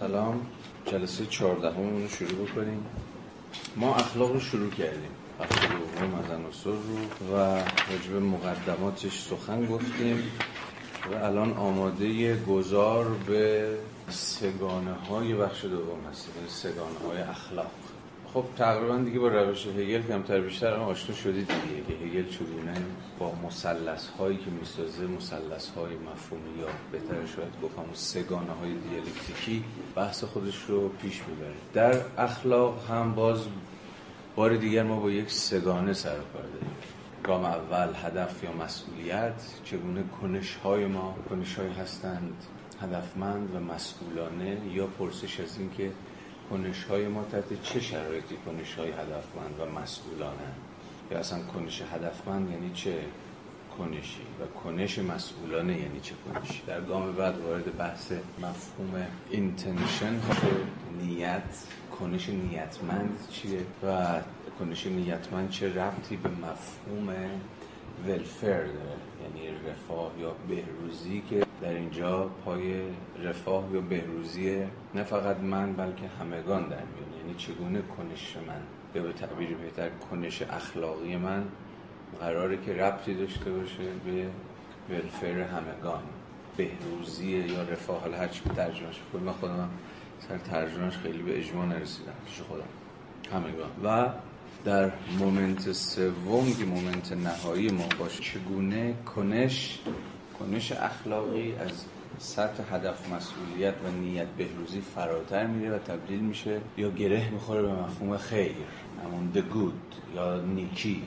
سلام. جلسه چهاردهمون رو شروع بکنیم. ما اخلاق رو شروع کردیم. دوم از رو و راجب مقدماتش سخن گفتیم و الان آماده گذار به سگانه های بخش دوم هستیم. یعنی سگانه های اخلاق. خب تقریبا دیگه با روش هگل کمتر بیشتر آشنا شدید دیگه. که هگل چگونه با مسلس هایی که می‌سازه مسلس های مفهومی یا بهتر شاید گفت همون سگانه های دیالکتیکی بحث خودش رو پیش می‌بره. در اخلاق هم باز بار دیگر ما با یک سگانه سر کار داریم. گام اول هدف یا مسئولیت چگونه کنش های ما کنش های هستند هدفمند و مسئولانه یا پرسش از این که کنش های ما تحت چه شرایطی کنش های هدفمند و مسئولانه یا اصلا کنش هدفمند یعنی چه کنشی و کنش مسئولانه یعنی چه کنشی؟ در گام بعد وارد بحث مفهوم اینتنشن نیت کنش نیتمند چیه و کنش نیتمند چه ربطی به مفهوم ولفر یعنی رفاه یا بهروزی که در اینجا پای رفاه یا بهروزی نه فقط من بلکه همگان در میون. یعنی چگونه کنش من یا به تعبیر بهتر کنش اخلاقی من قراره که ربطی داشته باشه به welfare همگان بهروزی یا رفاه. حالا هرچی که ترجمهش من خودم سر ترجمهش خیلی به اجماع نرسیدم پیش خودم. همگان. و در moment سوم که moment نهایی ما باشه چگونه کنش کنش اخلاقی از سطح هدف مسئولیت و نیت بهروزی فراتر میره و تبدیل میشه یا گره می‌خوره به مفهوم خیر همون the good یا نیکی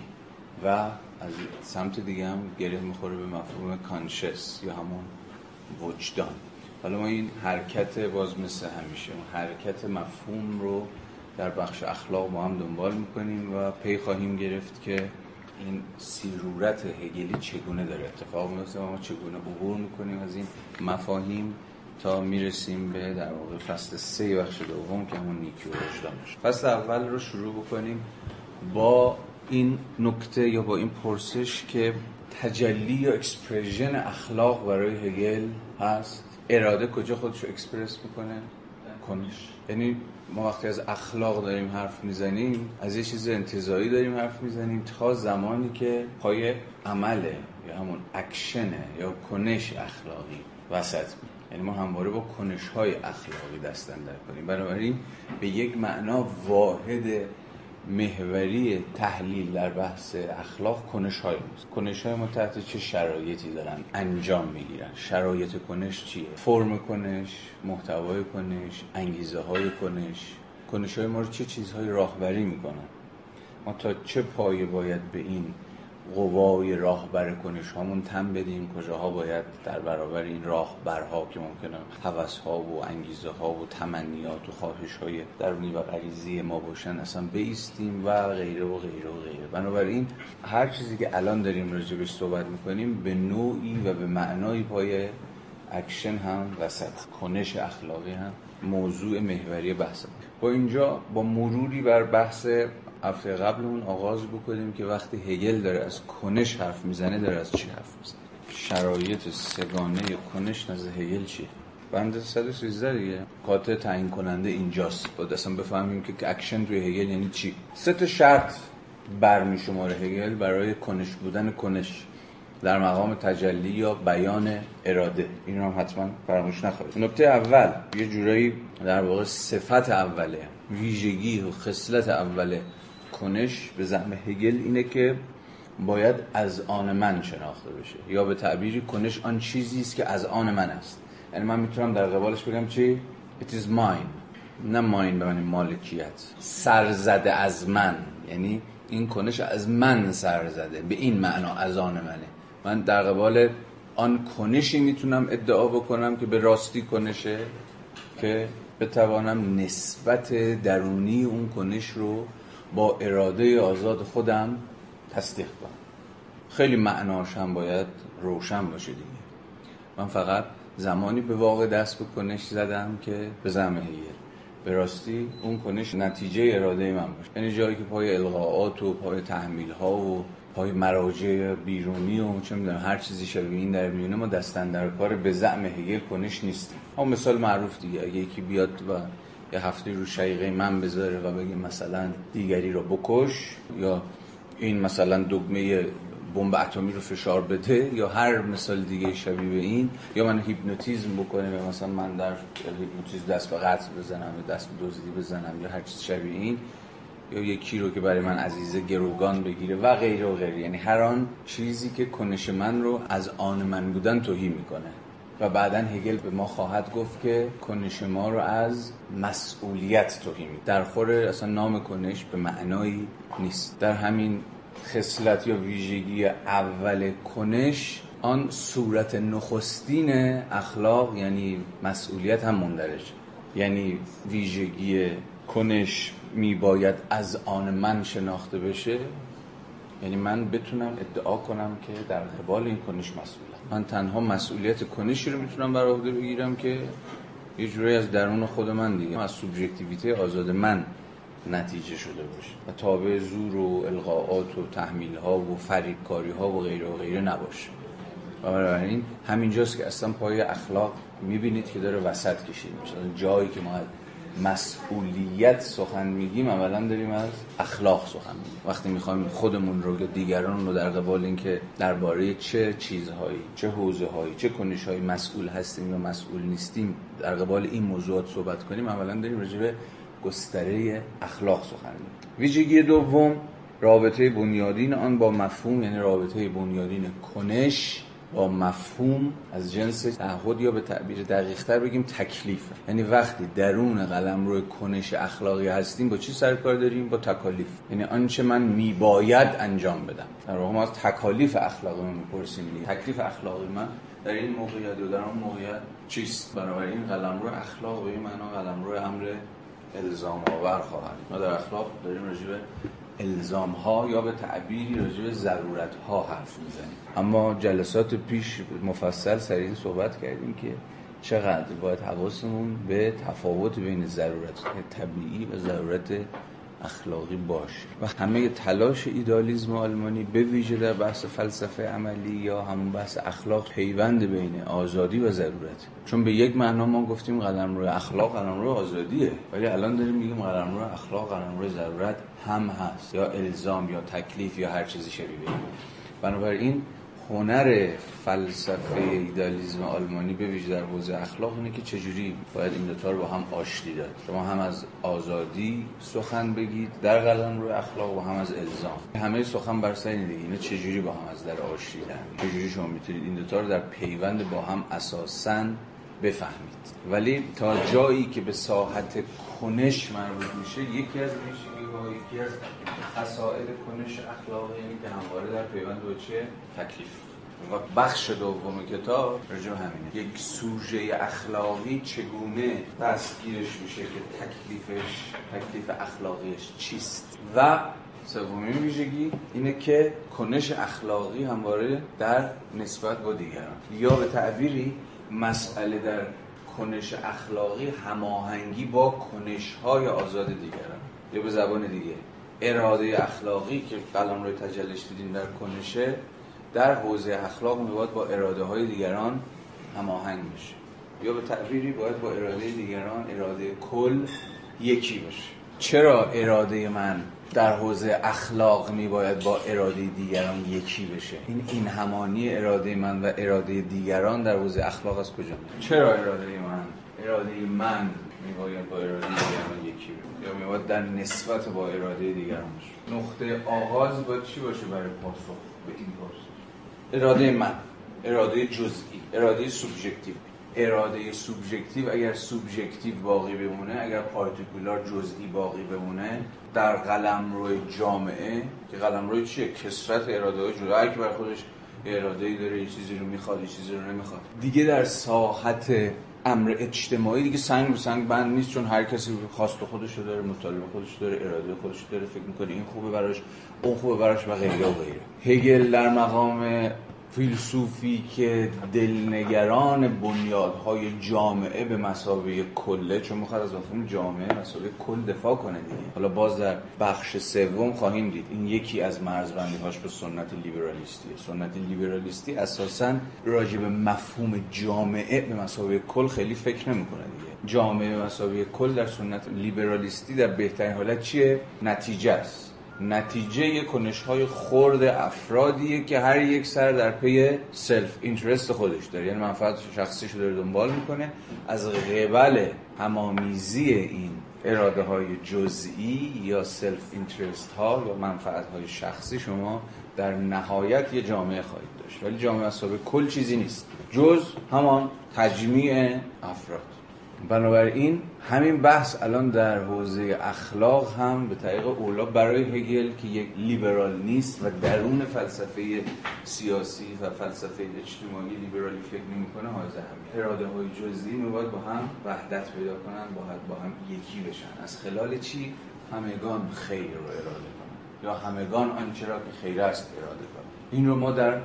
و از سمت دیگه هم گره می‌خوره به مفهوم کانشس یا همون وجدان. حالا ما این حرکت باز مثل همیشه حرکت مفهوم رو در بخش اخلاق ما هم دنبال می‌کنیم و پی خواهیم گرفت که این سیرورت هگلی چگونه داره اتفاق میفته ما چگونه عبور می‌کنیم از این مفاهیم تا می‌رسیم به در واقع فصل سه بخش دوم که همون نیکی و وجدان فصل اول رو شروع بکنیم با این نکته یا با این پرسش که تجلی یا expression اخلاق برای هگل هست. اراده کجا خودش رو اکسپرس می‌کنه؟ کنش. یعنی ما وقتی از اخلاق داریم حرف می‌زنیم از یه چیز انتزاعی داریم حرف می‌زنیم تا زمانی که پای عمله یا همون اکشنه یا کنش اخلاقی وسط یعنی ما همواره با کنش های اخلاقی دستن در کنیم بنابراین به یک معنا واحد محوری تحلیل در بحث اخلاق کنش های ماست کنش های ما تحت چه شرایطی دارن انجام می‌گیرن؟ شرایط کنش چیه؟ فرم کنش محتوای کنش انگیزه های کنش. کنش های ما رو چه چیزهایی راهبری می‌کنن؟ ما تا چه پایه باید به این قوای راهبر کنش هامون تم بدیم. کجاها باید در برابر این راهبرها که ممکنه هوس ها و انگیزه ها و تمنیات و خواهش های درونی و غریزی ما باشن اصلا بیستیم و غیره و غیره و غیره. بنابراین هر چیزی که الان داریم راجع بهش صحبت می‌کنیم به نوعی و به معنای پای اکشن هم وسط کنش اخلاقی هم موضوع محوری بحث با اینجا با مروری بر بحث هفته قبل اون آغاز بکنیم که وقتی هگل داره از کنش حرف می‌زنه داره از چی حرف می‌زنه؟ شرایط سه‌گانه کنش نزد هگل چیه؟ بند 113 دیگه. قاطع تعیین کننده اینجاست. باید اصلا بفهمیم که اکشن توی هگل یعنی چی. سه تا شرط برمی‌شماره هگل برای کنش بودن کنش. در مقام تجلی یا بیان اراده. این هم حتما فراموش نخواهید نکته اول یه جورایی در واقع صفت اوله ویژگی و خصلت اوله. کنش به زعم هگل اینه که باید از آن من شناخته بشه یا به تعبیری کنش آن چیزی است که از آن من است. یعنی من می‌تونم در قبالش بگم چی؟ It is mine. نه ماین به معنی مالکیت. سرزده از من. یعنی این کنش از من سر زده به این معنا از آن منه. من در قبال آن کنشی می‌تونم ادعا بکنم که به راستی کنشه که بتوانم نسبت درونی اون کنش رو با اراده آزاد خودم تصدیق کنم. خیلی معناش هم باید روشن باشه دیگه. من فقط زمانی به واقع دست به کنش زدم که به زمه به راستی اون کنش نتیجه اراده من باشه. یعنی جایی که پای القاعات و پای تحمیل ها و پای مراجع بیرونی و چه می‌دونم هر چیزی شبیه این در میونه ما دستن در کار به زعم هگل کنش نیستیم. اما مثال معروف دیگه اگه یکی بیاد و یه هفته رو شقیقه من بذاره و بگه مثلا دیگری رو بکش یا این مثلا دگمه بمب اتمی رو فشار بده یا هر مثال دیگه شبیه به این یا من هیپنوتیزم بکنه و مثلا من در هیپنوتیزم دست به قتل بزنم یا دست به دزدی بزنم یا هر چیز شبیه این یا یکی رو که برای من عزیزه گروگان بگیره و غیره و غیره. یعنی هر آن چیزی که کنش من رو از آن من بودن توهی می‌کنه. و بعدا هگل به ما خواهد گفت که کنش ما رو از مسئولیت توهی در خور اصلا نام کنش به معنایی نیست. در همین خصلت یا ویژگی اول کنش آن صورت نخستین اخلاق یعنی مسئولیت هم مندرج یعنی ویژگی کنش می باید از آن من شناخته بشه. یعنی من بتونم ادعا کنم که در قبال این کنش مسئولم من تنها مسئولیت کنشی رو می‌تونم بر عهده بگیرم که یه جوری از درون خود من دیگه از سوبژکتیویته آزاد من نتیجه شده باشه و تابع زور و القاعات و تحمیل ها و فریبکاری ها و غیره و غیره نباشه. و بنابراین همینجاست که اصلا پای اخلاق می‌بینید که داره وسط کشید میشه. جایی که ما مسئولیت سخن میگیم اولا داریم از اخلاق سخن میگیم. وقتی می‌خوایم خودمون رو یا دیگران رو در قبال اینکه درباره چه چیزهایی چه حوزه هایی چه کنش هایی مسئول هستیم یا مسئول نیستیم در قبال این موضوعات صحبت کنیم اولا داریم راجع به گستره اخلاق سخن میگیم. ویژگی دوم رابطه بنیادین آن با مفهوم یعنی رابطه بنیادین کنش. با مفهوم از جنس تعهد یا به تعبیر دقیقتر بگیم تکلیف. یعنی وقتی درون قلم روی کنش اخلاقی هستیم با چی سر کار داریم؟ با تکالیف. یعنی آنچه من میباید انجام بدم. در واقع ما از تکالیف اخلاقی من می‌پرسیم. تکلیف اخلاقی من در این موقعیت و در اون موقعیت چیست؟ بنابراین قلم روی اخلاق به این معنا قلم روی امر الزام آور خواهد. ما در اخلاق داریم راجع الزام ها یا به تعبیری راجع به ضرورت ها حرف می‌زنیم. اما جلسات پیش مفصل سر این صحبت کردیم که چقدر باید حواسمون به تفاوت بین ضرورت طبیعی و ضرورت اخلاقی باشه و همه تلاش ایدالیزم آلمانی به ویژه در بحث فلسفه عملی یا همون بحث اخلاق پیوند بین آزادی و ضرورت. چون به یک معنا ما گفتیم قلم روی اخلاق قلم روی آزادیه ولی الان داریم میگیم قلم روی اخلاق قلم روی ضرورت هم هست یا الزام یا تکلیف یا هر چیزی شبیه بنابراین هنر فلسفه ایدالیزم آلمانی به ویژه در حوزه اخلاق اینه که چجوری باید این دوتا رو با هم آشتی داد. شما هم از آزادی سخن بگید در قلم روی اخلاق و هم از الزام. همه سخن بر سر دیگه. اینا چجوری با هم از در آشتیدن چجوری شما می‌تونید این دوتا رو در پیوند با هم اساساً بفهمید. ولی تا جایی که به ساحت کنش مربوط میشه یکی از با یکی از خصائل کنش اخلاقی یعنی که همواره در پیوند با چه تکلیف. و بخش دوم کتاب رجوع همینه. یک سوژه اخلاقی چگونه دستگیرش میشه که تکلیفش تکلیف اخلاقیش چیست؟ و سومین ویژگی اینه که کنش اخلاقی همواره در نسبت با دیگران. یا به تعبیری مسئله در کنش اخلاقی هماهنگی با کنش های آزاد دیگران. یا به زبان دیگه اراده اخلاقی که قلم روی تجلش دیدیم در کنشه در حوزه اخلاق میباید با اراده های دیگران هماهنگ بشه. یا به تعبیری باید با اراده دیگران اراده کل یکی بشه چرا اراده من در حوزه اخلاق می باید با اراده دیگران یکی بشه. این این همانی اراده من و اراده دیگران در حوزه اخلاق از کجا چرا اراده من؟ اراده من میباید با اراده دیگران یکی یا میباید در نسبت با اراده دیگران باشه نقطه آغاز باید چی باشه برای پاسخ به این پاسخ اراده من اراده جزئی اراده سوبژکتیو. اراده سوبژکتیو اگر سوبژکتیو باقی بمونه اگر پارتیکولار جزئی باقی بمونه در قلم روی جامعه که قلم روی چیه؟ کسرت اراده های جدا هر کی بر خودش اراده ای داره یه چیزی رو می‌خواد یه چیزی رو نمی‌خواد. دیگه در ساحت امر اجتماعی دیگه سنگ به سنگ بند نیست چون هر کسی خواست خودش رو داره مطالبه خودش داره اراده خودش داره فکر می‌کنه این خوبه براش اون خوبه براش و غیره و غیره. هگل در مقام فیلسوفی که دلنگران بنیادهای جامعه به مسابقه کله چون می‌خواد از مفهوم جامعه مسابقه کل دفاع کنه دیگه. حالا باز در بخش سوم خواهیم دید. این یکی از مرزبندی هاش به سنت لیبرالیستی. سنت لیبرالیستی اساسا راجع به مفهوم جامعه به مثابه کل خیلی فکر نمی‌کنه دیگه. جامعه به مثابه کل در سنت لیبرالیستی در بهترین حالت چیه؟ نتیجه است. نتیجه کنش های خرد افرادیه که هر یک سر در پی self interest خودش داره. یعنی منفعت شخصیش رو داره دنبال می‌کنه. از قبل هم‌آمیزی این اراده های جزئی یا self interest ها یا منفعت های شخصی شما در نهایت یه جامعه خواهید داشت. ولی جامعه اصابه کل چیزی نیست. جز همان تجمیع افراد. بنابراین همین بحث الان در حوزه اخلاق هم به طریق اولا برای هگل که یک لیبرال نیست و درون فلسفه سیاسی و فلسفه اجتماعی لیبرالی فکر نمی‌کنه حائز هم اراده های جزئی باید با هم وحدت پیدا کنن باید با هم یکی بشن. از خلال چی؟ همگان خیر رو اراده کنن. یا همگان آنچه را که خیر است اراده کنن. این رو ما در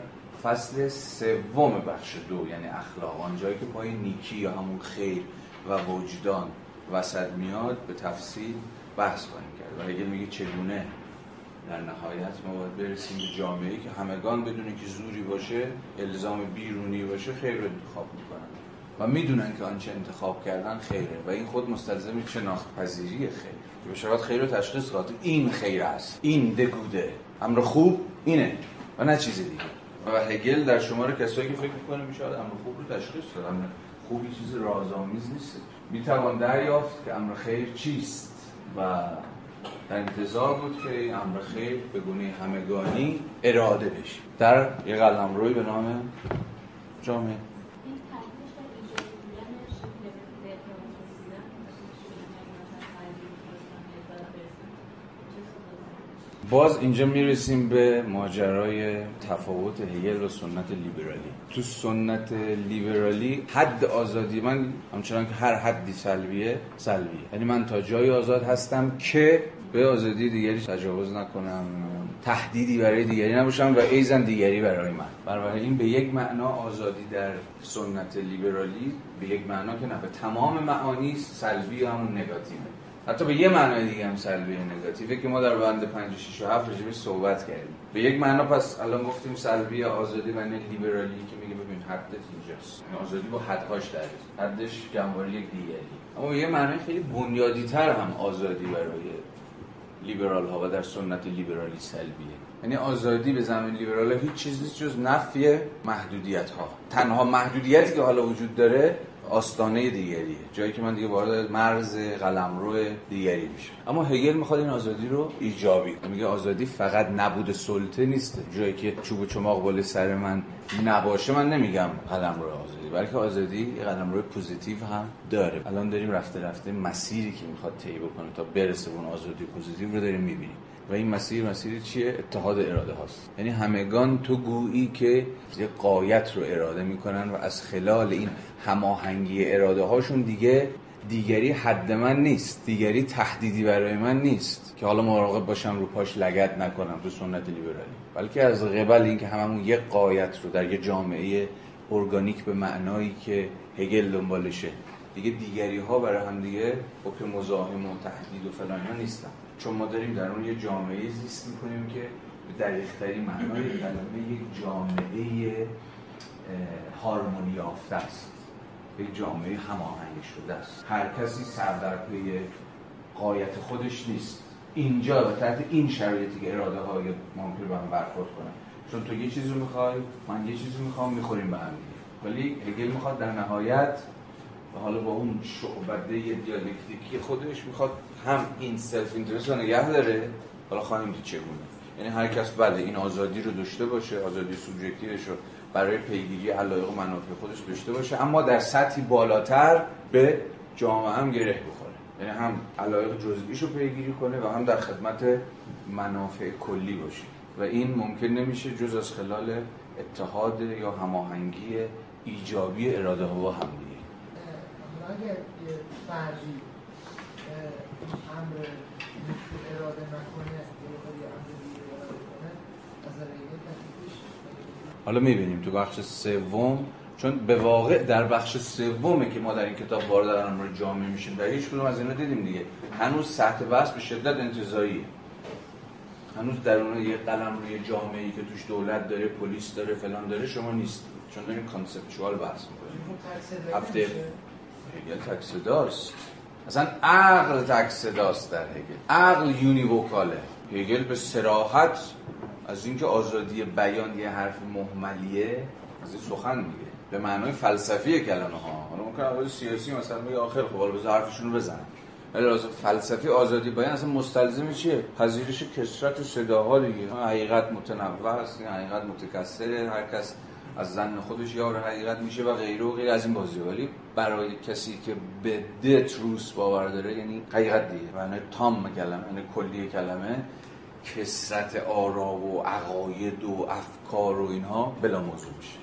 فصل سوم بخش دو یعنی اخلاق آنجایی که پای نیکی یا همون خیر و وجدان وسط میاد به تفصیل بحث کنیم کرد. و اگه میگه چگونه در نهایت ما باید برسیم به جامعه که همگان بدون که زوری باشه الزام بیرونی باشه خیر رو انتخاب می‌کنن. و می‌دونن که آنچه انتخاب کردن خیره. و این خود مستلزم شناخت پذیری خیر. که به خیر رو تشخیص داد. این خیر است. این دگوده. امر خوب اینه. و نه چیز دیگه. و هگل در شمار کسایی که فکر می‌کنه میشه امر خوب رو تشخیص داد. خوبی چیز رازآمیز نیست. می‌توان دریافت که امر خیر چیست. و در انتظار بود که این امر خیر به گونه همگانی اراده بشه در یه قلم روی به نام جامعه. باز اینجا می‌رسیم به ماجرای تفاوت هگل و سنت لیبرالی. تو سنت لیبرالی حد آزادی من همچنان که هر حدی سلبیه سلبیه. یعنی من تا جایی آزاد هستم که به آزادی دیگری تجاوز نکنم تهدیدی برای دیگری نباشم و ایزن دیگری برای من. برای این به یک معنا آزادی در سنت لیبرالی به یک معنا که نه به تمام معانی سلبی همون نگاتیوه حتی به یه معنای دیگه هم سلبی نگاتیوه که ما در بند 5 6 و 7 راجعش صحبت کردیم. به یک معنا پس الان گفتیم سلبی آزادی و لیبرالی که میگه ببین حدت اینجاست. یعنی آزادی با حدهاش در حدش گنواری یک دیگری. اما یه معنای خیلی بنیادی تر هم آزادی برای لیبرال ها و در سنت لیبرالی سلبیه. یعنی آزادی به زمین لیبرال هیچ چیزی نیست جز نفی محدودیت ها تنها محدودیتی که حالا وجود داره آستانه دیگریه جایی که من دیگه وارد مرز قلمرو دیگری میشه اما هگل می‌خواد این آزادی رو ایجابی میگه آزادی فقط نبود سلطه نیست. جایی که چوب و چماق بالا سر من نباشه من نمیگم قلمرو آزادی. بلکه آزادی قلمرو positive هم داره. الان داریم رفته رفته مسیری که می‌خواد طی بکنه تا برسه به اون آزادی positive رو داریم می‌بینیم. و این مسیر مسیر چیه؟ اتحاد اراده هاست. یعنی همگان تو گویی که یه قایت رو اراده می‌کنن و از خلال این هماهنگی اراده هاشون دیگه دیگری حد من نیست دیگری تهدیدی برای من نیست. که حالا مراقب باشم رو پاش لگت نکنم تو سنت لیبرالی. بلکه از قبل اینکه هممون یک قایت رو در یه جامعه ارگانیک به معنایی که هگل دنبالشه. دیگه دیگری ها برای هم دیگه حکم مزاحم و تهدید و فلان نیستن. چون ما داریم در اون یه جامعه زیست می‌کنیم که به دقیقتری معنای کلمه یک جامعه هارمونی یافته است. یک جامعه هماهنگ شده است. هر کسی سر در پی قایت خودش نیست. اینجا و تحت این شرایطی که اراده های ممکن به هم برخورد کنن چون تو یه چیزی می‌خوای من یه چیزی می‌خوام می‌خوریم به هم ولی هگل می‌خواد در نهایت و حالا با اون شعبده دیالکتیکی خودش می‌خواد هم این self interest رو نگه داره. حالا خواهیم دید چگونه. یعنی هر کس بله این آزادی رو داشته باشه آزادی سوبژکتیوش رو برای پیگیری علایق و منافع خودش داشته باشه اما در سطحی بالاتر به جامعه هم گره بخوره. یعنی هم علایق جزئیش رو پیگیری کنه و هم در خدمت منافع کلی باشه. و این ممکن نمیشه جز از خلال اتحاد یا هماهنگی ایجابی اراده ها با هم اگر یه فردی امر اراده نکنه امر حالا می‌بینیم تو بخش سوم چون به واقع در بخش سومه که ما در این کتاب وارد قلمرو جامعه میشیم در هیچ کدوم از اینا دیدیم دیگه. هنوز سطح بحث به شدت انتزاعیه هنوز در اون یه قلم روی جامعه ای که توش دولت داره پلیس داره فلان داره شما نیست. چون داریم conceptual بحث می‌کنیم. هفته هگل تک‌صداست اصلا عقل تک‌صداست در هگل. عقل univocal ه. هگل به صراحت از اینکه آزادی بیان یه حرف مهملیه از این سخن میگه. به معنای فلسفی کلمه ها حالا ممکن اول سیاسی مثلا میگه آخر خب حالا بذار حرفشون رو ولی لحاظ فلسفی آزادی بیان اصلا مستلزم چیه؟ پذیرش کثرت صداها دیگه. حقیقت متنوع است حقیقت متکثره هر کس از زن خودش یار حقیقت میشه و غیره و غیر از این بازی ولی برای کسی که به دت روس باور داره یعنی حقیقت دیگه. معنی تام کلمه یعنی کلی کلمه کسرت آرا و عقاید و افکار و اینها بلا موضوع میشه.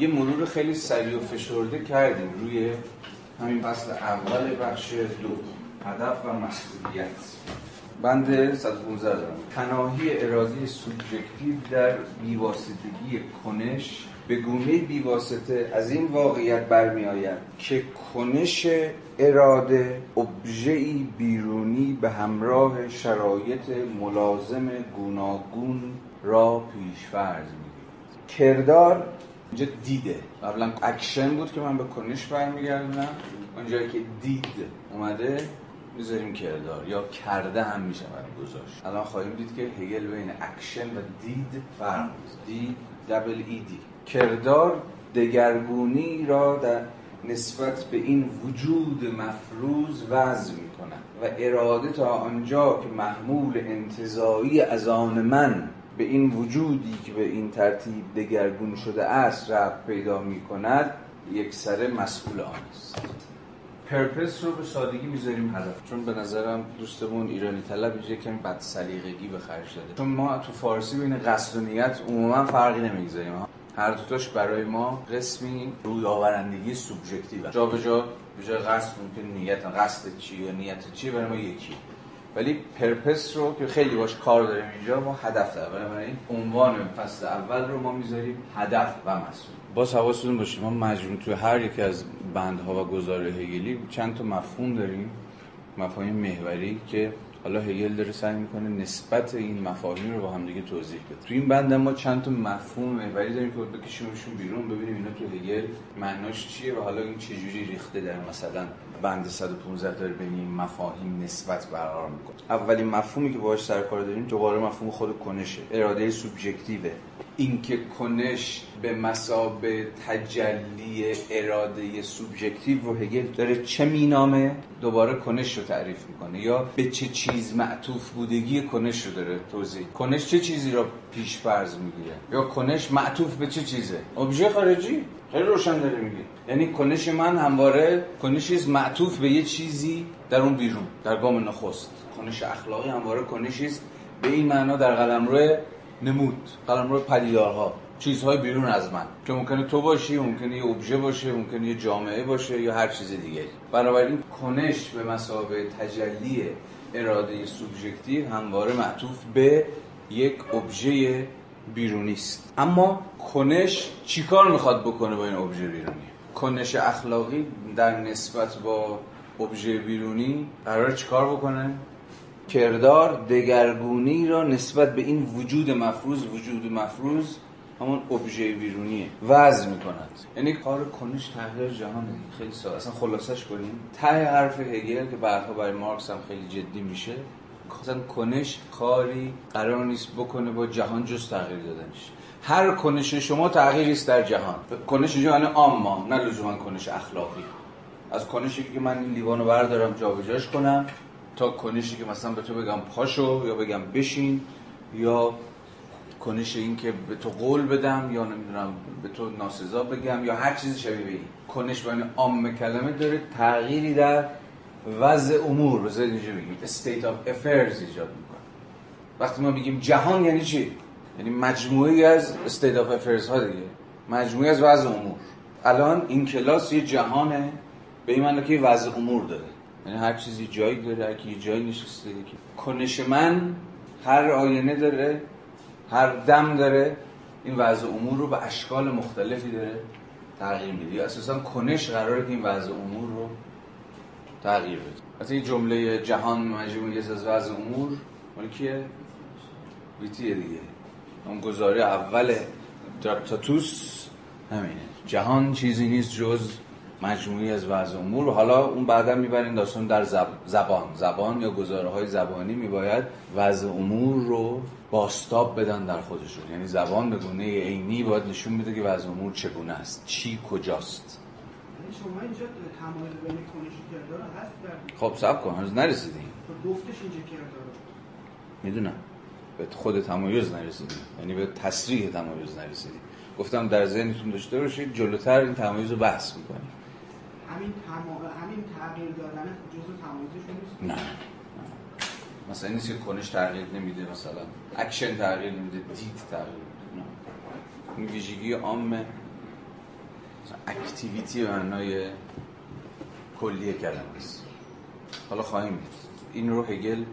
یه مرور خیلی سریع و فشرده کردیم روی همین فصل اول بخش دو هدف و مسئولیت. بند 115 دارم. پناهی اراده سوبژکتیو در بیواسطگی کنش به گونه بیواسطه از این واقعیت برمی آید که کنش اراده ابژه‌ای بیرونی به همراه شرایط ملازم گوناگون را پیشفرض می‌گیرد. کردار اینجا دیده. قبلا اکشن بود که من به کنش برمیگردونم. اونجایی که دید اومده می‌ذاریم کردار یا کرده هم میشه گذاشت. الان خواهیم دید که هگل بین اکشن و deed فرق deed double e d کردار دگرگونی را در نسبت به این وجود مفروض وضع می و اراده تا آنجا که محمول انتزاعی از آن من به این وجودی که به این ترتیب دگرگون شده است ربط پیدا می کند یک سر مسئول آن است. پرپس رو به سادگی می‌ذاریم هدف. چون به نظرم دوستمون ایرانی طلب یه کمی بد سلیقگی به خرج داده. چون ما تو فارسی بین قصد و نیت عموما فرقی نمی‌گذاریم. هر دوتاش برای ما قسمی روی آورندگی سوبژکتیو. جا به جا به جای قصد ممکن نیت قصد چی یا نیت چی برای ما یکی. ولی پرپس رو که خیلی باش کار داریم اینجا ما هدف داریم. بنابراین عنوان فصل اول رو ما می‌ذاریم هدف و مسئول. باز حواستون باشه ما مجموع تو هر یک از بندها و گزاره هگلی چند تا مفهوم داریم. مفاهیم محوری که حالا هگل داره سعی می‌کنه نسبت این مفاهیم رو با هم دیگه توضیح بده. تو این بند ما چند تا مفهوم محوری داریم که بکشیمشون بیرون ببینیم اینا تو هگل معناش چیه و حالا این چجوری ریخته در مثلا بند 115 داره بین این مفاهیم نسبت برقرار می‌کنه. اولین مفهومی که باهاش سر کار داریم دوباره مفهوم خود کنشه. اراده سوبژکتیوه. اینکه کنش به مسابه تجلی اراده سوبژکتیو رو هگل داره چه مینامه؟ دوباره کنش رو تعریف می‌کنه. یا به چه چیز معطوف بودگی کنش رو داره توضیح. کنش چه چیزی رو پیش فرض می‌گیره؟ یا کنش معطوف به چه چیزه؟ ابژه خارجی. خیلی روشن داره میگه. یعنی کنش من همواره کنشی معطوف به یه چیزی در اون بیرون در گام نخست. کنش اخلاقی همواره کنشی به این معنا در قلمرو نمود. قلمرو پدیدارها. چیزهای بیرون از من. که ممکنه تو باشی ممکنه یه ابژه باشه ممکنه یه جامعه باشه یا هر چیز دیگه. بنابراین کنش به مسابقه تجلی اراده سوبژکتیو همواره معطوف به یک ابژه بیرونی است. اما کنش چیکار می‌خواد بکنه با این ابژه بیرونی؟ کنش اخلاقی در نسبت با ابژه بیرونی قرار چیکار بکنه؟ کردار دگرگونی را نسبت به این وجود مفروض وجود مفروض همون ابژه بیرونیه وضع می‌کند. یعنی کار کنش تغییر جهانه. خیلی ساده. اصلا خلاصش کنیم. ته حرف هگل که بعدها برای مارکس هم خیلی جدی میشه. اصلا کنش کاری قرار نیست بکنه با جهان جز تغییر دادنش. هر کنش شما تغییری است در جهان. کنش یعنی عامه نه لزوما کنش اخلاقی. از کنشی که من این لیوانو بردارم جابجاش کنم. تا کنشی که مثلا به تو بگم پاشو یا بگم بشین یا کنش این که به تو قول بدم یا نمی‌دونم به تو ناسزا بگم یا هر چیزی شبیه این. کنش بین عام کلمه داره تغییری در وضع امور. بذارید اینجا بگیم state of affairs ایجاد می‌کنه. وقتی ما بگیم جهان یعنی چی؟ یعنی مجموعی از state of affairs ها دیگه. مجموعی از وضع امور. الان این کلاس یه جهانه به این معنی که وضع امور داره. یعنی هر چیزی جایی داره هر کی جایی نشسته که کنش من هر آینه داره هر دم داره این وضع امور رو به اشکال مختلفی داره تغییر میده. اساسا کنش قراره که این وضع امور رو تغییر بده. مثلا این جمله جهان مجموعی از وضع امور مال کیه؟ ویتیه دیگه. اون گزاره اول تراکتاتوس همینه. جهان چیزی نیست جز مجموعی از وضع امور. و حالا اون بعدا می‌برین داستان در زبان. زبان یا گزاره های زبانی میباید وضع امور رو باستاب بدن در خودشون. یعنی زبان به گونه عینی باید نشون میده که وضع امور چگونه است. چی کجاست. یعنی شما اینجا تمایز بین کنش کردار هست خب صبر کن. هنوز نرسیدیم. گفتش اینجا کردار. می‌دونم. به خود تمایز نرسیدیم. یعنی به تصریح تمایز نرسیدیم. گفتم در ذهنتون داشته باشید جلوتر این تمایز رو بحث می‌کنیم. همین همین تغییر دادن جزء تمایزشون نه نیست. مثلا نیست که کنش تغییر نمیده مثلا اکشن تغییر نمیده deed تغییر نمیده. این ویژگی عام activity به معنای کلیه کلمه است. حالا خواهیم دید این رو هگل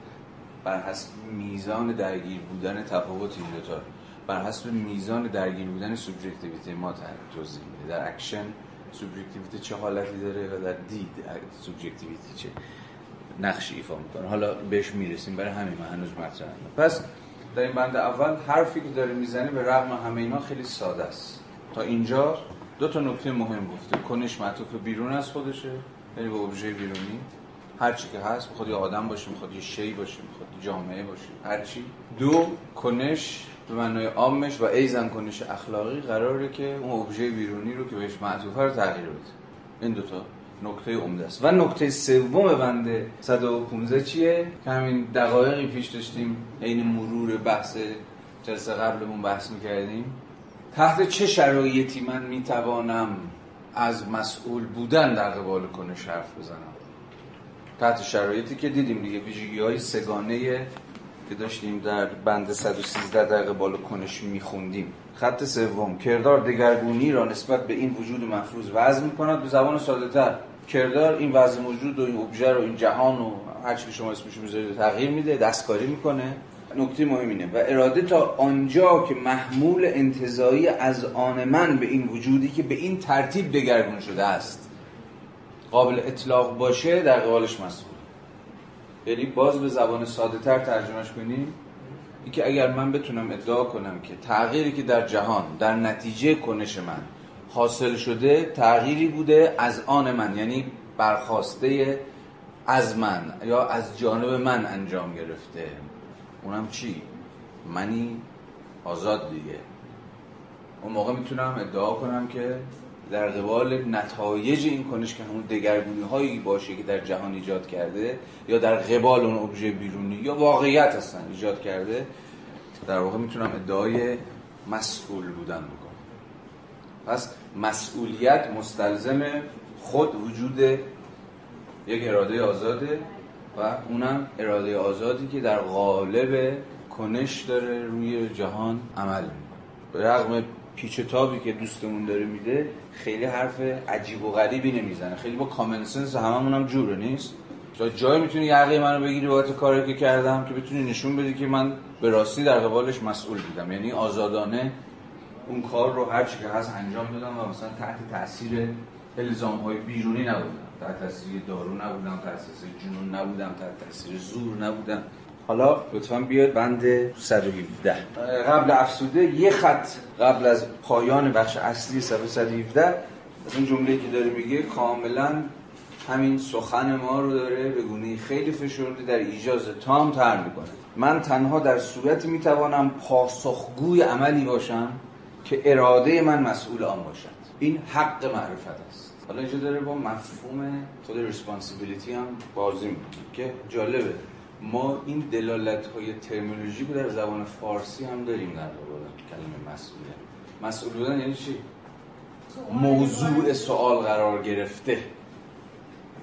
بر حسب میزان درگیر بودن تفاوت این دوتا بر حسب میزان درگیر بودن سوبژکتیویته ما توضیح میده. در اکشن سوبژکتیویته چه حالتی داره و در deed سوبژکتیویته چه نقشی ایفا می‌کنه. حالا بهش می‌رسیم برای همین من هنوز مطرح پس در این بند اول حرفی که داره می‌زنه به رغم همه اینا خیلی ساده است. تا اینجا دو تا نکته مهم گفته. کنش معطوف بیرون از خودشه یعنی به ابژه بیرونی. هر چی که هست می‌خواد یه آدم باشه می‌خواد یه شی باشه می‌خواد جامعه باشه. هر چی. دو کنش به معنای عامش و ایزن کنش اخلاقی قراره که اون ابژه بیرونی رو که بهش معطوفه رو تغییر بده. این دوتا نکته عمده است. و نکته سوم بنده 115 چیه؟ که همین دقایقی پیش داشتیم عین مرور بحث جلسه قبلمون بحث می‌کردیم. تحت چه شرایطی من می‌توانم از مسئول بودن در قبال کنش حرف بزنم؟ تحت شرایطی که دیدیم دیگه ویژگی های سگانه که داشتیم در بند 113 در قبال کنش میخوندیم. خط سوم. کردار دگرگونی را نسبت به این وجود مفروض وضع می‌کند. به زبان ساده تر کردار این وضع موجود و این ابژه رو این جهان و هر که شما اسمش می‌ذارید تغییر میده دستکاری می‌کنه. نکته مهم اینه. و اراده تا آنجا که محمول انتظایی از آن من به این وجودی که به این ترتیب دگرگون شده است. قابل اطلاق باشه در قبالش مسئول. یعنی باز به زبان ساده تر ترجمهش کنیم؟ این که اگر من بتونم ادعا کنم که تغییری که در جهان در نتیجه کنش من حاصل شده تغییری بوده از آن من یعنی برخواسته از من یا از جانب من انجام گرفته. اونم چی؟ منی آزاد دیگه. اون موقع می‌تونم ادعا کنم که در قبال نتایج این کنش که همون دگرگونی هایی باشه که در جهان ایجاد کرده یا در قبال اون ابژه بیرونی یا واقعیت هستن ایجاد کرده در واقع می‌تونم ادعای مسئول بودن بکنم. پس مسئولیت مستلزم خود وجود یک اراده آزاده و اونم اراده آزادی که در قالب کنش داره روی جهان عمل می‌کنه. به رغم پیچ تابی که دوستمون داره میده خیلی حرف عجیب و غریبی نمی‌زنه. خیلی با کامن سنس هممون هم جوره نیست؟ تا جایی می‌تونی یقه منو بگیری بابت کاری که کردم که بتونی نشون بدی که من به راستی در قبالش مسئول بودم. یعنی آزادانه اون کار رو هر چی که هست انجام دادم و مثلا تحت تاثیر الزام های بیرونی نبودم. تحت تاثیر دارو نبودم تحت تاثیر جنون نبودم تحت تاثیر زور نبودم. حالا لطفا بیاد بند 117 قبل افسوده یه خط قبل از پایان بخش اصلی صفحه 117 از این جمله که داره میگه کاملا همین سخن ما رو داره به گونه خیلی فشرده در ایجاز تام تر می‌کنه. من تنها در صورتی می‌توانم پاسخگوی عملی باشم که اراده من مسئول آن باشد. این حق معرفت است. حالا اینجا داره با مفهوم خود ریسپانسیبیلیتی هم بازی می‌کنه که جالبه. ما این دلالت های ترمینولوژی در زبان فارسی هم داریم در قبال کلمه مسئولیت. مسئول بودن یعنی چی؟ موضوع سوال قرار گرفته.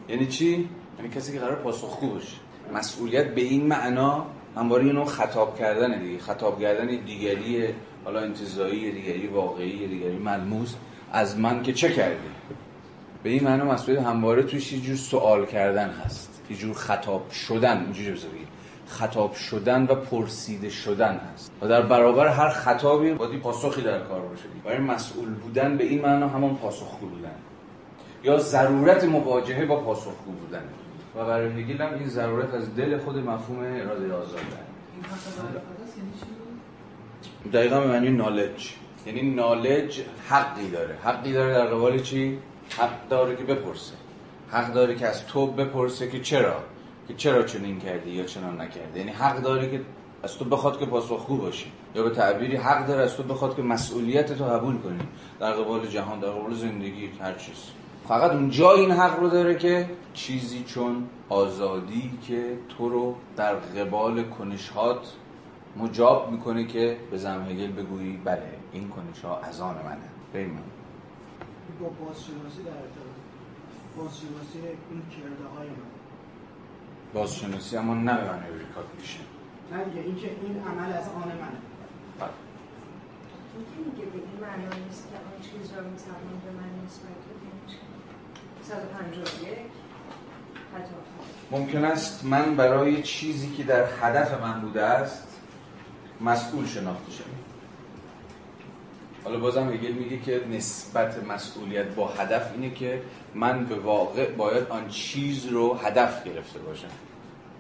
یعنی چی؟ یعنی کسی که قرار پاسخگو باشه. مسئولیت به این معنا همواره اینو خطاب کردن دیگه. خطاب کردن دیگری حالا انتزاعی دیگری واقعی دیگری ملموس. از من که چه کردی؟ به این معنا مسئولیت همواره توش یه جور سوال کردن هست. یه جور خطاب شدن اینجوری بذاری خطاب شدن و پرسیده شدن هست. و در برابر هر خطابی باید پاسخی در کار باشه. برای مسئول بودن به این معنا همان پاسخگو بودن. یا ضرورت مواجهه با پاسخگو بودن. و برای هگل هم این ضرورت از دل خود مفهوم اراده تصادف یعنی؟ دقیقا به معنی نالج یعنی نالج حقی داره. حقی داره در قبال چی؟ حق داره که بپرسه. حق داره که از تو بپرسه که چرا؟ که چرا چنین کردی یا چنان نکردی؟ یعنی حق داره که از تو بخواد که پاسخگو باشی. یا به تعبیری حق داره از تو بخواد که مسئولیت تو قبول کنی. در قبال جهان در قبال زندگی هر چیز. فقط اونجا این حق رو داره که چیزی چون آزادی که تو رو در قبال کنشهات مجاب می‌کنه که به زعم هگل بگویی بله این کنش ها از آن منه. من با بازشناسی در بازشناسی این کرده های من بازشناسی اما نه به معنی recognition نه دیگه این که این عمل از آن منه. بله. میگه به این معنا نیست که آن چیز را می‌توان به من نسبت بدیم 151 حتی ممکن است من برای چیزی که در هدف من بوده است مسئول شناخته شوم. حالا بازم هگل میگه که نسبت مسئولیت با هدف اینه که من به واقع باید آن چیز رو هدف گرفته باشم.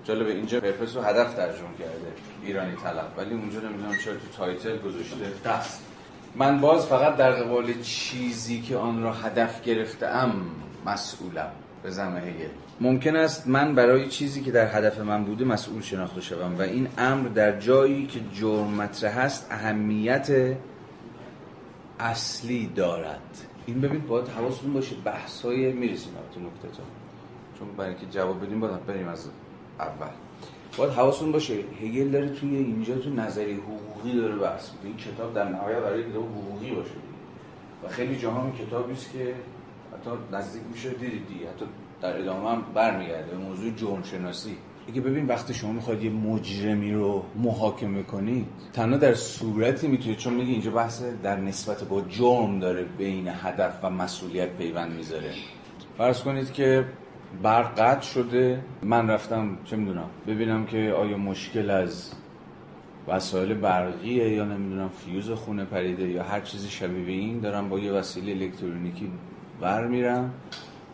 جالبه اینجا purpose رو هدف ترجمه کرده ایرانی طلب ولی اونجا نمی‌دونم چرا تو title گذاشته. قصد من باز فقط در قبال چیزی که آن را هدف گرفتم مسئولم. به هگل ممکن است من برای چیزی که در هدف من بوده مسئول شناخته شوم و این امر در جایی که جرم مطرح است اهمیت اصلی دارد. این ببین باید حواستون باشه بحث های می‌رسیم تو نکته تا چون برای اینکه جواب بدیم باید بریم از اول. باید حواستون باشه هگل داره توی اینجا تو نظری حقوقی داره بحث می‌کنه. این کتاب در نهایت برای کتاب حقوقی باشه. و خیلی جاها کتابی است که حتی نزدیک میشه دیدید حتی در ادامه هم برمیگرده. به موضوع جرم شناسی دیگه ببین وقتی شما می‌خواید یه مجرمی رو محاکمه کنید تنها در صورتی می‌تونید چون میگه اینجا بحث در نسبت با جرم داره بین هدف و مسئولیت پیوند می‌ذاره. فرض کنید که برق قطع شده من رفتم چه می‌دونم ببینم که آیا مشکل از وسایل برقیه یا نمی‌دونم فیوز خونه پریده یا هر چیزی شبیه این دارم با یه وسیله الکترونیکی بر میرم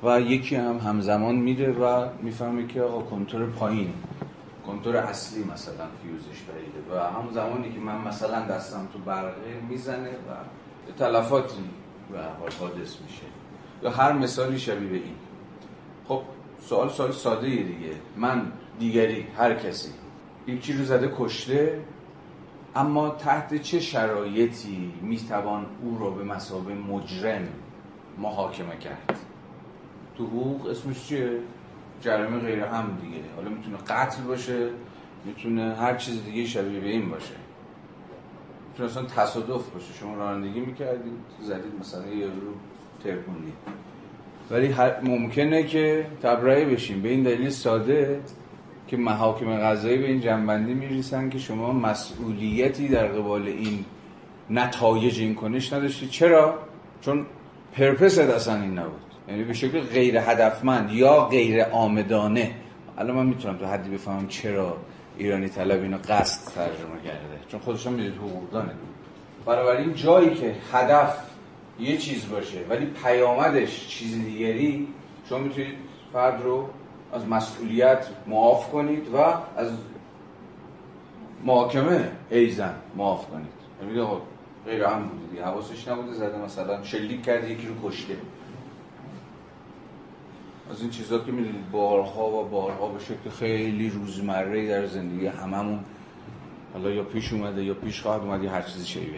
و یکی هم همزمان میره و می‌فهمه که آقا کنتور پایین. کنتور اصلی مثلا فیوزش پریده و همون زمانی که من مثلا دستم تو برقه می‌زنه و یه تلفاتی و حادث میشه. یا هر مثالی شبیه به این. خب سوال سوال ساده دیگه. من دیگری هر کسی. یکی رو زده کشته؟ اما تحت چه شرایطی می‌توان او را به مسابه مجرم محاکمه کرد؟ تو حقوق اسمش چیه؟ جرمه غیر هم دیگه. حالا می‌تونه قتل باشه می‌تونه هر چیز دیگه شبیه به این باشه. می‌تونه اصلا تصادف باشه. شما رانندگی می‌کردید زدید مثلا یه رو ترکوندید ولی ممکنه که تبرئه بشیم. به این دلیل ساده که محاکم قضایی به این جنبندی می‌رسن که شما مسئولیتی در قبال این نتایج این کنش نداشتید. چرا؟ چون پرپس اصلا این نبود. یعنی به شکل غیر هدفمند یا غیر آمدانه. الان من می‌تونم تو حدی بفهمم چرا ایرانی طلب اینو قصد ترجمه کرده. چون خودشون می‌دید حقوقدانه بنابراین جایی که هدف یه چیز باشه ولی پیامدش چیز دیگری شما می‌تونید فرد رو از مسئولیت معاف کنید و از محاکمه ایزن معاف کنید. یعنی غیر هم بوده حواسش نبوده زده مثلا شلیک کرده یکی رو کشته. از این چیزا که می‌دونید بارها و بارها به شکل خیلی روزمره در زندگی هممون حالا یا پیش اومده یا پیش خواهد اومد یا هر چیزی این.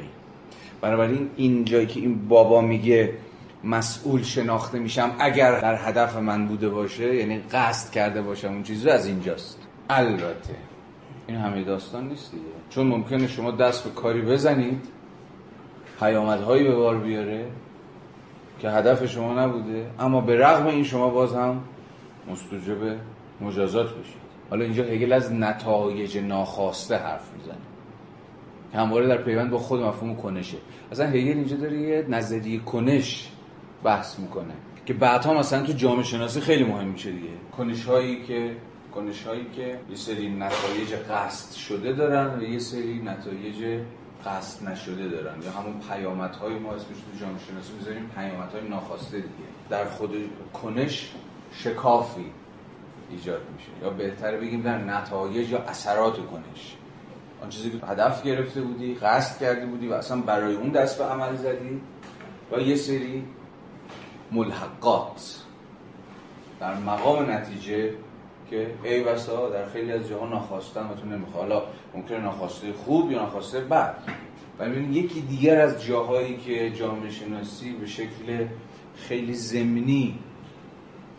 بنابراین این جایی که این بابا میگه مسئول شناخته میشم اگر در هدف من بوده باشه یعنی قصد کرده باشم اون چیزی از اینجاست. البته این همه داستان نیست دیگه. چون ممکنه شما دست به کاری بزنید پیامدهایی به بار بیاره که هدف شما نبوده اما به رغم این شما باز هم مستوجب مجازات بشید. حالا اینجا هگل از نتایج ناخواسته حرف می‌زنه که همواره در پیوند با خود مفهوم کنشه. اصلا هگل اینجا داره یه نظریه کنش بحث می‌کنه که بعدها مثلا تو جامعه شناسی خیلی مهم میشه دیگه. کنش هایی که کنش هایی که یه سری نتایج قصد شده دارن و یه سری نتایج قصد نشده دارن یا همون پیامت های ما اسمش تو جامعه شناسی می‌ذاریم پیامت های ناخواسته دیگه. در خود کنش شکافی ایجاد میشه. یا بهتر بگیم در نتایج یا اثرات کنش. آن چیزی که هدف گرفته بودی قصد کرده بودی و اصلا برای اون دست به عمل زدی و یه سری ملحقات در مقام نتیجه که ای بسا در خیلی از جاها ناخواستن و تو نمی‌خواه حالا ممکنه ناخواسته خوب یا ناخواسته بد. و یکی دیگر از جاهایی که جامعه شناسی به شکل خیلی زمینی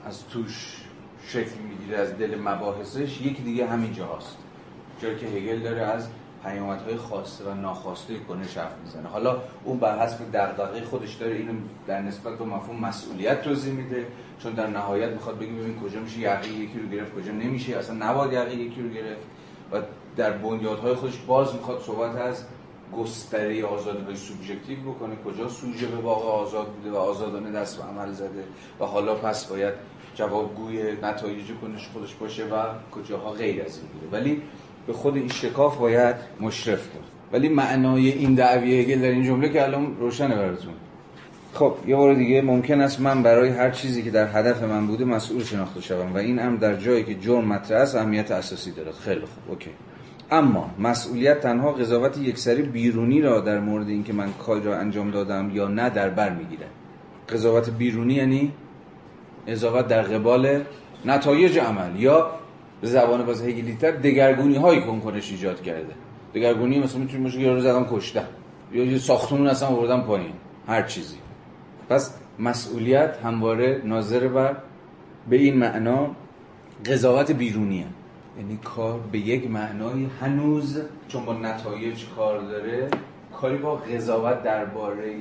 از توش شکل می‌گیره از دل مباحثش یکی دیگه همین جاهاست. جایی که هگل داره از پیامدهای خواسته و ناخواسته کنش حرف می‌زنه. حالا اون بر حسب دغدغه خودش داره اینو در نسبت به مفهوم مسئولیت توضیح میده چون در نهایت می‌خواد بگه ببین کجا میشه یقه یکی رو گرفت کجا نمیشه اصلا نباید یقه یکی رو گرفت. و در بنیادهای خودش باز می‌خواد صحبت از گستره آزادی های سوبژکتیو بکنه کجا سوژه به واقع آزاد بوده و آزادانه دست به عمل زده و حالا پس باید جوابگوی نتایج کنش خودش باشه و کجاها غیر از این بوده. ولی به خود این شکاف باید مشرف کرد ولی معنای این دعوی هگل در این جمله که الان روشنه براتون. خب یه بار دیگه ممکن است من برای هر چیزی که در هدف من بوده مسئول شناخته شوم و این امر در جایی که جرم مطرح است اهمیت اساسی دارد. خیلی خوب اوکی. اما مسئولیت تنها قضاوت یکسری بیرونی را در مورد اینکه من کاری را انجام دادم یا نه در بر می‌گیره قضاوت بیرونی یعنی قضاوت در قبال نتایج عمل یا به زبان باز هگلیتر دگرگونی های کنکنش ایجاد کرده. دگرگونی مثلا می‌تونیم باشه یارو زدم کشتم یا یه ساختمون اصلا آوردم پایین. هر چیزی. پس مسئولیت همواره ناظر بر به این معنا قضاوت بیرونیه. یعنی کار به یک معنای هنوز چون با نتایج کار داره کاری با قضاوت درباره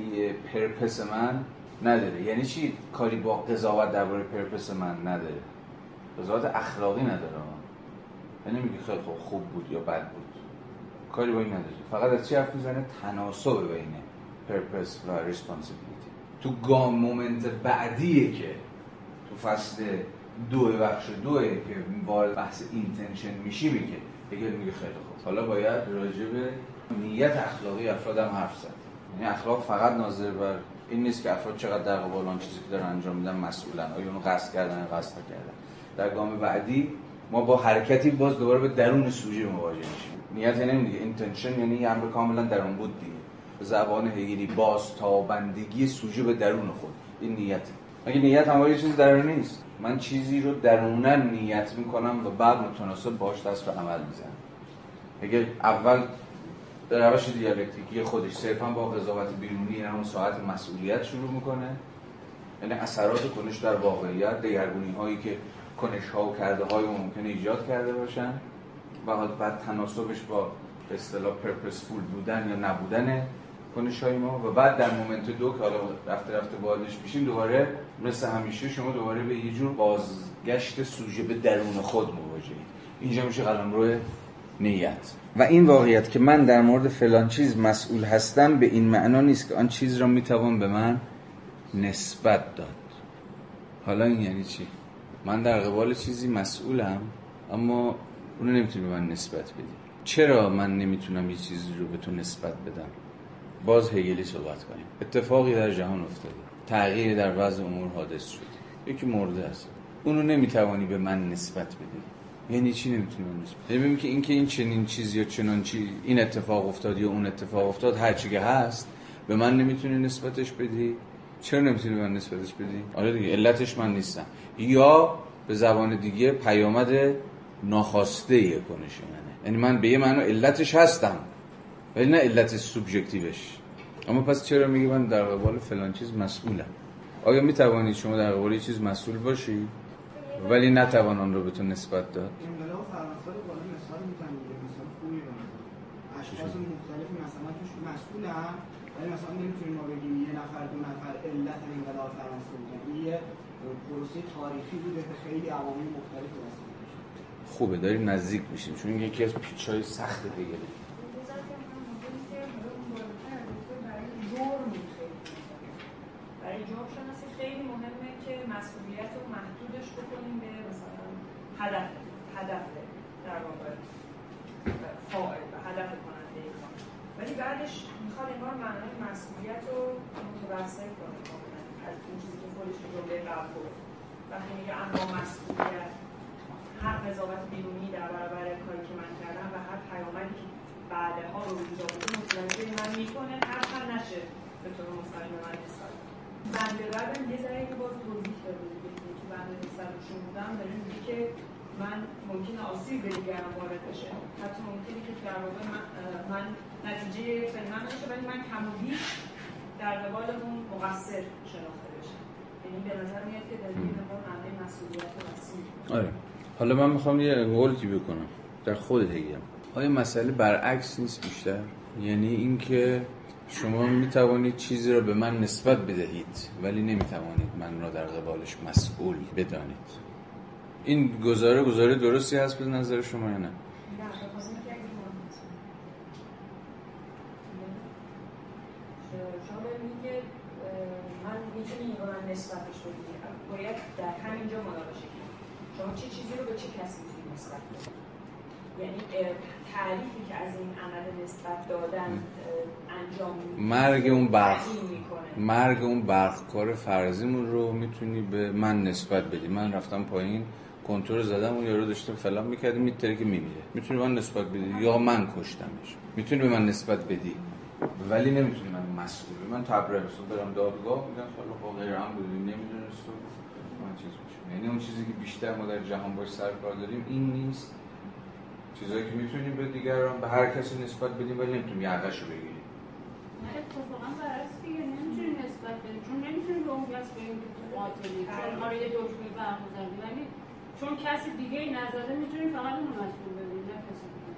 purpose من نداره. یعنی چی؟ کاری با قضاوت درباره purpose من نداره. قضاوت اخلاقی نداره. یعنی میگه خیلی خوب, خوب بود یا بد بود. کاری با این نداره. فقط از چی حرف می‌زنه؟ تناسب بین purpose و responsibility تو گام moment بعدیه که تو فصل دو بخش دوه که وارد بحث intention میشی میگه. دیگه میگه خیلی خوب. حالا باید راجع به نیت اخلاقی افراد هم حرف زد. یعنی اخلاق فقط ناظر بر این نیست که افراد چقدر در قبال آن چیزی که دارن انجام میدن مسئولن. آیا اونو قصد کردن قصد کردن در گام بعدی ما با حرکتی باز دوباره به درون سوژه مواجه میشیم. نیت یعنی دیگه intention یعنی یه امر کاملا درون بود دیگه. به زبان هگلی باز تابندگی سوژه به درون خود. این نیت. اگه نیت هم چیز درونی نیست. من چیزی رو درونن نیت می‌کنم و بعد متناسب باش دست به عمل می‌زنم. اگه اول در روش دیالکتیکی خودش صرفا با قضاوت بیرونی همون ساعت مسئولیت شروع می‌کنه. یعنی اثرات کنش در واقعیت دگرگونی هایی که کنش ها و کرده های ممکنه ایجاد کرده باشن و بعد تناسبش با به اصطلاح پرپسفول بودن یا نبودن کنش های ما و بعد در مومنت دو که حالا رفته رفته بازش میشیم دوباره مثل همیشه شما دوباره به یه جور بازگشت سوژه به درون خود مواجهید. اینجا میشه قلمرو نیت. و این واقعیت که من در مورد فلان چیز مسئول هستم به این معنا نیست که آن چیز را می‌توان به من نسبت داد. حالا این یعنی چی؟ من در قبال چیزی مسئولم اما اونو نمی‌تونی به من نسبت بدی. چرا من نمی‌تونم یه چیزی رو به تو نسبت بدم؟ باز هگلی صحبت کنیم. اتفاقی در جهان افتاده. تغییری در وضع امور حادث شد. یکی مرده است. اونو نمی‌توانی به من نسبت بدی. یعنی چی نمی‌تونی من نسبت یعنی که اینکه این چنین چیز یا چنان چی این اتفاق افتاد یا اون اتفاق افتاد هر چی که هست به من نمی‌تونی نسبتش بدی. چرا نمی‌تونی من نسبتش بدی؟ آره دیگه علتش من نیستم. یا به زبان دیگه پیامد ناخواسته کنش منه. یعنی من به یه معنی علتش هستم ولی نه علت سوبژکتیوش. اما پس چرا میگه من در قبال فلان چیز مسئولم؟ آیا می توانید شما در قبال چیز مسئول باشی؟ ولی نتوان آن رو به تو نسبت داد. مثال اشخاص مختلفی مثلا ولی نمی‌تونیم ما بگیم یه نفر دو نفر علت انقلاب فرانسه بودن این یه پروسه تاریخی بوده که خیلی عوامل مختلفی دست خوبه داریم نزدیک میشیم. چون یکی از پیچ سخت دیگه. برای جرم شناسی خیلی مهمه که مسئولیت رو محدودش بکنیم به مثلا هدف هدف در واقع فاعل و هدف کننده. ولی بعدش می‌خواد انگار معنای مسئولیت رو متوسط کنه. از اون چیزی که خودش جمله قبل گفت. وقتی میگه اما مسئولیت هر قضاوت بیرونی در برابر کاری که من کردم و هر پیامدی که بعدها رو روز آورده متوجه من می‌کنه هر نشه به طور مستقیم من نسبت. بنده بعدم یه ذره که باز توضیح داده دیگه که بنده نسبت بودم داره میگه که من ممکنه آسیب به دیگران وارد بشه. حتی ممکنه که در واقع من, من نتیجه فعل من نشه ولی من کم و بیش در قبال اون مقصر شناخته بشم. یعنی به نظر میاد که در این معنای مسئولیت وسیع. آره. حالا من می‌خوام یه قولتی بکنم. در خود هگل آیا مسئله برعکس نیست بیشتر؟ یعنی اینکه شما می‌توانید چیزی را به من نسبت بدهید ولی نمی‌توانید من را در قبالش مسئول بدانید. این گزاره گزاره درستی هست به نظر شما یا نه نه بخواستم که اگه مهم نیست. شما بهم میگه من می‌تونی رو نسبتش بدی باید در همینجا مناقشه کنی شما چه چیزی رو به چه کسی می‌تونی نسبت بدی یعنی تعریفی که از این عمل نسبت دادن انجام مرگ اون می‌کنه. مرگ اون برقکار فرضیمون رو می‌تونی به من نسبت بدی. من رفتم پایین کنترل زدم اون یارو داشته فلان می‌کردی میتره که میمیره. می‌تونی من نسبت بدی یا من کشتمش؟ می‌تونی به من نسبت بدی؟ ولی نمی‌تونی من مسئول. من تبرئه حساب برم دادگاه میگم خیلی خب غیر هم بودی نمی‌دونست و من چیز میشه یعنی اون چیزی که بیشتر ما در جهان باش سر کار داریم این نیست. چیزایی که می‌تونیم به دیگران به هر کسی نسبت بدیم ولی نمی‌تونیم یقهشو بگیریم. نه اتفاقا برعکس دیگه نمی‌تونی نسبت بدی چون نمی‌تونی به اون کس بگی که تو قاتلی چون آره یه دکمه زدی ولی چون کسی دیگه ای نزده می‌تونی فقط اون مسئول بدی نه کسی دیگه.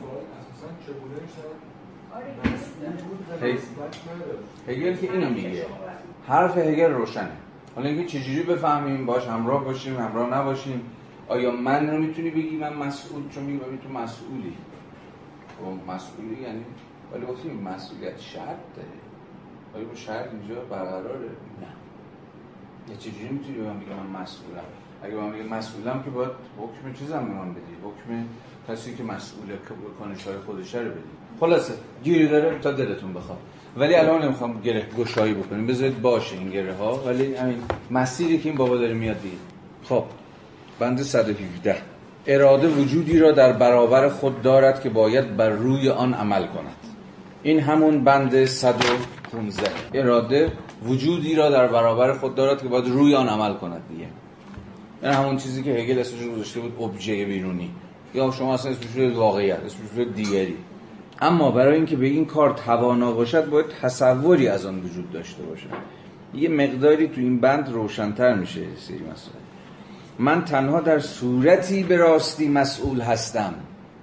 سوال اساسا چگونه آره هی- هگل که اینو میگه حرف هگل روشنه. حالا اینکه چجوری بفهمیم باش همراه باشیم همراه نباشیم آیا من رو می‌تونی بگی من مسئول؟ چون ببین تو مسئولی. خب مسئولی یعنی ولی گفتیم مسئولیت شرط داره. آیا اون شرط اینجا برقراره؟ نه. یا چجوری می‌تونی بگی من مسئولم؟ اگه من مسئولم که باید حکم چیزم به من بدی؟ حکم کسی که مسئوله که کنشهای خودشه رو بدی. خلاصه گیری داره تا دلتون بخواد. ولی الان نمی‌خوام گره گشایی بکنیم. بذارید باشه این گره ها ولی همین مسیری که این بابا داره میاد دیگه. خب بند 117 اراده وجودی را در برابر خود دارد که باید بر روی آن عمل کند. این همون بند 115 اراده وجودی را در برابر خود دارد که باید روی آن عمل کند دیگه. این همون چیزی که هگل اسمش رو گذاشته بود ابژه بیرونی. یا شما اصلا اسمش رو واقعیت اسمش رو دیگری. اما برای اینکه به این کار توانا باشد باید تصوری از آن وجود داشته باشد. یه مقداری تو این بند روشنتر میشه سری مسائل من تنها در صورتی به راستی مسئول هستم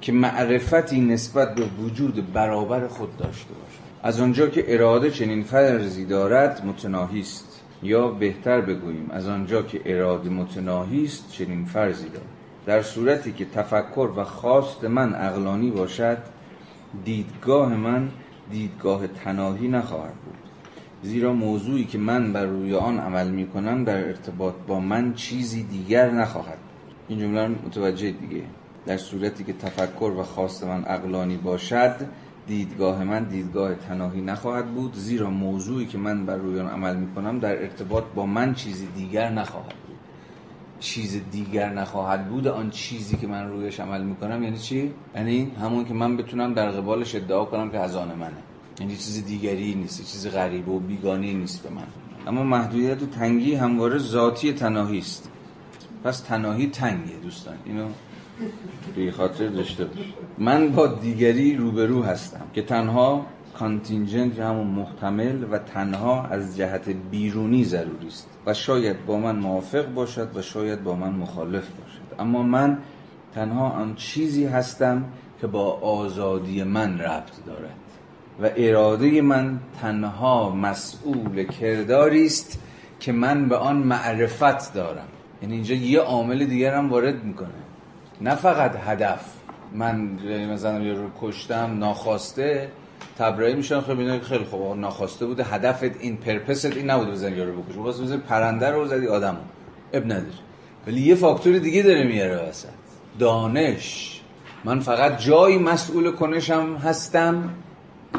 که معرفتی نسبت به وجود برابر خود داشته باشم. از آنجا که اراده چنین فرضی دارد متناهی است. یا بهتر بگوییم از آنجا که اراده متناهی است چنین فرضی دارد. در صورتی که تفکر و خواست من اقلانی باشد دیدگاه من دیدگاه تناهی نخواهد بود. زیرا موضوعی که من بر روی آن عمل می کنم در ارتباط با من چیزی دیگر نخواهد این جمله متوجه دیگه. در صورتی که تفکر و خواست من اقلانی باشد دیدگاه من دیدگاه تناهی نخواهد بود زیرا موضوعی که من بر روی آن عمل می کنم در ارتباط با من چیزی دیگر نخواهد بود. چیز دیگر نخواهد بود آن چیزی که من رویش عمل می‌کنم یعنی چی؟ یعنی همون که من بتونم در قبالش ادعا کنم که از آن منه. یعنی چیز دیگری نیست چیز غریب و بیگانه نیست به من. اما محدودیت و تنگی همواره ذاتی تناهی است. پس تناهی تنگه دوستان. اینو به خاطر داشته باش. من با دیگری روبرو هستم که تنها کانتینجنت یا همون محتمل و تنها از جهت بیرونی ضروری است و شاید با من موافق باشد و شاید با من مخالف باشد. اما من تنها آن چیزی هستم که با آزادی من ربط دارد و اراده من تنها مسئول کرداری است که من به آن معرفت دارم. یعنی اینجا یه عامل دیگر هم وارد می‌کنه. نه فقط هدف. من مثلا یه رو کشتم ناخواسته تبرئه میشن خب اینا خیلی خوب. ناخواسته بوده هدفت این پرپست این نبوده بزنی یارو بکش واسه بزنی پرنده رو زدی آدمو اب نداره ولی یه فاکتور دیگه داره میاره وسط دانش. من فقط جایی مسئول کنشم هستم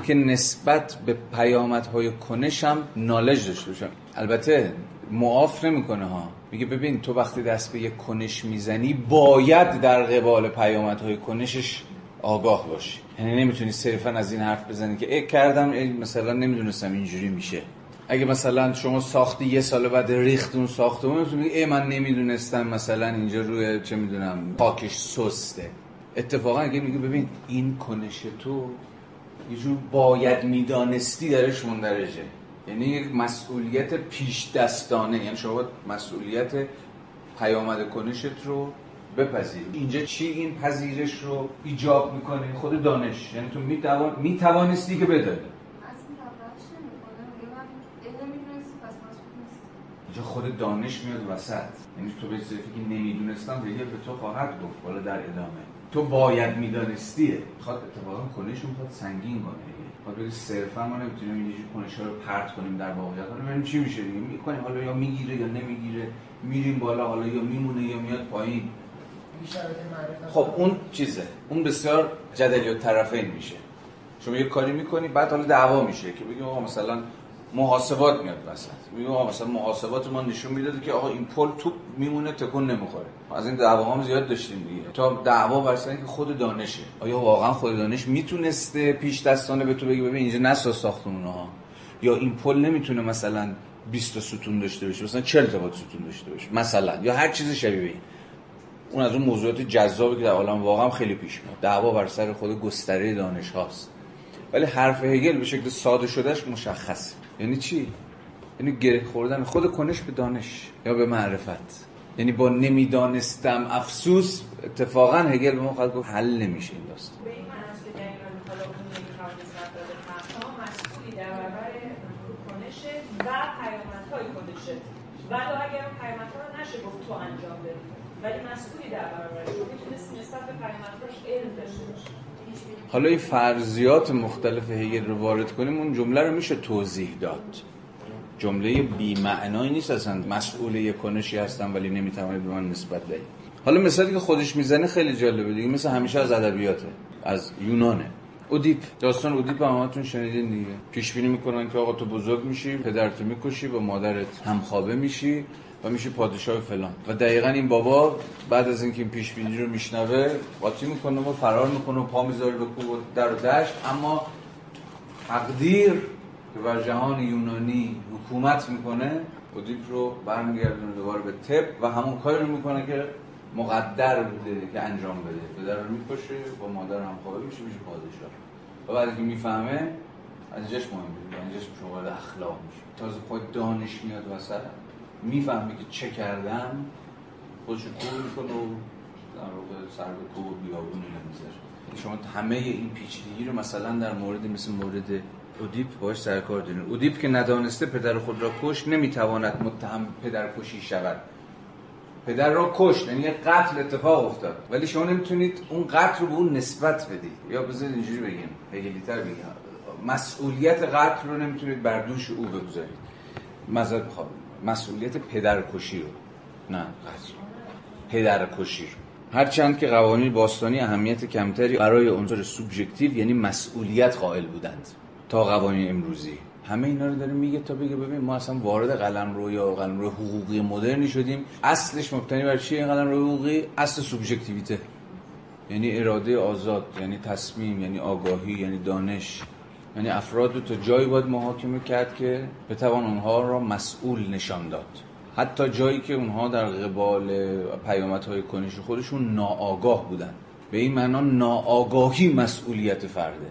که نسبت به پیامدهای کنشم نالج داشته باشم. البته معاف نمی‌کنه ها. میگه ببین تو وقتی دست به یک کنش می‌زنی باید در قبال پیامدهای کنشش آگاه باشی. یعنی نمی‌تونی صرفا از این حرف بزنی که ای کردم ای مثلا نمی‌دونستم اینجوری میشه. اگه مثلا شما ساختی یه سال بعد ریخت اون ساختمون میگی ای من نمی‌دونستم مثلا اینجا روی چه می‌دونم پاکش سسته. اتفاقا اگه میگه ببین این کنش تو یه جور باید می‌دانستی درش مندرجه. یعنی یک مسئولیت پیش دستانه یعنی شما مسئولیت پیامد کنشت رو بپذیر اینجا چی این پذیرش رو ایجاب می‌کنه؟ خود دانش. یعنی تو می‌توان می‌توانستی که بدانی. اینجا خود دانش میاد وسط. یعنی تو به صرفی که نمی‌دونستم دیگه به تو خواهد گفت حالا در ادامه. تو باید میدانستیه. می‌خواد اتفاقا کنش می‌خواد سنگین کنه. بگه صرفا ما نمی‌تونیم اینجوری کنش رو پرت کنیم در واقعیت حالا ببینیم چی میشه دیگه. می‌کنیم حالا یا می‌گیره یا نمی‌گیره. میریم بالا حالا یا میمونه یا میاد پایین. خب اون چیزه. اون بسیار جدلی و طرفین میشه. شما یه کاری می‌کنی بعد حالا دعوا میشه که بگیم آقا مثلا محاسبات میاد وسط. آقا مثلا محاسبات ما نشون می‌داده که آقا این پل توپ میمونه تکون نمی‌خوره. از این دعوا هم زیاد داشتیم دیگه. تا دعوا بر سر اینکه خود دانشه. آیا واقعا خود دانش می‌تونسته پیش دستانه به تو بگه ببین اینجا نساز ساختمون ها یا این پل نمی‌تونه مثلا 20 تا ستون داشته باشه مثلا 40 تا ستون داشته باشه مثلا. یا هر چیز شبیه این. اون از اون موضوعات جذابی که در عالم واقعا خیلی پیش میاد. دعوا بر سر خود گستره دانش هاست ولی حرف هگل به شکل ساده شدهش مشخصه. یعنی چی؟ یعنی گره خوردن خود کنش به دانش یا به معرفت؟ یعنی با نمی‌دانستم افسوس اتفاقا هگل به ما خواهد گفت حل نمیشه این داستان. و پیامدهای کنشت ولو اگر اون پیامدها رو نشه گفت تو انجام بدی. ولی مسئولی در برابرش. تو می‌تونستی نسبت به پیامدهاش علم داشته باشی. حالا این فرضیات مختلف هگل رو وارد کنیم اون جمله رو میشه توضیح داد. جمله بی معنایی نیست اصلا مسئول یک کنشی هستم ولی نمی‌توانید به من نسبت دهید حالا مثالی که خودش می‌زنه خیلی جالبه دیگه مثل همیشه از ادبیاته از یونانه. اودیپ داستان اودیپ هم همتون شنیدین دیگه. پیش بینی می‌کنن که آقا تو بزرگ میشی پدرتو می‌کشی با مادرت همخوابه میشی. و میشی پادشاه فلان. و دقیقا این بابا بعد از اینکه این پیش بینی رو میشنوه قاطی می‌کنه؟ و فرار می‌کنه و پا می‌ذاره به کوه و در و دشت. اما تقدیر که بر جهان یونانی حکومت می‌کنه اودیپ رو برمیگردونه دوباره به طب و همون کاری رو می‌کنه که مقدر بوده که انجام بده. پدر رو می‌کشه با مادر هم خوابه میشه میشه پادشاه. و بعد که می‌فهمه از اینجاش مهم میشه اینجاش میشه وارد اخلاق میشه. تازه خود دانش میاد وسط. می‌فهمه که چه کردم خودش رو کور می‌کنه و در واقع سر به کوه و بیابون شما همه این پیچیدگی رو مثلا در مورد مثل مورد اودیپ باش سرکار دارین. اودیپ که ندانسته پدر خود را کش نمی‌تواند متهم پدر کشی شود. پدر را کشت یعنی قتل اتفاق افتاد. ولی شما نمی‌تونید اون قتل رو به اون نسبت بدید. یا بذارید اینجوری بگیم هگلی‌تر بگیم. مسئولیت قتل رو نمی‌تونید بر دوش او بگذارید. مذارت بخوام مسئولیت پدر کشی رو. نه قتل پدر کشی رو. هرچند که قوانین باستانی اهمیت کمتری برای عنصر سوبژکتیو یعنی مسئولیت قائل بودند. تا قوانین امروزی. همه اینا رو داره میگه تا بگه ببین ما اصلا وارد قلمرو یا قلمرو حقوقی مدرنی شدیم. اصلش مبتنی بر چیه این قلمرو حقوقی؟ اصل سوبژکتیویته. یعنی اراده آزاد یعنی تصمیم یعنی آگاهی یعنی دانش. یعنی افراد رو تا جایی باید محاکمه کرد که بتوان اونها را مسئول نشان داد. حتی جایی که اونها در قبال پیامدهای کنش خودشون ناآگاه بودن. به این معنا ناآگاهی مسئولیت فرده.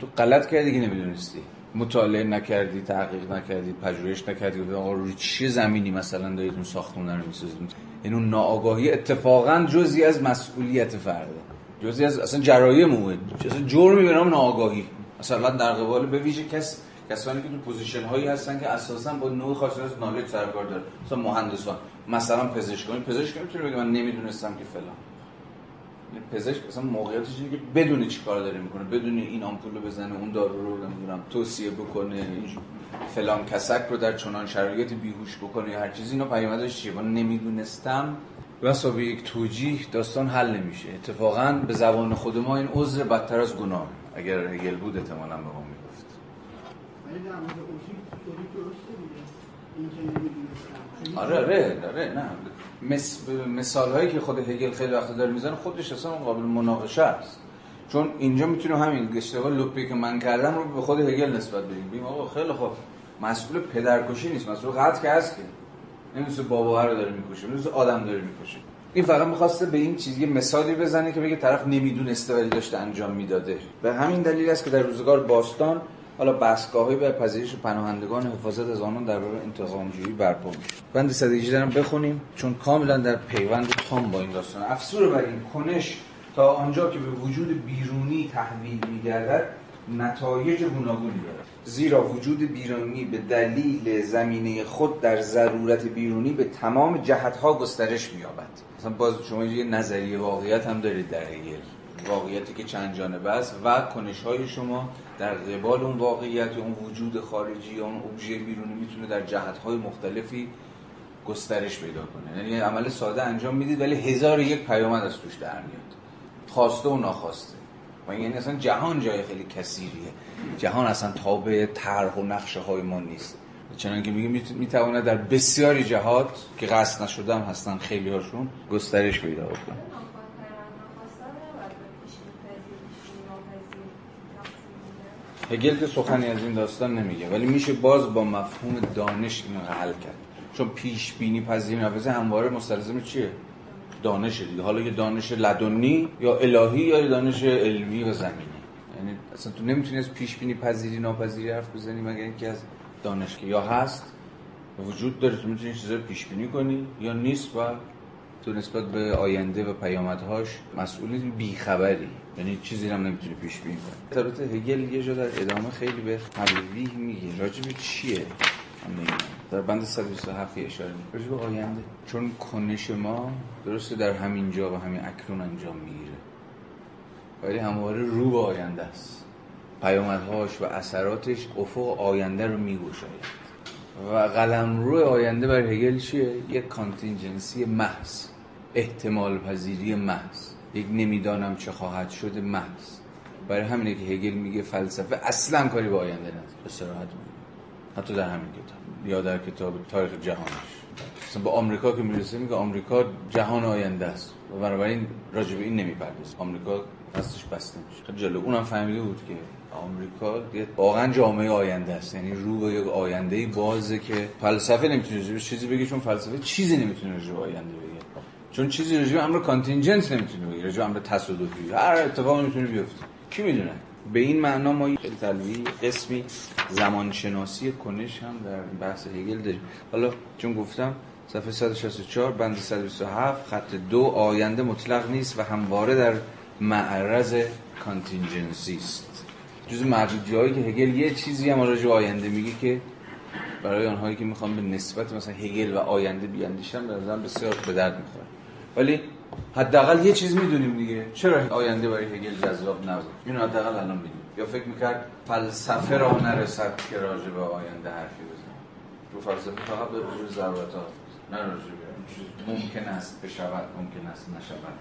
تو غلط کردی که نمی‌دونستی. مطالعه نکردی تحقیق نکردی پژوهش نکردی. گفتی آقا روی چه زمینی مثلا دارید اون ساختمون رو می‌سازید؟ این اون ناآگاهی اتفاقا جزئی از مسئولیت فرده. جزئی از اصلا جرایم اوه اصلا جرمی به نام ناآگاهی. مثلا در قبال به ویژه کس کسانی که تو پوزیشن هایی هستن که اساسا با نوع خاصی از knowledge سرکار داره مثلا مهندسان. مثلا پزشکان. پزشک می‌تونه بگه من نمی‌دونستم که فلان. پزشک اصلا موقعیتش اینه که بدونه چی کار داره می‌کنه. بدونه این آمپول رو بزنه اون دارو رو نمی‌دونم توصیه بکنه فلان کس رو در چنان شرایطی بیهوش بکنه یا هر چیزی. اینا پیامدش چیه؟ من نمی‌دونستم. به یک توجیه داستان حل نمیشه. اتفاقا به زبان خود ما این عذر بدتر از گناه. اگر هگل بود احتمالا به ما می‌گفت. آره آره آره نه. مس... مثال هایی که خود هگل خیلی وقت داره می‌زنه خودش اصلا قابل مناقشه است. چون اینجا می‌تونیم همین اشتباه لپی که من کردم رو به خود هگل نسبت بدیم. بگیم آقا خیلی خوب. مسئول پدرکشی نیست. مسئول قتل که هست که. نمیشه بابا رو داره می‌کشه نمیشه آدم داره می‌کشه. این فقط می‌خواسته به این چیزی مثالی بزنه که بگه طرف نمی‌دونسته ولی داشته انجام می‌داده. به همین دلیل است که در روزگار باستان حالا بسگاهی به پذیرش پناهندگان حفاظت از آنان در برابر انتقامجویی برپا میشه. بند 118 رو بخونیم چون کاملا در پیوند تام با این داستان. افسور بر این کنش تا آنجا که به وجود بیرونی تحویل میگردد نتایج گوناگونی دارد زیرا وجود بیرونی به دلیل زمینه خود در ضرورت بیرونی به تمام جهتها گسترش مییابد. مثلا باز شما یه نظریه واقعیت هم دارید در هگل واقعیتی که چند جانبه است و کنش های شما در قبال اون واقعیت اون وجود خارجی اون ابژه بیرونی می‌تونه در جهت های مختلفی گسترش پیدا کنه. یعنی عمل ساده انجام می‌دید ولی هزار یک پیامد از توش در میاد. خواسته و ناخواسته. و یعنی اصلا جهان جای خیلی کثیریه. جهان اصلا تابع طرح و نقشه های ما نیست. چنانکه میگه می‌تواند در بسیاری جهات که قصد نشدم هستن خیلی هاشون گسترش پیدا بکنه هگل که سخنی از این داستان نمیگه ولی میشه باز با مفهوم دانش اینو حل کرد. چون پیش بینی پذیری نفسه همواره مستلزم چیه؟ دانش دیگه. حالا یه دانش لدنی یا الهی یا یه دانش علمی و زمینی. یعنی اصلا تو نمی‌تونی از پیش بینی پذیری ناپذیری حرف بزنی مگر اینکه از دانش که یا هست وجود داره. تو می‌تونی چیزا پیش بینی کنی یا نیست و تو نسبت به آینده و پیامدهاش مسئول بیخبری. یعنی چیزی هم نمی‌تونی پیش بینی کنی. البته هگل یه جا در ادامه خیلی به حلوی میگه راجب چیه؟ در بند 127 اشاره می‌کنه. راجب آینده. چون کنش ما درسته در همین جا و همین اکنون انجام می‌گیره. ولی همواره رو به آینده است. پیامدهاش و اثراتش افق آینده رو میگوشاید و قلم روی آینده بر هگل چیه؟ یک کانتینجنسی محض. احتمال پذیری محض. یک نمی‌دانم چه خواهد شده محض. برای همینه که هگل میگه فلسفه اصلا کاری به آینده نداره. به صراحت میگه حتی در همین کتاب یا در کتاب تاریخ جهانش. مثلا به آمریکا که می‌رسه میگه آمریکا جهان آینده است و بنابراین راجع به این نمی‌پردازه آمریکا دستش بسته میشه. خب جلو اونم فهمیده بود که آمریکا واقعا جامعه آینده است. یعنی رو به یک آینده بازه که فلسفه نمی‌تونه چیزی بگه چون فلسفه چیزی نمی‌تونه راجع به آینده بگه. چون چیزی راجع به امر کانتینجنت نمی‌تونه بگه راجع به امر تصادفی. هر اتفاقی می‌تونه بیفته. کی می‌دونه؟ به این معنا ما خیلی قسمی زمانشناسی کنش هم در بحث هگل داریم. حالا چون گفتم صفحه 164 بند 127 خط دو آینده مطلق نیست و همواره در معرض کانتینجنسی است. جز معدودی هایی که هگل یه چیزی هم راجع آینده میگه که برای آنهایی که می‌خوان به نسبت مثلا هگل و آینده بیاندیشن به نظرم بسیار به درد می‌خوره. ولی حداقل یه چیز می‌دونیم دیگه. چرا آینده برای هگل جذاب نبود؟ اینو حداقل الان می‌دونیم. یا فکر می‌کرد فلسفه را نرسد که راجع به آینده حرفی بزنه. رو فلسفه فقط به وجود ضرورت ها نه راجع به ممکن است بشود ممکن است نشود.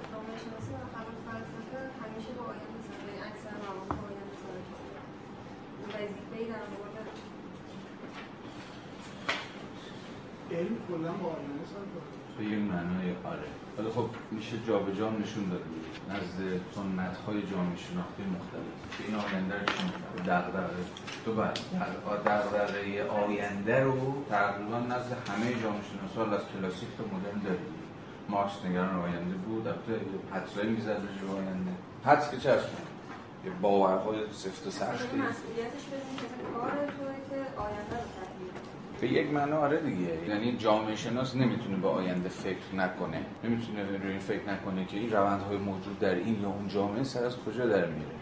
علم کلا با آینده سر به یه معنای آره. ولی خب میشه جابجا نشون داد نزد سنت های جامعه شناختی مختلف. که این آینده رو چی دغدغه. تو بعد دغدغه آینده رو تقریبا نزد همه جامعه شناسا از کلاسیک تا مدرن داریم. مارکس نگران آینده بود. البته حدسایی می‌زد راجع آینده. حدس که یه باورهای سفت و سختی. مسئولیتش بدون که کار که آینده رو به یک معنا آره دیگه. یعنی جامعه شناس نمی‌تونه به آینده فکر نکنه. نمی‌تونه روی این فکر نکنه که این روندهای موجود در این یا اون جامعه سر از کجا در میره.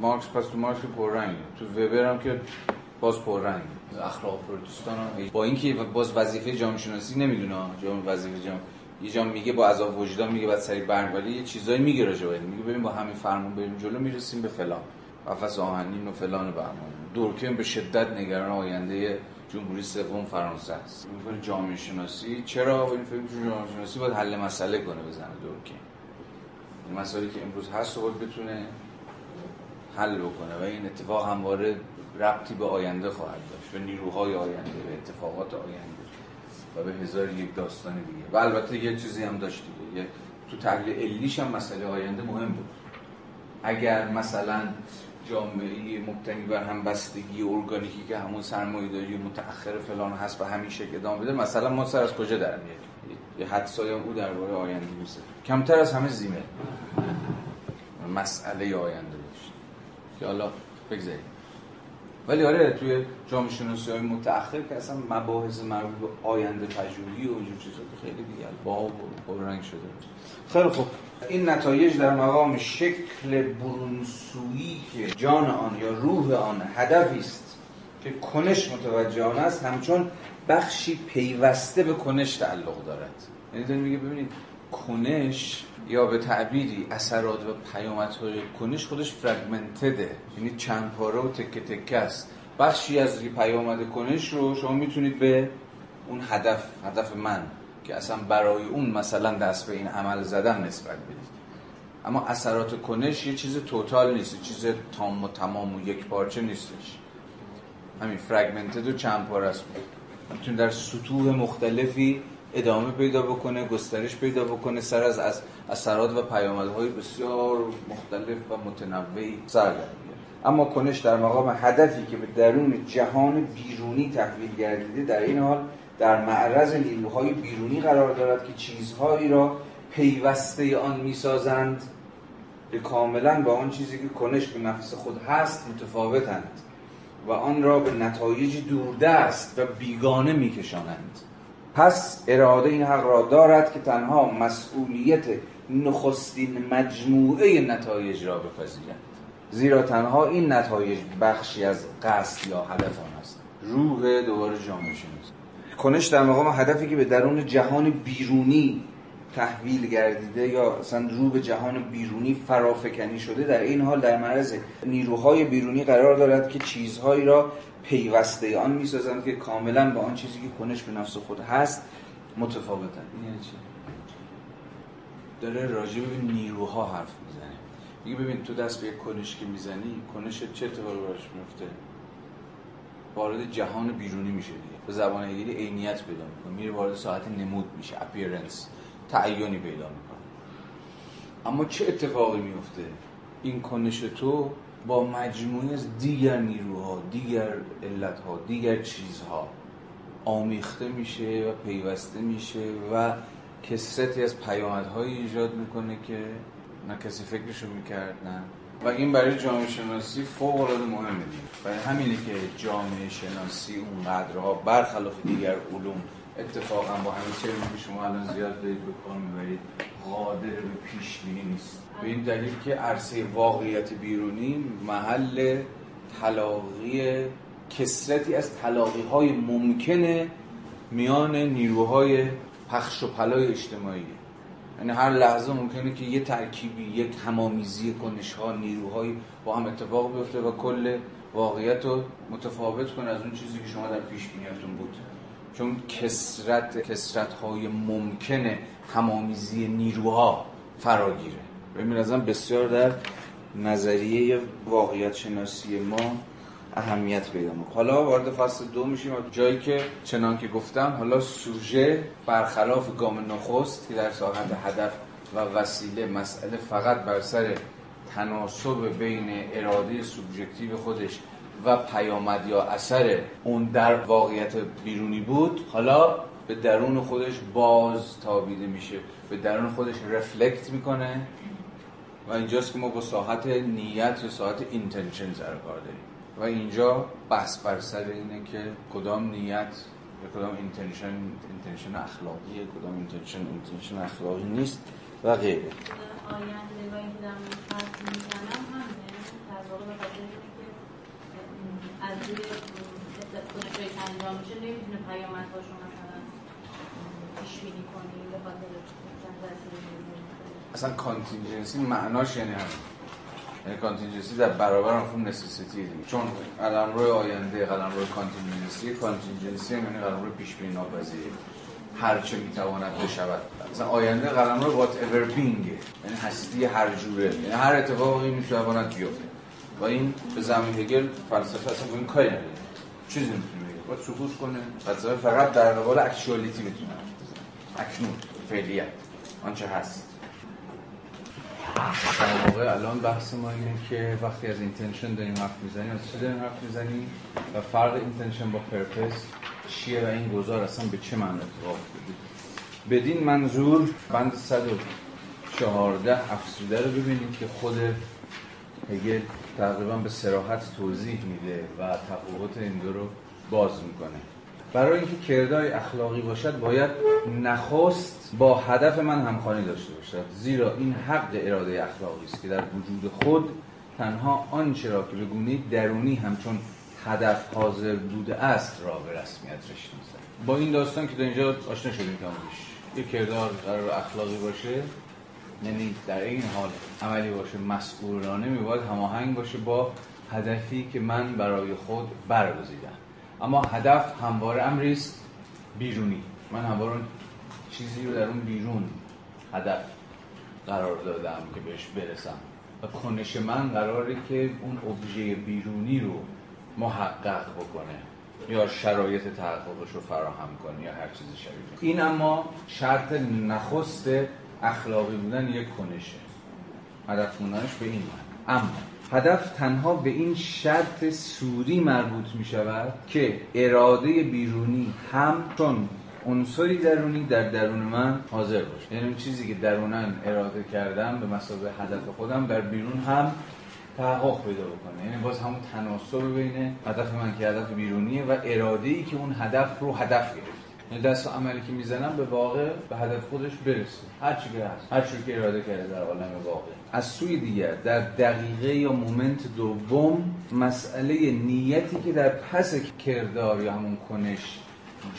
مارکس پس تو مارکس پررنگه. تو وبر هم که باز پررنگ اخلاق پروتستان با اینکه باز وظیفه جامعه شناسی نمی‌دونه. جامعه وظیفه جامعه. یه جا میگه با عذاب وجدان میگه بعد سری برم ولی یه چیزایی میگه راجع به میگه ببین با همین فرمون بریم جلو می‌رسیم به فلان. قفس آهنین و فلان و بهمان. دورکیم به شدت نگران آینده جمهوری سوم فرانسه است. می‌کنه جامعه شناسی چرا این فکر جامعه شناسی باید حل مسئله کنه بزنه دورکین این مسائلی که امروز هست رو باید بتونه حل بکنه و این اتفاق همواره ربطی به آینده خواهد داشت به نیروهای آینده به اتفاقات آینده و به هزار یک داستان دیگه. و البته یه چیزی هم داشت یه تو تحلیل علیش هم مسئله آینده مهم بود. اگر مثلا جامعه مبتنی بر همبستگی ارگانیکی که همون سرمایه‌داری متأخر فلان هست و همیشه ادامه بده مثلا ما سر از کجا در میاریم؟ یه حدسای او درباره آینده میسه کمتر از همه زیمه. مسئله آینده داشت که حالا بگذاریم. ولی آره توی جامعه شناسی های متأخر که اصلا مباحث مربوط به آینده پژوهی و اینجور چیزا که خیلی دیگه باب و پررنگ شده. خیلی خوب. این نتایج در مقام شکل برونسویی که جان آن یا روح آن هدفی است که کنش متوجه آن است همچون بخشی پیوسته به کنش تعلق دارد. یعنی داریم میگه ببینید کنش یا به تعبیری اثرات و پیامدهای کنش خودش فرگمنتده یعنی چند پاره و تکه تکه است. بخشی از پیامد کنش رو شما می‌تونید به اون هدف هدف من که اصلا برای اون مثلا دست به این عمل زدن نسبت بدید. اما اثرات کنش یه چیز توتال نیست چیز تام و تمام و یک پارچه نیستش. همین فرگمنتد و چند پاره است. می‌تونه در سطوح مختلفی ادامه پیدا بکنه گسترش پیدا بکنه سر از از اثرات و پیامدهای بسیار مختلف و متنوعی سر اما کنش در مقام هدفی که به درون جهان بیرونی تحویل گردیده در این حال در معرض نیروهای بیرونی قرار دارد که چیزهایی را پیوسته آن می‌سازند که کاملا با آن چیزی که کنش به نفس خود هست متفاوتند و آن را به نتایج دوردست و بیگانه میکشانند. پس اراده این حق را دارد که تنها مسئولیت نخستین مجموعه نتایج را بپذیرد. زیرا تنها این نتایج بخشی از قصد یا هدف آن است. روح دوباره جامعه شناسی. کنش در مقام هدفی که به درون جهان بیرونی تحویل گردیده یا اصلا رو به جهان بیرونی فرافکنی شده در این حال در معرض نیروهای بیرونی قرار دارد که چیزهایی را پیوسته آن می‌سازند که کاملا با آن چیزی که کنش به نفس خود هست متفاوتند. یعنی چی؟ داره راجع به نیروها حرف می‌زنه. میگه ببین تو دست به کنش که می‌زنی کنش چه اتفاقی براش میفته وارد جهان بیرونی میشه دیگه. به زبان هگلی عینیت پیدا می‌کنه. میره وارد ساعت نمود میشه اپیرنس تعینی پیدا می‌کنه. اما چه اتفاقی میفته این کنش تو با مجموعی از دیگر نیروها دیگر علتها دیگر چیزها آمیخته میشه و پیوسته میشه و کسرتی از پیامدهایی ایجاد می‌کنه که نه کسی فکرشو می‌کرد نه و این برای جامعه شناسی فوق العاده مهمه برای همینه که جامعه شناسی اونقدرها برخلاف دیگر علوم اتفاقا با همین چرمی که شما الان زیاد دارید به کار می‌برید قادر به پیش نیست. به این دلیل که عرصه واقعیت بیرونی محل تلاقی کسرتی از تلاقی های ممکنه میان نیروهای پخش و پلای اجتماعی. یعنی هر لحظه ممکنه که یه ترکیبی یک همامیزی کنش ها نیروهایی با هم اتفاق بیفته و کل واقعیت رو متفاوت کنه از اون چیزی که شما در پیش بینیتون بود. چون کسرت کسرت های ممکنه همامیزی نیروها فراگیره. ببین ازم بسیار در نظریه واقعیت شناسی ما اهمیت پیدا می‌کنه. حالا وارد فصل دو میشیم. جایی که چنان که گفتم حالا سوژه برخلاف گام نخست که در ساحت هدف و وسیله مسئله فقط بر سر تناسب بین اراده سوبژکتیو خودش و پیامد یا اثر اون در واقعیت بیرونی بود حالا به درون خودش باز تابیده میشه. به درون خودش reflect می‌کنه. و اینجاست که ما با ساحت نیت یا ساحت intention سر داریم. و اینجا بحث بر سر اینه که کدام نیت یا کدام intention intention اخلاقیه کدام intention intention اخلاقی نیست و غیره. آینده و اینکه در مورد حرف می‌زنم همه در واقع به خاطر اینکه از روی کنشش انجام میشه نمی‌تونه پیامدهاشو مثلا پیش بینی کنی به خاطر اصلا contingency معناش یعنی هم یعنی contingency در برابر مفهوم necessity چون قلمرو آینده قلمرو contingency contingency هم یعنی قلمرو پیش بینی ناپذیری. هر چه می‌تواند بشود. مثلا آینده قلمرو whatever being یعنی هستی هر جوره. یعنی هر اتفاقی می‌تواند بیفته. و این به زعم هگل فلسفه اصلا با این کاری نداره. چیزی نمی‌تونه باید سکوت کنه. فلسفه فقط در قبال actuality می‌تونه اکنون فعلیت. آنچه هست. در واقع الان بحث ما اینه که وقتی از intention داریم حرف می‌زنیم از چی داریم حرف می‌زنیم و فرق intention با purpose چیه و این گذار اصلا به چه معنی اتفاق بدین منظور بند 114 افزوده رو ببینید که خود هگل تقریبا به سراحت توضیح میده و تفاوت این دو رو باز می‌کنه. برای اینکه کردار اخلاقی باشد باید نخست با هدف من همخوانی داشته باشد. زیرا این حق اراده اخلاقی است که در وجود خود تنها آنچه را که به درونی همچون هدف حاضر بوده است را به رسمیت رسانید با این داستان که در اینجا آشنا شدیم کاملیش یک کردار قرار اخلاقی باشه یعنی در این حال عملی باشه مسئولانه میباید هماهنگ باشه با هدفی که من برای خود برگزیدم. اما هدف همواره امری است بیرونی. من همواره چیزی رو در اون بیرون هدف قرار دادم که بهش برسم. و کنش من قراره که اون ابژه بیرونی رو محقق بکنه یا شرایط تحققش رو فراهم کنه یا هر چیزی شبیه این اما شرط نخست اخلاقی بودن یک کنشه. هدف به این من اما هدف تنها به این شرط سوری مربوط می شود که اراده بیرونی هم چون عنصری درونی در درون من حاضر باشه. یعنی چیزی که درونن اراده کردم به مسابقه هدف خودم در بیرون هم تحقق پیدا بکنه. یعنی باز همون تناسب بین هدف من که هدف بیرونیه و اراده ای که اون هدف رو هدف گرفت. یعنی دست و عملی که می‌زنم به واقع به هدف خودش برسه. هر چی که هست هر چی که اراده کرده در عالم واقع. از سوی دیگر در دقیقه یا مومنت دوم مسئله نیتی که در پس کردار یا همون کنش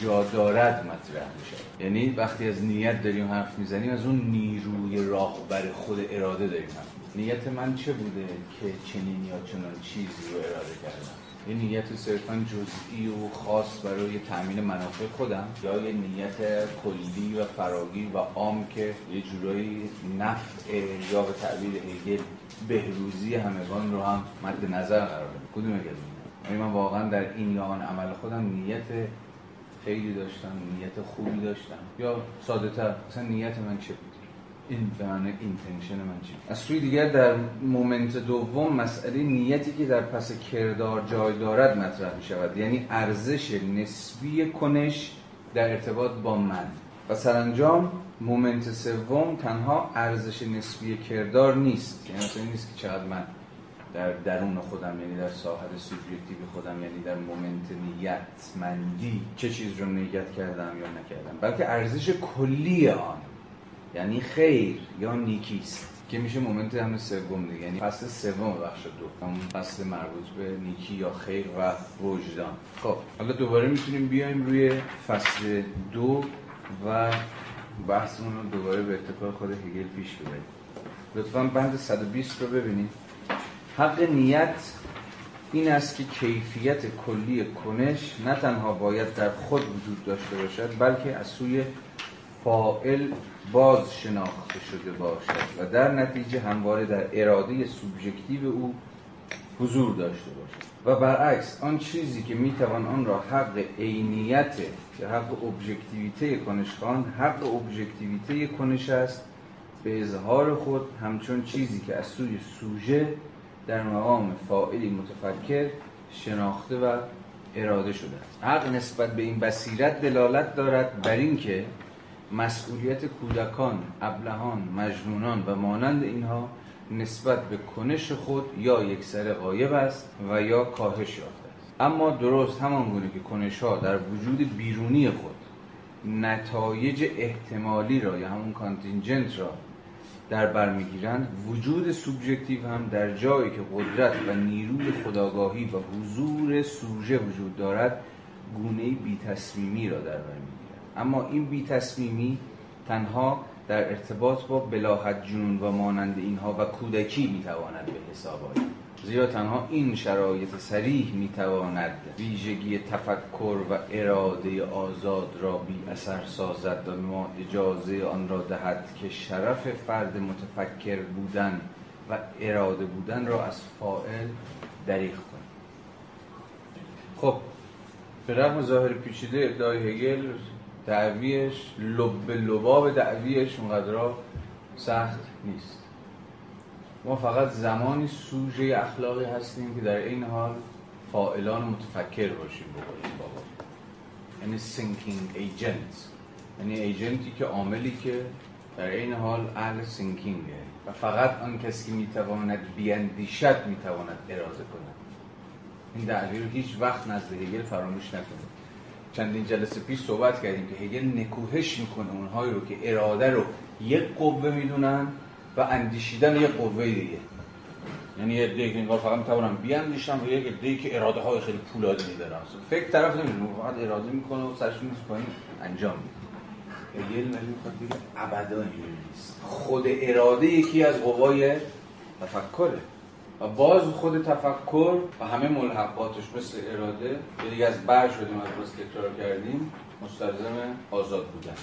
جا دارد مطرح میشه یعنی وقتی از نیت داریم حرف می‌زنیم از اون نیروی راهبر خود اراده داریم نیت من چه بوده که چنین یا چنان چیزی رو اراده کردم؟ یه نیت صرفا جزئی و خاص برای تأمین منافع خودم یا یه نیت کلی و فراگیر و عام که یه جورایی نفع یا به تعبیر هگل بهروزی همگان رو هم مد نظر قرار بده کدوم یعنی من واقعا در این یا عمل خودم نیت خیلی داشتم نیت خوبی داشتم. یا ساده تر مثلا نیت من چه بود؟ این معنی اینتنشن من چی؟ از سوی دیگر در moment دوم مسئله نیتی که در پس کردار جای دارد مطرح می شود یعنی ارزش نسبی کنش در ارتباط با من. و سرانجام moment سوم تنها ارزش نسبی کردار نیست. یعنی مثلا نیست که چقدر من در درون خودم یعنی در ساحت subjective خودم یعنی در moment نیت مندی چه چیز رو نیت کردم یا نکردم. بلکه ارزش کلی آن. یعنی خیر یا نیکیست که میشه مومنت هم سوم دیگه. یعنی فصل سوم بخش دو. همون فصل مربوط به نیکی یا خیر و وجدان. خب حالا دوباره می‌تونیم بیایم روی فصل دو و بحثمون رو دوباره به اتفاق خود هگل پیش ببریم. لطفا بند 120 رو ببینید حق نیت این است که کیفیت کلی کنش نه تنها باید در خود وجود داشته باشد بلکه از سوی فائل باز شناخته شده باشد و در نتیجه همواره در اراده سوبژکتیو او حضور داشته باشد. و برعکس آن چیزی که می‌توان آن را حق عینیت یا حق ابژکتیویته کنشخان حق ابژکتیویته کنش است به اظهار خود همچون چیزی که از سوی سوژه در مقام فاعلی متفکر شناخته و اراده شده است. حق نسبت به این بصیرت دلالت دارد بر اینکه مسئولیت کودکان، ابلهان، مجنونان و مانند اینها نسبت به کنش خود یا یک سر غایب است و یا کاهش یافته است. اما درست همان گونه که کنش ها در وجود بیرونی خود نتایج احتمالی را یا همون کانتینجنت را در بر می‌گیرند وجود سوبژکتیو هم در جایی که قدرت و نیروی خداگاهی و حضور سوژه وجود دارد گونه بی تصمیمی را در بر اما این بی تصمیمی تنها در ارتباط با بلاحت جنون و مانند اینها و کودکی می‌تواند به حساب آید. زیرا تنها این شرایط سریح می‌تواند ویژگی تفکر و اراده آزاد را بی اثر سازد و ما اجازه آن را دهد که شرف فرد متفکر بودن و اراده بودن را از فائل دریغ کند خب به رغم ظاهر پیچیده ادعای هگل دعویش لب لباب دعویش اونقدر سخت نیست. ما فقط زمانی سوژه اخلاقی هستیم که در این حال فاعلان متفکر باشیم بقول بابا. یعنی thinking agent یعنی agent ی که عاملی که در این حال اهل thinking ه و فقط آن کسی که می‌تواند بیاندیشد می‌تواند اراده کند. این دعوی رو هیچ وقت نزد هگل فراموش نکنید. چندین جلسه پیش صحبت کردیم که هگل نکوهش می‌کنه اونهایی رو که اراده رو یک قوه می‌دونن و اندیشیدن یک قوه دیگه. یعنی یه دیگه انگار فقط می‌تونم بیاندیشم و یک دیگه که اراده های خیلی پولادی دارن فکر طرف نمی‌دونه فقط اراده می‌کنه و سرش میز پایین انجام میده. هگل ولی می‌خواد بگه ابدا اینجوری نیست. خود اراده یکی از قوای تفکره. و باز خود تفکر و همه ملحقاتش مثل اراده یه دیگه از بر شدیم از باز تکرار کردیم مستلزم آزاد بودن.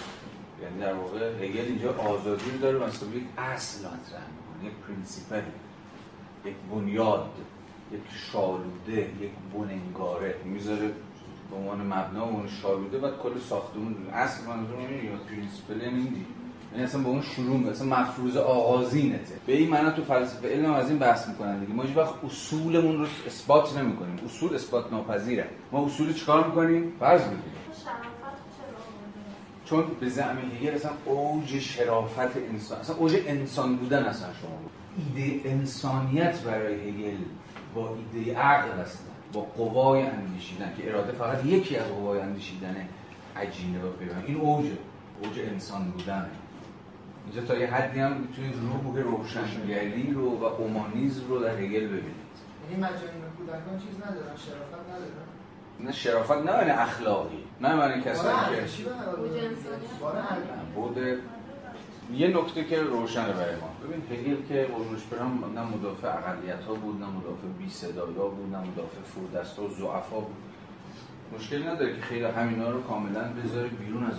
یعنی در واقع هگل اینجا آزادی رو داره مثلا یک اصل مطرح می‌کنه یک principle یک بنیاد یک شالوده یک بن‌انگاره. می‌ذاره به عنوان مبنا و عنوان شالوده بعد کل ساختمون اصل منظور نمیگه principle نمیدی یعنی اصلا با اون شروع می‌کنه اصلا مفروض آغازینته. به این معنا تو فلسفه علم از این بحث می‌کنن دیگه. ما هیچ وقت اصولمون رو اثبات نمی‌کنیم. اصول اثبات ناپذیره. ما اصول چیکار می‌کنیم؟ فرض می‌کنیم چون به زعم هگل اصلا اوج شرافت انسان اصلا اوج انسان بودن اصلا شما. ایده انسانیت برای هگل با ایده عقل هستن با قوای اندیشیدن که اراده فقط یکی از قوای اندیشیدن عجینه و پیوند این اوج اوج انسان بودنه. اینجا تا یه حدی هم می‌تونید روح روشنگری رو و اومانیزم رو در هگل ببینید. یعنی مجانین کودکان چیز ندارن شرافت ندارن. نه شرافت نه معنی اخلاقی نه معنی کسانی که بود. یه نکته که روشنه برای ما. ببین هگل که قربونش برم نه مدافع اقلیت ها بود نه مدافع بی صدایا بود نه مدافع فردستا و ضعفا بود. مشکلی نداره که خیلی همینا رو کاملا بذاره بیرون از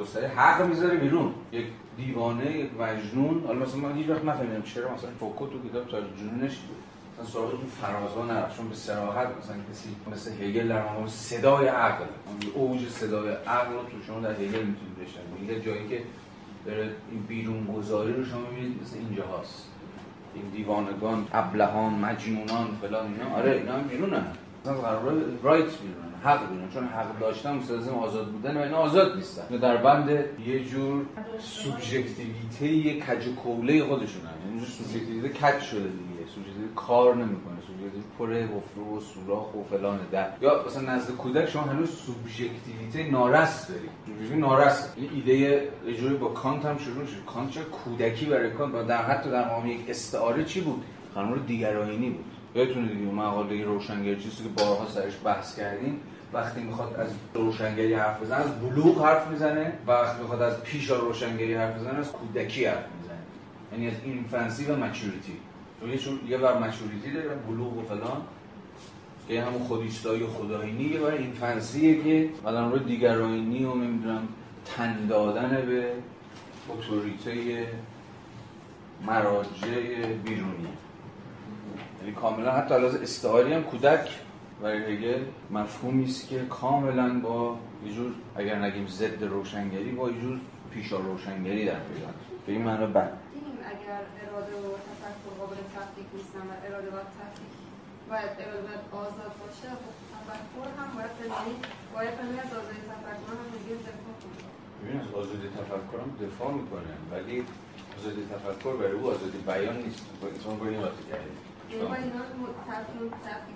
گستره حق می‌ذاره بیرون. یک دیوانه یک مجنون. حالا مثلا من هیچ وقت نفهمیدم چرا مثلا فوکو تو کتاب تا جنونش مثلا سراغ اون فرازا نرفت. چون به صراحت مثلا کسی مثل هگل در مقام صدای عقل اوج صدای عقل رو تو شما در هگل می‌تونید بشنوید. هگل جایی که داره این بیرون گذاری رو شما می‌بینید مثل اینجا هست این دیوانگان ابلهان مجنونان فلان اینا. آره اینا هم بیرونن. مثلا قرار رایت بیرونن حق بیرونن چون حق داشتن مستلزم آزاد بودن و اینا آزاد نیستن. در بند یه جور سوبژکتیویته یه کج کوله خودشونن یعنی سوبژکتیویته کج شده دیگه. سوبژکتیویته کار نمی‌کنه. سوبژکتیویته پر حفره و سوراخ و فلان در یا مثلا نزد کودک شما هنوز سوبژکتیویته نارس دارید سوبژکتیویته نارس. این ایده اجوری با کانت هم شروع شد. کانت چه کودکی برای کانت؟ و در حتی در مقام یک استعاره چی بود؟ قانون دیگرایینی بود. یادتونه دیگه مقاله روشنگری چیزی که بارها سرش بحث کردیم وقتی می‌خواد از روشنگری حرف بزنه از بلوغ حرف می‌زنه و وقتی می‌خواد از پیشا روشنگری حرف بزنه از کودکی حرف می‌زنه. یعنی از اینفنسی و مچوریتی. چون یه بر مچوریتی داره بلوغ و فلان. که همون خودیستایی و خداینی یه بر اینفنسیه که مثلا روی دیگرایینی و نمی‌دونم تن دادن به اتوریته مراجع بیرونی یعنی کاملا حتی علاوه استعاری هم کودک. برای هگل مفهومی است که کاملا با یه جور اگر نگیم ضد روشنگری با یه جور پیشا روشنگری در پیوند به این معنی بد. اگر اراده و تفکر قابل تفکیک نیستن و اراده باید تفکیک باید اراده باید آزاد باشه خب تفکر هم باید یعنی باید همین از آزادی تفکر هم دیگه دفاع کنه. ببین از آزادی تفکر هم دفاع می‌کنه ولی آزادی تفکر برای او آزادی بیان نیست. با انسان با این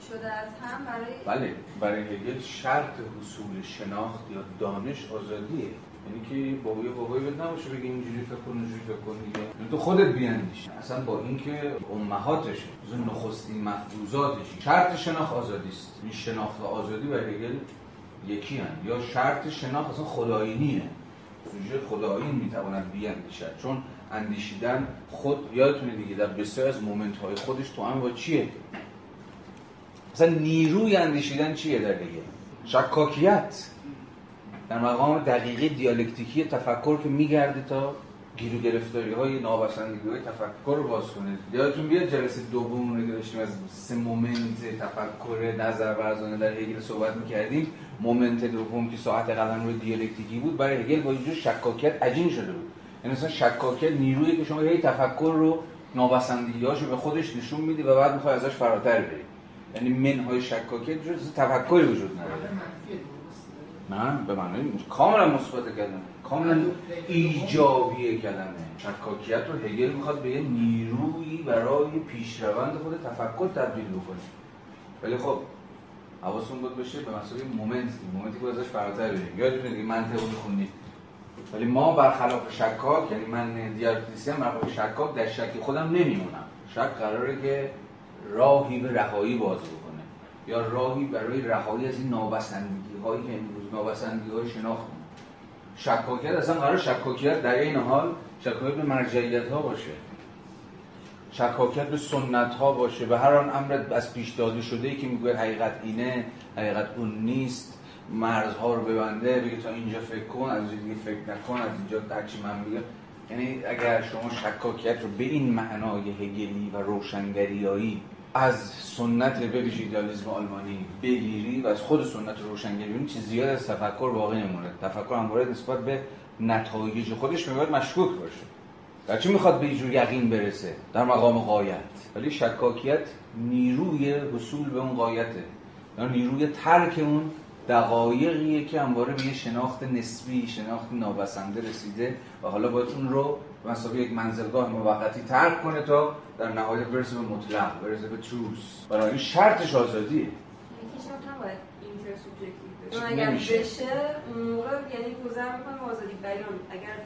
شده از هم برای بله برای هگل شرط حصول شناخت یا دانش آزادیه. یعنی که بابای بابای بهت نباشه بگی اینجوری فکر کن اونجوری فکر کن دیگه. یعنی تو خودت بیاندیش. اصلا با اینکه امهاتش از نخستین مفروضاتش شرط شناخت آزادی است. این شناخت و آزادی برای هگل یکی‌ان. یا شرط شناخت اصلا خودآیینیه. سوژه خودآیین می‌تواند بیاندیشد. چون اندیشیدن خود یادتونه دیگه در بسیار از moment های خودش تو هم با چیه؟ مثلا نیروی اندیشیدن چیه در دیگه؟ شکاکیت. در مقام دقیقه دیالکتیکی تفکر که میگرده تا گیرو گرفتاری های نابسندگی های تفکر رو باز کنه. یادتون بیاد جلسه دوم رو که داشتیم از سه moment تفکر نظر ورزانه در هگل صحبت می‌کردیم. مومنت دوم که ساعت قلم روی دیالکتیکی بود برای هگل با اینجور شکاکیت عجین شده بود. یعنی مثلا شکاکیت نیرویی که شما هی تفکر رو نابسندگی رو به خودش نشون میدی و بعد می‌خوای ازش فراتر بری. یعنی منهای شکاکیت جز تفکری وجود نداره. نه به معنای کاملا مثبت کلمه. کاملا ایجابی کلمه. شکاکیت رو هگل می‌خواد به یه نیرویی برای پیشروند خود تفکر تبدیل بکنه. ولی خب حواستون بود بشه به مسئله moment. moment ی که ازش فراتر بریم. یادتونه دیگه منطق رو می‌خونید ولی ما برخلاف شکاک یعنی من دیالکتیسین برخلاف شکاک در شک خودم نمیمونم. شک قراره که راهی به رهایی باز بکنه. یا راهی برای رهایی از این نابسندگی هایی که امروز نابسندگی های شناخت. شکاکیت اصلا قرار شکاکیت در این حال شکاکیت به مرجعیت ها باشه. شکاکیت به سنت ها باشه. به هر آن امر از پیش داده شده ای که میگه حقیقت اینه حقیقت اون نیست. مرزها رو ببنده بگه تا اینجا فکر کن از اینجا فکر نکن از اینجا هرچی من میگم. یعنی اگر شما شکاکیت رو به این معنای هگلی و روشنگریایی از سنت به ویژه ایدالیسم آلمانی بگیری و از خود سنت روشنگری ببینی چیز زیاد از تفکر باقی نمونه. تفکر همواره نسبت به نتایج خودش میباید مشکوک باشه. در چی می‌خواد به اینجور یقین برسه؟ در مقام قایت ولی شکاکیت نیروی وصول به اون قایته یا نیروی ترک اون دقایقیه که همواره به یه شناخت نسبی شناخت نابسنده رسیده و حالا باید اون رو به مسابقه یک منزلگاه موقتی ترک کنه تا در نهایت برسه به مطلق برسه به تروس برای شرطش آزادیه. یکیش هم نباید اگر. بشه اون موقع یعنی گذر می‌کنه به آزادی. بیان اگر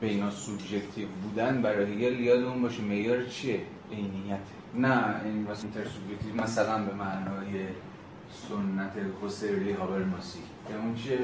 بینا سوبژکتیو بودن برای هگل یادمون باشه. معیار چیه؟ عینیت. نه این مثلا اینتر سوبژکتیو مثلا به معنای سنت حسیری هابرماسی که اون چیه؟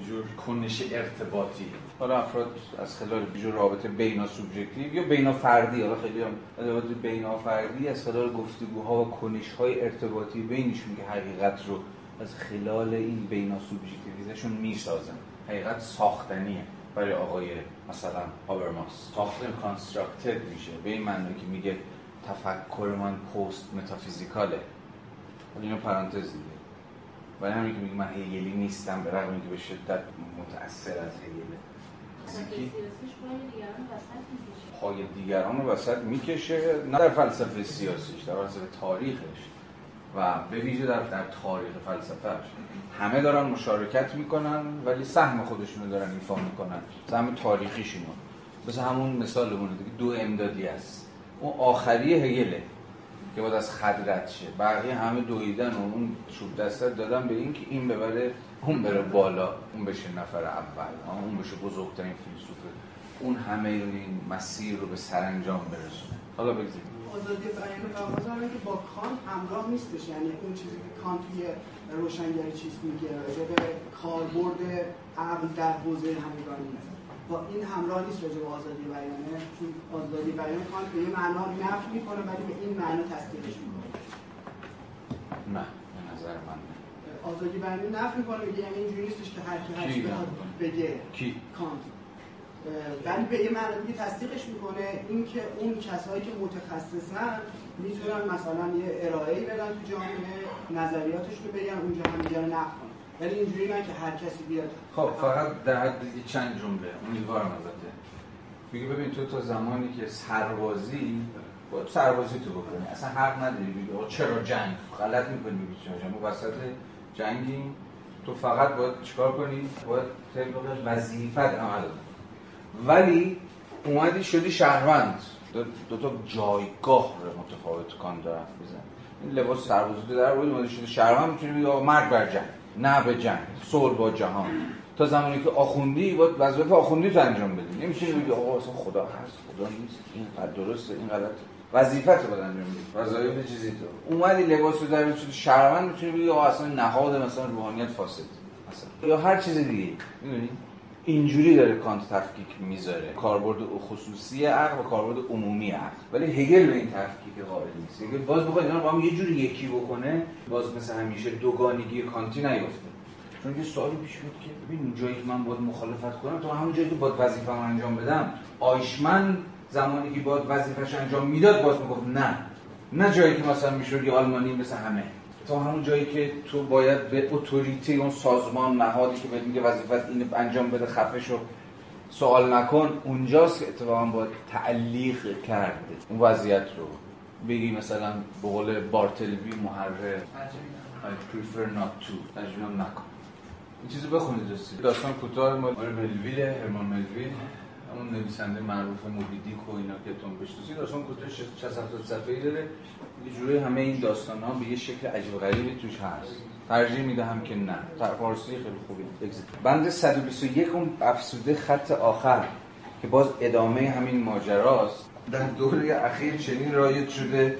یه جور کنش ارتباطی. حالا افراد از خلال جور رابطه بینا سوبژکتیو یا بینا فردی. حالا خیلی هم ادوات بینا فردی از خلال گفتگوها و کنش های ارتباطی بینشون که حقیقت رو از خلال این بینا سوبژکتیویزشون می‌سازن. حقیقت ساختنیه برای آقای مثلا هابرماس ساختن کانستراکتد میشه. به این معنی که میگه تفکر من پست متافیزیکاله اینو پرانتز دیگه ولی همین که میگه من هگلی نیستم به رغم اینکه به شدت متأثر از سیاسیش پای دیگران پای دیگران رو وسط می‌کشه نه در فلسفه سیاسیش در فلسفه تاریخش. و به ویژه در, در تاریخ فلسفهش همه دارن مشارکت می‌کنن ولی سهم خودشونو دارن ایفا می‌کنن. سهم تاریخیشونو مثل همون مثالمون دیگه دو امدادی است اون آخری هگله. که باید از خط رد شه. بقیه همه دویدن و اون چوب دستت دادن به این که این ببره اون بره بالا اون بشه نفر اول اون بشه بزرگترین فیلسوفه اون همه این مسیر رو به سرانجام برسونه. حالا بگذاریم. آزادی بیان و که با کانت همراه نیستش. یعنی اون چیزی که کانت توی روشنگری چیز میگه راجع به کاربرد عقل در حوزه همگانی. با این همراه نیست راجع به آزادی بیانه چون آزادی بیان کانت به یه معنا نفی می‌کنه ولی به این معنا تصدیقش می‌کنه. نه به نظر من. آزادی بیان نفی می‌کنه میگه یعنی اینجوری نیستش که هر کی هر چی؟ بگه. کی؟ کانت. ولی به یه معنی دیگه تصدیقش می‌کنه اینکه اون کسایی که متخصصن می‌تونن مثلا یه ارائه‌ای بدن تو جامعه نظریاتش رو بگن اونجا هم دیگه رو نقد ولی اینجوری نه که هر کسی بیاد. خب فقط در حد چند جمله. امیدوارم البته. میگه ببین تو تا زمانی که سربازی باید سربازی تو بکنی. اصلا حق نداری. بگی چرا جنگ؟ غلط می‌کنی بگی چرا جنگ؟ وسط جنگیم. تو فقط باید چیکار کنی؟ باید طبق وظیفت عمل کنی. ولی اومدی شدی شهروند. دو, تا جایگاه رو متفاوت کان داره حرف می‌زنه این لباس سربازی در بود اومدی شدی شهروند. می‌تونی بگی مرگ بر جنگ. نه به جنگ صلح با جهان. تا زمانی که آخوندی باید وظایف آخوندی تو انجام بدی. نمیشه بگی آقا اصلا خدا هست خدا نیست. این قد درسته این غلطه وظیفت رو باید انجام بدی. وظایف چیزی تو. اومدی لباس رو در شدی شهروند می‌تونی بگی آقا اصلا نهاد مثلا روحانیت فاسد. مثلا. یا هر چیز دیگه می‌دونی؟ اینجوری داره کانت تفکیک می‌ذاره. کاربرد خصوصی عقل و کاربرد عمومی عقل. ولی هگل به این تفکیک قائل نیست. هگل باز بخواد اینا رو با هم یه جوری یکی بکنه باز مثل همیشه دوگانگی کانتی نیفته. چون یه سوالی پیش میاد که ببین جایی که من باید مخالفت کنم تو همون جایی که باید وظیفه انجام بدم آیشمن زمانی که باید وظیفش انجام می‌داد باز می‌گفت نه. نه جایی که مثلا می‌شد یه آلمانی مثل همه. تا همون جایی که تو باید به اتوریته اون سازمان نهادی که بهت میگه وظیفت اینو انجام بده خفش رو سوال نکن. اونجاست که اتفاقا باید تعلیق کرد اون وضعیت رو. بگی مثلا به قول بارتلوی محرر I prefer not to. ترجمه نکن. این چیزو بخونید رسید داستان کوتاه. مال ملویل هرمان ملویل اون نویسنده معروف موبیدیک و اینا که تون بشناسید. داستان کوتاه 60 70 صفحه‌ای داره. یه جوری همه این داستان ها به یه شکل عجیب غریبی توش هست. ترجیح می‌دهم که نه. فارسی خیلی خوبی. بند 121 اون افسوده خط آخر که باز ادامه همین ماجراست در دوره اخیر چنین رایج شده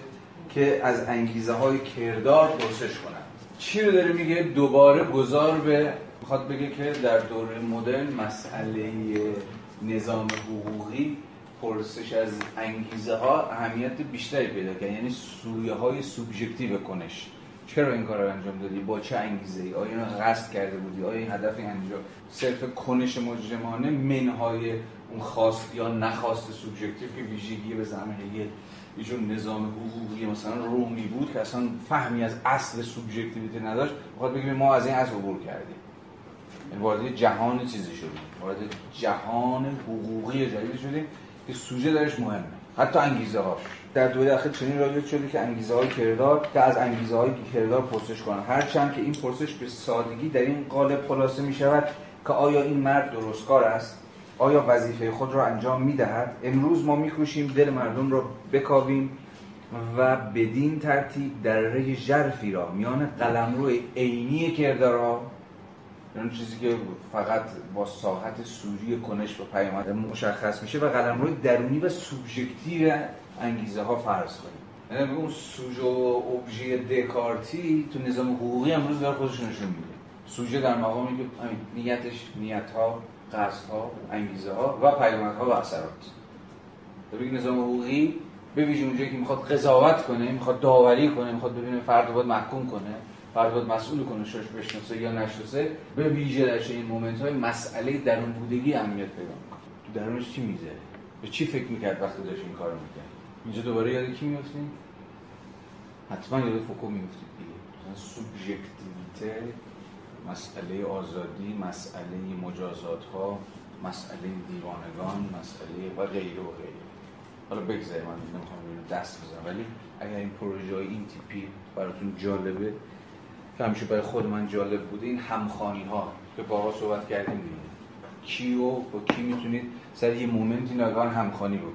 که از انگیزه های کردار پرسش کنند چی رو داره میگه؟ دوباره گذار به می‌خواد بگه که در دوره مدرن مسئله نظام حقوقی پرسش از انگیزه ها اهمیت بیشتری پیدا کرد. یعنی سویه های سوبژکتیو کنش. چرا این کار رو انجام دادی؟ با چه انگیزه ای آیا اینو قصد کرده بودی؟ آیا این هدف انجام صرف کنش مجرمانه منهای اون خواست یا نخواست سوبژکتیو که ویژگی به هگل یه جور نظام حقوقی مثلا رومی بود که اصلا فهمی از اصل سوبژکتیویته نداشت می‌خواد بگیم ما از این اصل عبور کردیم. یعنی وارد جهان چیزی شدیم. وارد جهان حقوقی جدید شدیم. که سوژه درش مهمه. حتی انگیزه هاش در دوره اخیر چنین رایج شده که انگیزه های کردار که از انگیزه های کردار پرسش کنن. هرچند که این پرسش به سادگی در این قالب خلاصه می شود که آیا این مرد درستکار است؟ آیا وظیفه خود را انجام می دهد امروز ما می کوشیم دل مردم را بکاویم و بدین ترتیب در ژرفی را میان قلمرو عینی کردارها اون چیزی که فقط با ساحت سوری کنش و پیامد مشخص میشه و قلمرو درونی و سوبژکتیو انگیزه ها فرض کنیم. یعنی اون سوژه و ابژه دکارتی تو نظام حقوقی امروز داره خودش نشون میده. سوژه در مقامی که نیتش نیت ها قصد ها انگیزه ها و پیامد ها و اثرات. ببین نظام حقوقی به ویژه اونجایی که می‌خواد قضاوت کنه می‌خواد داوری کنه می‌خواد ببینه فرد باید محکوم کنه. فرد مسئول کنه شش بشناسه یا نشناسه به ویژه در این مومنت های مسئله درون بودگی اهمیت پیدا تو درونش چی میزه به چی فکر می‌کرد وقتی داشت این کارو می‌کرد؟ اینجا دوباره یاد کی میافتیم؟ حتما یاد فوکو میافتید دیگه سوبژکتیویته مسئله آزادی مسئله مجازات ها مسئله دیوانگان مسئله و غیره و غیره. حالا بگذاریم من نمی‌خوام دست بزنم ولی اگر این پروژه های این تیپی براتون جالبه که همیشه برای خود من جالب بوده این همخوانی ها که بارها صحبت کردیم دیگه. کیو با کی می‌تونید سر یه moment ی ناگهان همخوانی بکنید؟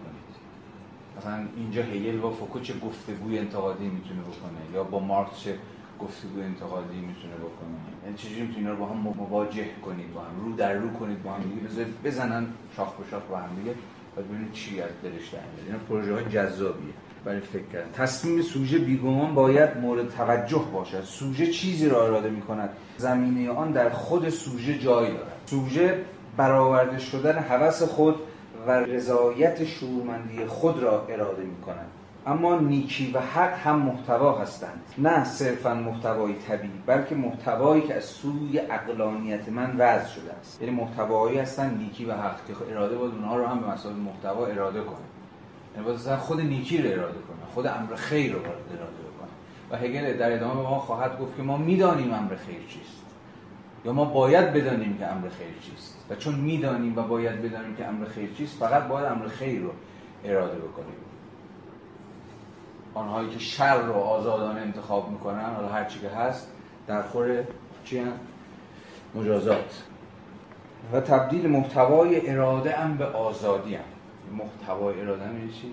مثلا اینجا هگل با فوکو چه گفتگوی انتقادی می‌تونه بکنه؟ یا با مارکس چه گفتگوی انتقادی می‌تونه بکنه؟ یعنی چجوری می‌تونه رو با هم مواجه کنید با هم رو در رو کنید با هم دیگه؟ بزنن شاخ به شاخ با هم دیگه. ببینید چی از دلش در میاد. اینا پروژه های جذابیه. برای فکر کردن تصمیم سوژه بیگمان باید مورد توجه باشد. سوژه چیزی را اراده می کند زمینه آن در خود سوژه جای دارد. سوژه برآورده شدن هوس خود و رضایت شورمندی خود را اراده می کند اما نیکی و حق هم محتوا هستند. نه صرفا محتوای طبیعی بلکه محتوایی که از سوی اقلانیت من وضع شده است. یعنی محتوایی هستند نیکی و حق که اراده بود اونها رو هم به مسابقه محتوا اراده کنه. یعنی باید خود نیکی رو اراده کنه خود امر خیر رو اراده کنه. و هگل در ادامه به ما خواهد گفت که ما می‌دانیم امر خیر چیست. یا ما باید بدانیم که امر خیر چیست. و چون می‌دانیم و باید بدانیم که امر خیر چیست فقط باید امر خیر رو اراده بکنیم. آنهایی که شر رو آزادانه انتخاب می‌کنن حالا هر چی که هست در خور چی؟ مجازات. و تبدیل محتوای اراده هم به آزادی هم. محتوای اراده هم یعنی چی؟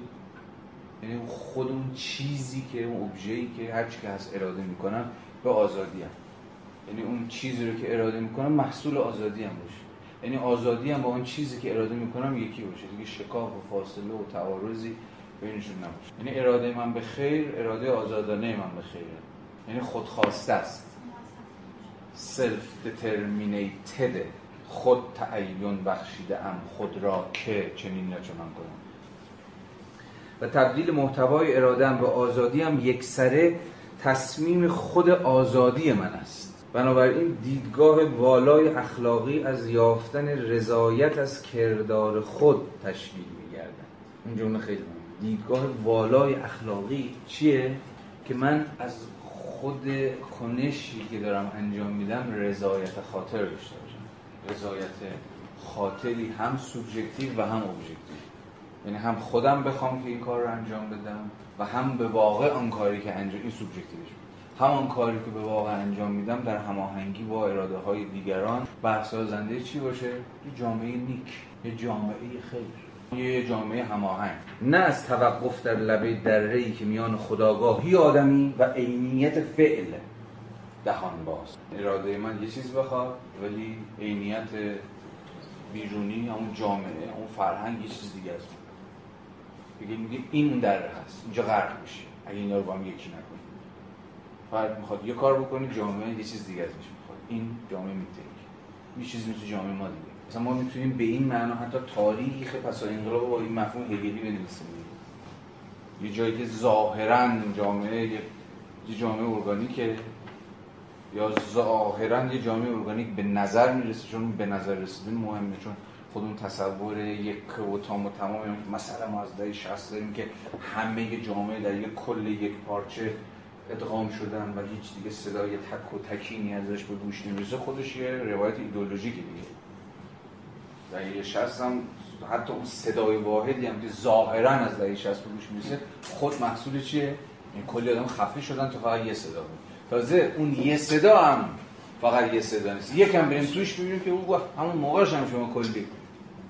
یعنی خود اون چیزی که اون ابژه‌ای که هر چی که هست اراده می‌کنم به آزادی هم. یعنی اون چیزی رو که اراده می‌کنم محصول آزادی هم باشه. یعنی آزادی هم با اون چیزی که اراده می‌کنم یکی باشه. دیگه شکاف و فاصله و تعارضی بینشون نباشه. یعنی اراده من به خیر اراده آزادانه من به خیره یعنی خودخواسته است. سلف determinated خود تعین بخشیده ام خود را که چنین یا چنان کنم. و تبدیل محتوای ارادم به آزادی هم یکسره تصمیم خود آزادی من است. بنابراین دیدگاه والای اخلاقی از یافتن رضایت از کردار خود تشکیل میگردن این جمله خیلی مهمه. دیدگاه والای اخلاقی چیه؟ که من از خود کنشی که دارم انجام میدم رضایت خاطر داشته رضایت خاطری هم سوبژکتیو و هم ابژکتیو. یعنی هم خودم بخوام که این کار رو انجام بدم و هم به واقع آن کاری که انجام این سوبژکتیوش. همان کاری که به واقع انجام میدم در هماهنگی با اراده های دیگران برسازنده چی باشه؟ یه جامعه نیک یه جامعه خیر. یه جامعه هماهنگ. نه از توقف در لبه دره که میان خداگاهی آدمی و عینیت فعل. دهان باز. اراده من یه چیز بخواد ولی عینیت بیرونی اون جامعه اون فرهنگ یه چیز دیگه است. بگه میگه این اون دره هست اینجا غرق میشه اگه اینا رو با هم یکی نکنیم فرد می‌خواد یه کار بکنه جامعه یه چیز دیگه ازش می‌خواد. این جامعه می‌تونه یه چیز مثل جامعه ما دیگه. مثلا ما می‌تونیم به این معنا حتی تاریخ پس از انقلاب با این مفهوم هگلی بنویسیم. یه جایی که ظاهرا جامعه یه جامعه ارگانیکه. یا ظاهرا یه جامعه ارگانیک به نظر می‌رسه چون به نظر رسیدن مهمه چون خود اون تصور یک و تام و تمام مثلا ما از دهه 60 داریم که همه جامعه در یک کل یک پارچه ادغام شدن و هیچ دیگه صدای تک و تکینی ازش به گوش نمی‌رسه خودش یه روایت ایدئولوژیکی دیگه. دهه 60 هم حتی اون صدای واحدی هم که ظاهرا از دهه 60 به گوش می‌رسه خود محصول چیه؟ این کلی آدم خفه شدن تو فقط یه صدا بود. تازه اون یه صدا هم فقط یه صدا نیست. یکم بریم توش ببینیم که او همون موقعش هم شما کلی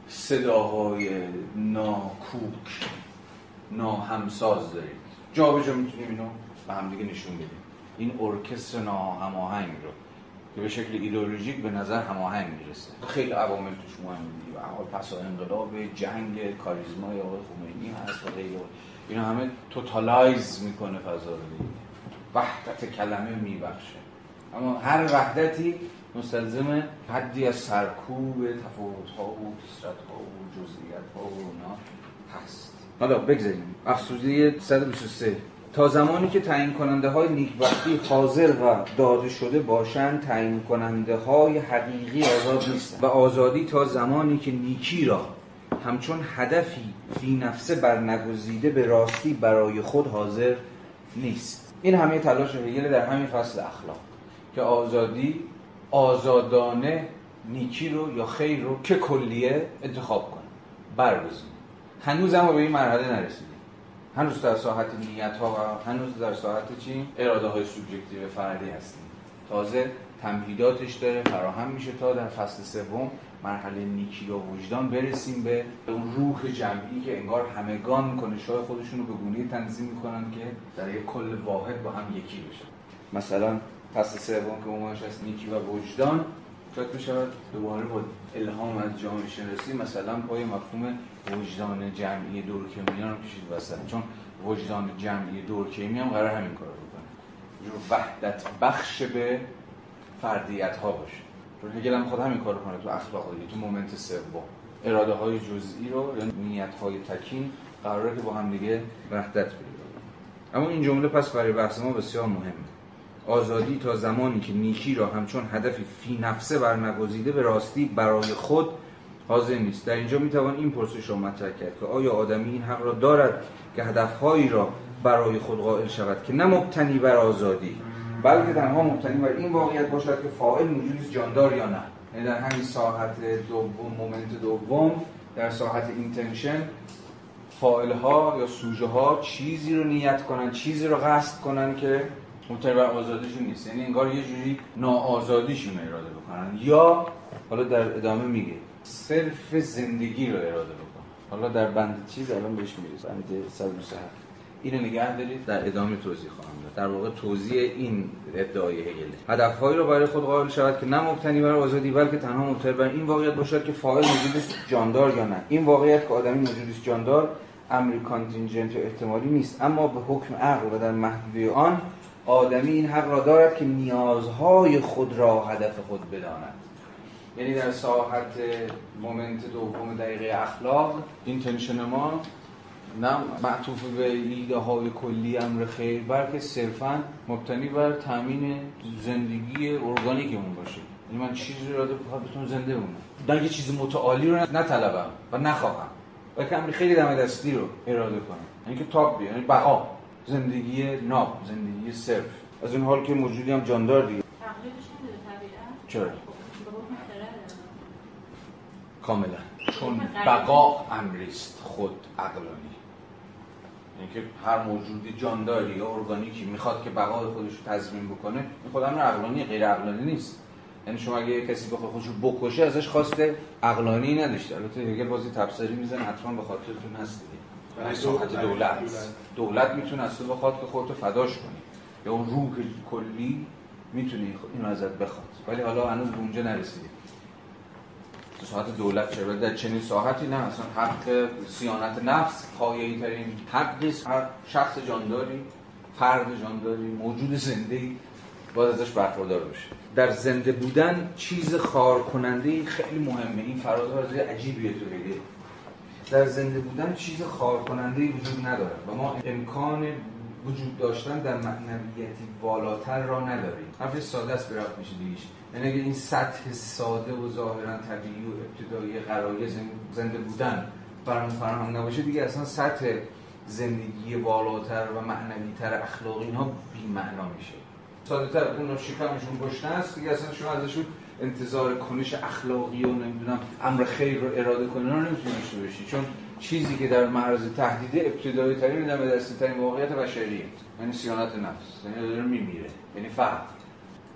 صداهای ناکوک ناهمساز دارید. جا به جا می‌تونیم اینو به هم دیگه نشون بدیم. این ارکستر ناهماهنگ رو که به شکل ایدئولوژیک به نظر هماهنگ می‌رسه. خیلی عوامل توش مهم حال پس انقلاب جنگ کاریزمای آقای خمینی هست و غیره. اینا همه توتالایز می‌کنه فضا رو. دیگه وحدت کلمه میبخشه. اما هر وحدتی مستلزم حدی از سرکوب تفاوت ها و کسرت ها و جزئیات ها و اونا هست. حالا بگذاریم. افسوده 123 تا زمانی که تعیین کننده های نیکبختی حاضر و داده شده باشند تعیین کننده های حقیقی آزاد نیستند. و آزادی تا زمانی که نیکی را همچون هدفی فی نفسه برنگزیده به راستی برای خود حاضر نیست. این همه تلاش هگل در همین فصل اخلاق که آزادی آزادانه نیکی رو یا خیر رو که کلیه انتخاب کنه. برگزین. هنوز هم به این مرحله نرسیدیم. هنوز در ساحت نیت ها و هنوز در ساحت چی؟ اراده های سوبژکتیو فردی هستیم. تازه تمهیداتش داره فراهم میشه تا در فصل سوم مرحله نیکی و وجدان برسیم به اون روح جمعی که انگار همگان کنش‌های خودشون رو به گونه تنظیم می‌کنن که در یک کل واحد با هم یکی بشه مثلا فصل سوم که عنوانش از نیکی و وجدان شاید بشود دوباره با الهام از جامعه شناسی مثلا پای مفهوم وجدان جمعی دورکیمیان رو کشید وسط. چون وجدان جمعی دورکیمی هم قراره همین کار رو بکنه وحدت بخش به فردیت ها باشه. چون هگل هم خود همین کار رو کنه تو اخلاق دیگه تو moment سوم. اراده های جزئی رو یا نیت های تکین قراره که با هم دیگه وحدت پیدا اما این جمله پس برای بحث ما بسیار مهمه. آزادی تا زمانی که نیکی را همچون هدفی فی نفسه برنگزیده به راستی برای خود حاضر نیست. در اینجا می‌توان این پرسش را مطرح کرد که آیا آدمی این حق را دارد که هدفهایی را برای خود قائل شود که نه مبتنی بر آزادی؟ بلکه تنها مبتنی بر این واقعیت باشد که فاعل موجود جاندار یا نه. یعنی در همین ساحت دوم moment دوم در ساحت intention فاعل ها یا سوژه ها چیزی رو نیت کنن چیزی رو قصد کنن که مبتنی بر آزادیشون نیست. یعنی انگار یه جوری ناآزادیشون اراده بکنن. یا حالا در ادامه میگه صرف زندگی رو اراده بکن حالا در بند چیز الان بهش می‌رسه بند 127 اینو نگه دارید. در ادامه توضیح خواهم داد. در واقع توضیح این ادعای هگل هدفهایی رو برای خود قائل شود که نه مبتنی بر آزادی بلکه تنها مبتنی بر این واقعیت باشد که فاعل موجود جاندار یا نه. این واقعیت که آدمی موجود جاندار امری contingent احتمالی نیست. اما به حکم عقل و در محدوده آن آدمی این حق را دارد که نیازهای خود را هدف خود بداند. یعنی در ساحت moment دوم دقیقه اخلاق intention ما نه معطوف به ایده های کلی امر خیر بلکه صرفا مبتنی بر تامین زندگی ارگانیکمون باشه. یعنی من چیزی رو بخوام بتونم زنده بمونم. در یه چیز متعالی رو نطلبم و نخواهم. بلکه امری خیلی دم دستی رو اراده کنم. یعنی که تاپ بیه یعنی بقا. زندگی ناب زندگی صرف. از این حال که موجودی هم جاندار دیگه چرا؟ کاملا. چون بقا امریست خود عقلانی یعنی که هر موجودی جانداری یا ارگانیکی می‌خواد که بقای خودش رو تضمین بکنه این خود امر عقلانی غیر عقلانی نیست. یعنی شما اگه کسی بخواد خودش رو بکشه ازش خواسته عقلانی نداشته. البته هگل بازی تبصری می‌زنه حتما به خاطرتون هست دیگه. دولت. دولت. می‌تونه اصلا بخواد که خودتو فداش کنی. یا اون روح کلی می‌تونی اینو ازت بخواد. ولی حالا هنوز به اونجا نرسیدیم. ساعت دولت چرا در چنین ساعتی نه. اصلا حق سیانت نفس پایه‌ای ترین حقی است. هر شخص جانداری فرد جانداری موجود زنده باید ازش برخوردار بشه در زنده بودن چیز خار کننده خیلی مهمه. این فرازه عجیبیه تو هگل در زنده بودن چیز خار کننده وجود نداره و ما امکان وجود داشتن در معنویتی والاتر را نداریم. حرف ساده است به رفت میشه دیگهش یعنی اگه این سطح ساده و ظاهرا طبیعی و ابتدایی غرایز زنده بودن برامون فراهم نباشه دیگه اصلا سطح زندگی والاتر و معنویتر اخلاقی اینها بی معنا میشه. ساده تر اون شکمشون گشنه است دیگه اصلا شما ازشون انتظار کنش اخلاقی و نمی‌دونم امر خیر رو اراده کنن رو نمی‌تونی داشته باشی چون چیزی که در معرض تهدیده ابتدایی ترین دم دستی ترین واقعیت بشریه یعنی سیانت نفس یعنی داره میمیره یعنی فرد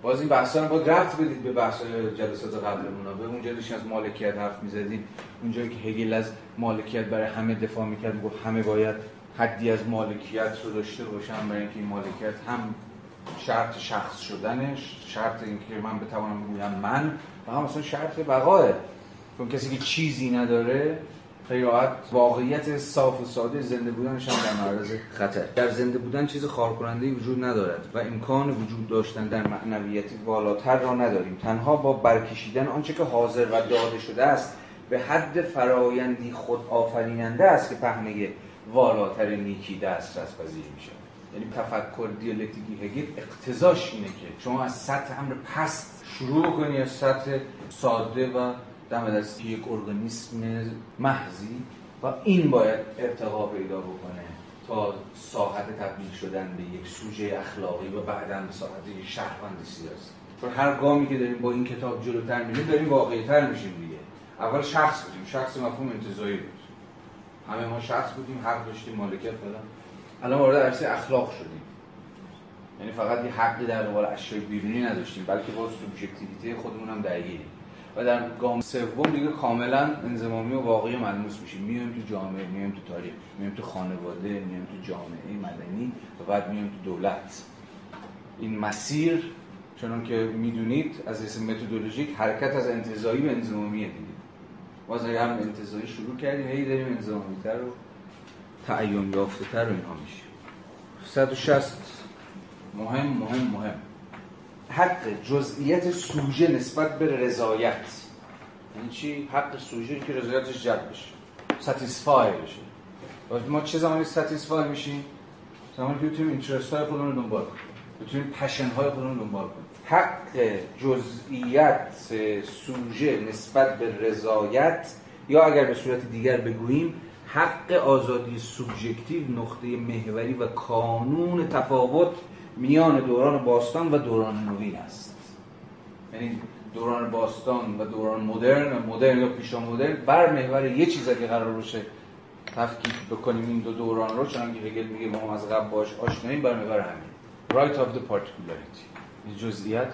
باز این بحثا رو باید رفت بدید به بحث جلسات قبلمون. به اون جلسه از مالکیت حرف می‌زدیم. اونجایی که هگل از مالکیت برای همه دفاع می‌کرد گفت همه باید حدی از مالکیت رو داشته باشن برای اینکه این مالکیت هم شرط شخص شدنش شرط اینکه من بتوانم بگویم من و هم اصلا شرط بقاه. چون کسی که چیزی نداره خیلی راحت واقعیت صاف و ساده زنده بودنش هم در معرض خطر. در زنده بودن چیز خارکننده وجود ندارد و امکان وجود داشتن در معنویتی والاتر را نداریم. تنها با برکشیدن آنچه که حاضر و داده شده است به حد فرایندی خود آفریننده است که پهنه والاتر نیکی دسترس پذیر میشه یعنی تفکر دیالکتیکی هگل اقتضاش اینه که شما از سطح امر پست شروع کنی از سطح ساده و دم دستی یک ارگانیسم محضی و این باید ارتقا پیدا بکنه تا ساحت تبدیل شدن به یک سوژه اخلاقی و بعدا به ساحت یک شهروند سیاسی. چون هر گامی که داریم با این کتاب جلوتر میریم داریم واقعی تر میشیم دیگه. اول شخص بودیم. شخص مفهوم انتزاعی بود. همه ما شخص بودیم حق داشتیم مالکیت فلان الان وارد عرصه اخلاق شدیم. یعنی فقط یه حقی در قبال اشیاء بیرونی نداشتیم بلکه با سوبژکتیویته خودمون هم درگیریم. و در گام سوم دیگه کاملا انضمامی و واقعی ملموس میشیم. میایم تو جامعه میایم تو تاریخ میایم تو خانواده میایم تو جامعه مدنی و بعد میایم تو دولت. این مسیر چون که می‌دونید از اسم متدولوژیک حرکت از انتزاعی به انضمامیه دیگه. باز اگر هم انتزاعی شروع کردیم هی داریم انضمامی‌تر و تعین یافته تر و اینها میشه 160 مهم مهم مهم. حق جزئیت سوژه نسبت به رضایت. یعنی چی؟ حق سوژه که رضایتش جلب بشه. ساتیسفای بشه. ما چه زمانی ساتیسفای میشیم؟ زمانی که بتونیم اینترست های خودمون دنبال کنیم. بتونیم پشن های خودمون دنبال کنیم. حق جزئیت سوژه نسبت به رضایت یا اگر به صورت دیگر بگوییم حق آزادی سوبژکتیو نقطه محوری و کانون تفاوت میان دوران باستان و دوران نوین است. یعنی دوران باستان و دوران مدرن و مدرن یا پیشا مدرن بر محور یه چیز اگه قرار باشه تفکیک بکنیم این دو دوران رو چون که هگل میگه ما از قبل باش آشناییم بر محور همین. Right of the particularity. این جزئیات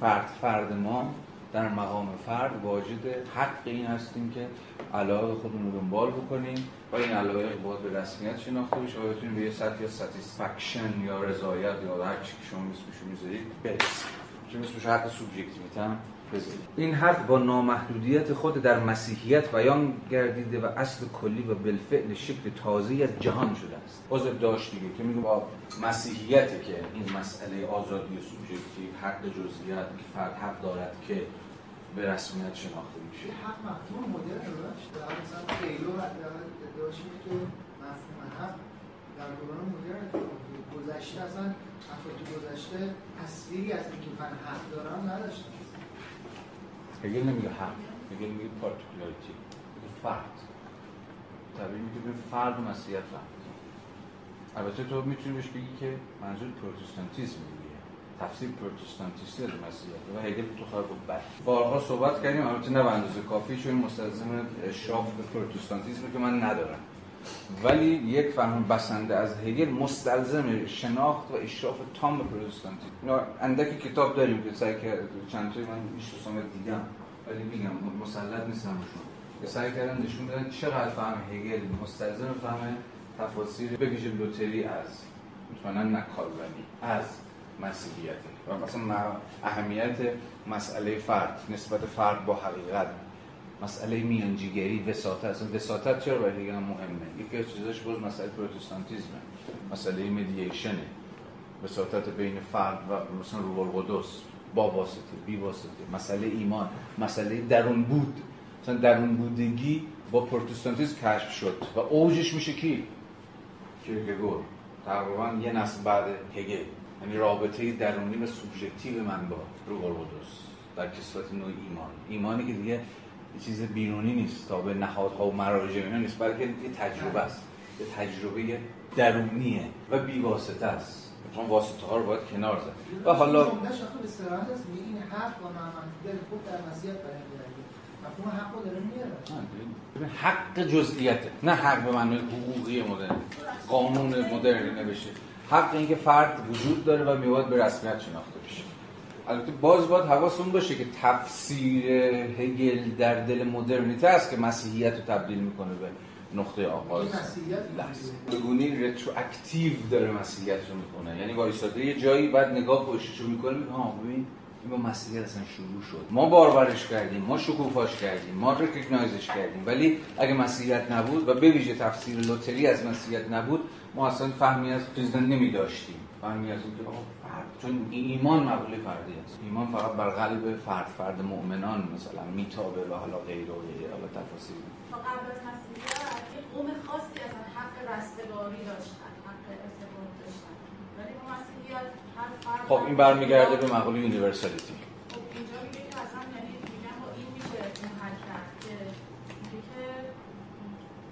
فرد فرد ما در مقام فرد واجد حق این هستیم که علاقه خودمون رو دنبال بکنیم. و این علاقه باید به رسمیت شناخته بشه و بتونیم به یه سطح یا ساتیسفکشن یا رضایت یا هر چی که شما اسمشو می‌ذارید برسیم. چون اسمش حق سوبژکتیویته هم بذارید. این حق با نامحدودیت خود در مسیحیت بیان گردیده و اصل کلی و بالفعل شکل تازه‌ای از جهان شده است. باز داشت دیگه که میگم با مسیحیت که این مسئله آزادی سوبژکتیو حق جزئیات که فرد حق دارد که به رسمیت شناخته میشه. حق مفهوم مدرن رو داشت در مثلا ادعاش اینه که مفهوم حق در دوران مدرن. گذشته اصلا افراد گذشته تصویری از اینکه من حق دارم نداشتن. هگل نمیگه حق هگل میگه particularity میگه فرد. طبیعی میگه به فرد و مسیحیت فرد. البته تو می‌تونی بهش بگی که منظور پروتستانتیزم میگه تفسیر پروتستانتیستی مسیحیت و هگل تو خواهد بله بارها صحبت کردیم. البته نه به اندازه کافی چون مستلزم اشراف به پروتستانتیزم که من ندارم. ولی یک فهم بسنده از هگل مستلزم شناخت و اشراف تام به پروتستانتیسم. اینا اندکی کتاب داریم که سعی چند تایی من می‌شناسم دیدم. ولی میگم مسلط نیستم که سعی کردن نشون بدن چقدر فهم هگل مستلزم فهم تفاسیر به ویژه لوتری از. مطمئنا نه کالوینی از. مسیحیته و مثلا اهمیت مسئله فرد نسبت فرد با حقیقت. مسئله میانجیگری وساطت. اصلا وساطت چرا برای هگل مهمه؟ یکی از چیزاش باز مسئله پروتستانتیزمه. مسئله مدییشنه وساطت بین فرد و مثلا روح القدس. با واسطه بی واسطه. مسئله ایمان. مسئله درون بود. مثلا درون بودگی با پروتستانتیسم کشف شد. و اوجش میشه کی؟ کیرکگور تقریبا یه نسل بعد هگل. یعنی رابطه درونی و سوبژکتیو من با روح القدس در کسوت نوع ایمان. ایمانی که دیگه چیز بیرونی نیست تا به نهادها و مراجع اینا نیست بلکه یه تجربه است. یه تجربه درونیه و بیواسطه است. چون واسطه ها رو باید کنار زد. و حالا جملهش آخه به صراحت است میگه این حق و معمول خوب در مسیحیت بیان مفهوم حق رو داره میاره. ببین، حق جزئیته. نه حق به معنی حقوقی مدرن. قانون مدرنی نوشته. حق اینکه فرد وجود داره و میباید به رسمیت شناخته بشه. البته باز باید حواسمون باشه که تفسیر هگل در دل مدرنیته است که مسیحیت رو تبدیل می‌کنه به نقطه آغاز. گونه رترواکتیو داره مسیحیت رو می‌کنه؟ یعنی وایساده یه جایی بعد نگاه پشتش رو می‌کنه ها ببین این با مسیحیت اصلا شروع شد. ما باربرش کردیم ما شکوفاش کردیم ما ریکگنایزش کردیم. ولی اگه مسیحیت نبود و به ویژه تفسیر لوتری از مسیحیت نبود ما اصلا فهمی از چیز نمی داشتیم فهمی از اینکه فرد چون ایمان مقوله فردی است. ایمان فقط بر قلب فرد فرد مؤمنان مثلا میتابه و حالا غیر و غیره حالا تفاصیل. تا قبل از مسیحیت یه قوم خاصی از حق رستگاری داشتن حق ارتباط داشتن. ولی با مسیحیت هر فرد خب این برمیگرده به مقوله یونیورسالیتی. خب اینجا میگه که اصلا یعنی میگن با این میشه محل کرد که میگه که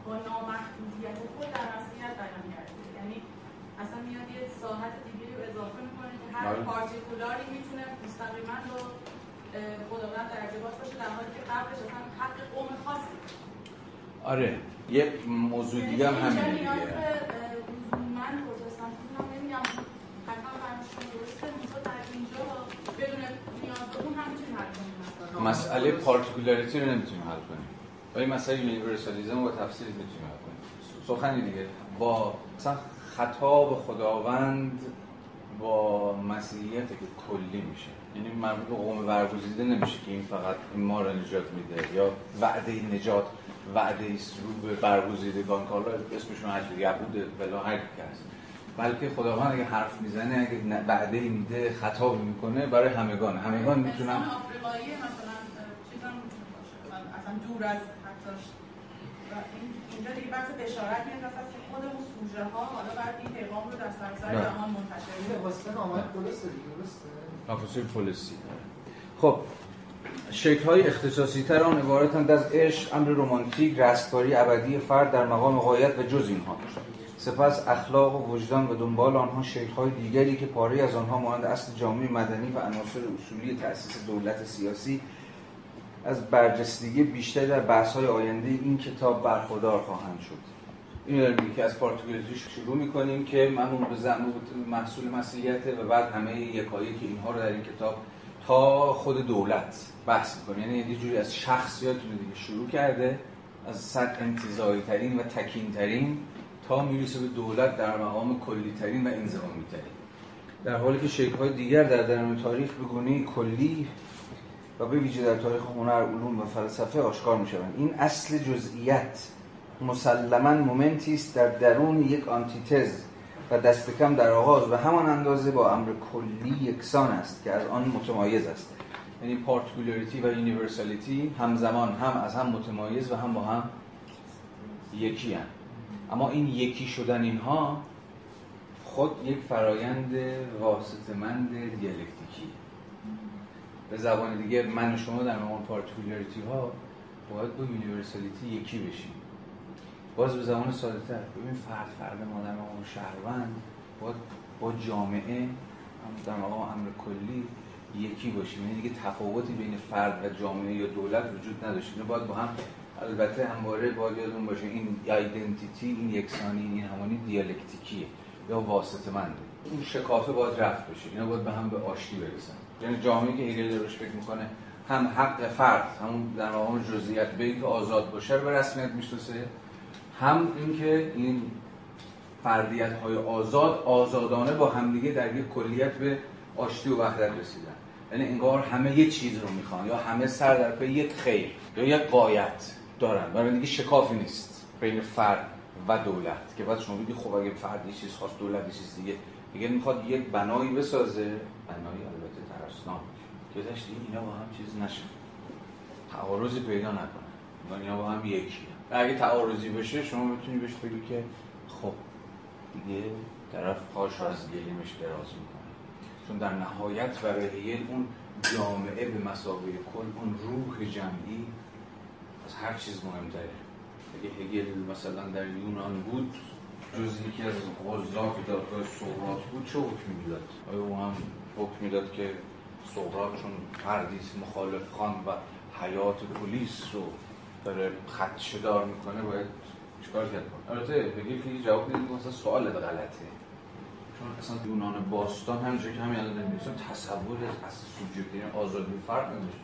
با نامحدودیت خود در مسیحیت بیان کرده یعنی اصلا میاد یه ساحت دیگه رو اضافه می‌کنه که هر بله. پارتیکولاری می‌تونه مستقیما اه، خداوند در ارتباط باشه در حالی که قبلش اصلا حق قوم خاصی. آره یه موضوع دیگه هم نیاز دیگه من پروتستانتیسم هم نمیگم حتما فرمشون درسته منتها در اینجا بدون نیاز به اون هم می‌تونیم حل کنیم. مسئله پارتیکولاریتی رو نمی‌تونیم حل کنیم ولی مسئله یونیورسالیزم و تفسیر می‌تونیم حل کنیم سخنی دیگه با مثلا خطاب خداوند با مسیحیت که کلی میشه. یعنی مربوط به قوم برگزیده نمیشه که این فقط این ما رو نجات میده یا وعده نجات وعده است رو به برگزیدگان. که حالا اسمشون هر یهود بلا هر هست. بلکه خداوند اگه حرف می‌زنه اگه وعده میده خطاب می‌کنه برای همگان. همگان می‌تونن آفریقایی مثلا اه، چیز هم می‌تونه باشه. مثلا اصلا دور از این اینجا دیگه بحث بشارت میاد وسط که خود اون سوژه ها حالا بعد این پیغام رو در سراسر. جهان منتشر این کنه. واسطه آمد درسته تفاصیل پلیسی خب شکل های اختصاصی تر آن عبارتند از عشق امر رمانتیک رستگاری ابدی فرد در مقام غایت و جز اینها سپس اخلاق و وجدان و دنبال آنها شکل های دیگری که پاره از آنها مانند اصل جامعه مدنی و عناصر اصولی تأسیس دولت سیاسی از برجستگی بیشتری در بحث های آینده این کتاب برخوردار خواهند شد. این که از پارتیکولاریتی شروع می‌کنیم که معمول به زعم محصول مسیحیته و بعد همه یکایی که اینها رو در این کتاب تا خود دولت بحث می‌کنه یعنی یه جوری از شخص یادتونه دیگه شروع کرده از صد انتظایی ترین و تکین ترین تا می‌رسه به دولت در مقام کلی ترین و انضمامی ترین در حالی که شکل های دیگر در درون تاریخ به گونه کلی و به ویژه در تاریخ هنر علوم و فلسفه آشکار می شوند این اصل جزئیت مسلما مومنتی است در درون یک آنتیتز و دست کم در آغاز به همان اندازه با امر کلی یکسان است که از آن متمایز است یعنی particularity و universality همزمان هم از هم متمایز و هم با هم یکی هن. اما این یکی شدن اینها خود یک فرایند واسطمند دیالکتیکی به زبان دیگه من و شما در مقام particularity ها باید با universality یکی بشیم. باز به زبان ساده تر. ببین فرد فرد ما در مقام شهروند باید با جامعه در مقام امر کلی یکی باشیم. یعنی دیگه تفاوتی بین فرد و جامعه یا دولت وجود نداشته باید با هم البته همواره باید یادون باشه این ایدنتیتی این یکسانی این همانی دیالکتیکیه یا واسطه منده این شکافه باید رفت بشه. اینا باید به هم به آشتی برسن. یعنی جامعه که هگل دارش فکر می‌کنه هم حق فرد همون در مقام جزئیات به که آزاد باشه رو به رسمیت می‌شناسه هم اینکه این فردیت های آزاد آزادانه با همدیگه در یک کلیت به آشتی و وحدت رسیدن. یعنی انگار همه یه چیز رو می‌خوان یا همه سر در پی یک خیر یا یک قایت دارن. برای دیگه شکافی نیست بین فرد و دولت که بعد شما بگی خب اگه فرد یه چیز خواست دولت چیز دیگه. دیگه می‌خواد یک بنایی بسازه بنایی که داشتی اینا با هم چیز نشه تعارضی پیدا نکنه. و اینا با هم یکی. اگه تعارضی بشه شما می‌تونی بهش بگی که خب دیگه طرف پاش از گلیمش دراز می‌کنه. چون در نهایت برای هگل اون جامعه به مسابقه کل اون روح جمعی از هر چیز مهمتره. اگه هگل مثلا در یونان بود جز یکی از قضات دادگاه سقراط بود چه حکمی می‌داد؟ آیا او هم حکم می‌داد که سقراط چون فردی مخالف خان و حیات پلیس رو داره خدشه دار می‌کنه باید چیکار کرد؟ البته بگی که جواب می‌دید مثلا سوالت غلطه. چون اصلا یونان باستان همینجوری که همین الان نمی‌دونم تصور از یعنی آزادی فرد نداشت.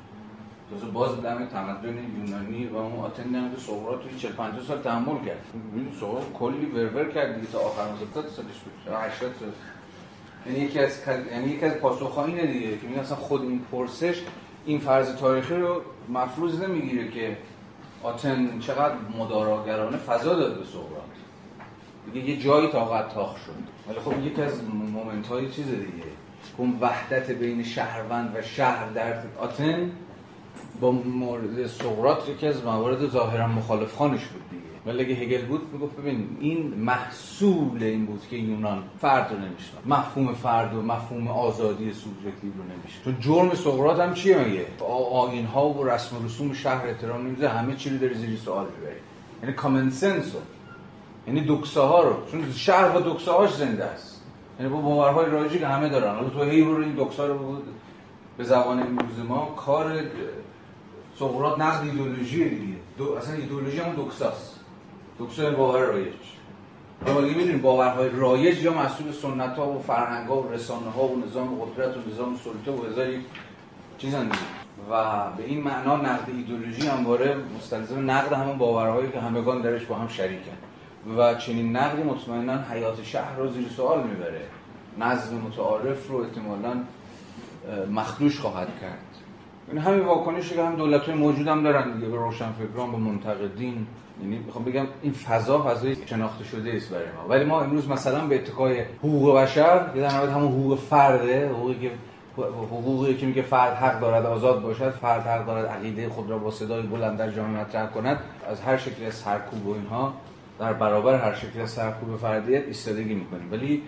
تازه باز دم تمدن یونانی و اون آتن هم سقراط توی 40 50 سال تحمل کرد. ببین سقراط کلی ورور کرد دیگه تا آخر 70 سالش بود. 80 سال. یعنی یکی از یعنی یکی از پاسخ‌ها اینه دیگه که میگن اصلا خود این پرسش این فرض تاریخی رو مفروض نمی‌گیره که آتن چقدر مداراگرانه فضا داد به سقراط دیگه یه جایی طاقت طاق شد. ولی خب یکی از moment های چیز دیگه. اون وحدت بین شهروند و شهر در آتن با مورد سقراط یکی از موارد ظاهرا مخالف خوانش بود. ولی اگه هگل بود می‌گفت ببین این محصول این بود که یونان فرد رو نمیشناخت. مفهوم فرد و مفهوم آزادی سوژکتیو رو نمیشناخت. چون جرم سقراط هم چیه میگه آیین ها و رسم و رسوم شهر احترام نمیده همه چی رو داره زیر سوال می‌بری. یعنی کامن سنس یعنی دوکساها رو. چون شهر با دوکساهاش زنده است. یعنی با باورهای رایجی که همه دارن. حالا تو هی رو این دوکسا رو به زبان امروز ما کار سقراط نقد ایدئولوژی دیگه. دو... اصلا ایدئولوژی هم دوکسا باور رایج اما دیگه می‌دونید باورهای رایج یا محصول سنت ها و فرهنگ ها و رسانه ها و نظام قدرت و نظام سلطه و هزار چیز و به این معنا نقد ایدئولوژی همواره مستلزم نقد همون باورهایی که همگان درش با هم شریکن. و چنین نقدی مطمئنا حیات شهر رو زیر سوال می‌بره. نظم متعارف رو احتمالا مخدوش خواهد کرد. این همین واکنشی که هم دولت های موجود هم دارن دیگه به روشنفکران به منتقدین. یعنی می‌خوام بگم این فضا فضای شناخته شده است برای ما. ولی ما امروز مثلا به اتکای حقوق بشر که در همون حقوق فرده حقوقی که حقوقی که میگه فرد حق دارد آزاد باشد فرد حق دارد عقیده خود را با صدای بلند در جامعه مطرح کند. از هر شکلی از سرکوب و اینها در برابر هر شکلی از سرکوب فردیت ایستادگی می‌کنیم. ولی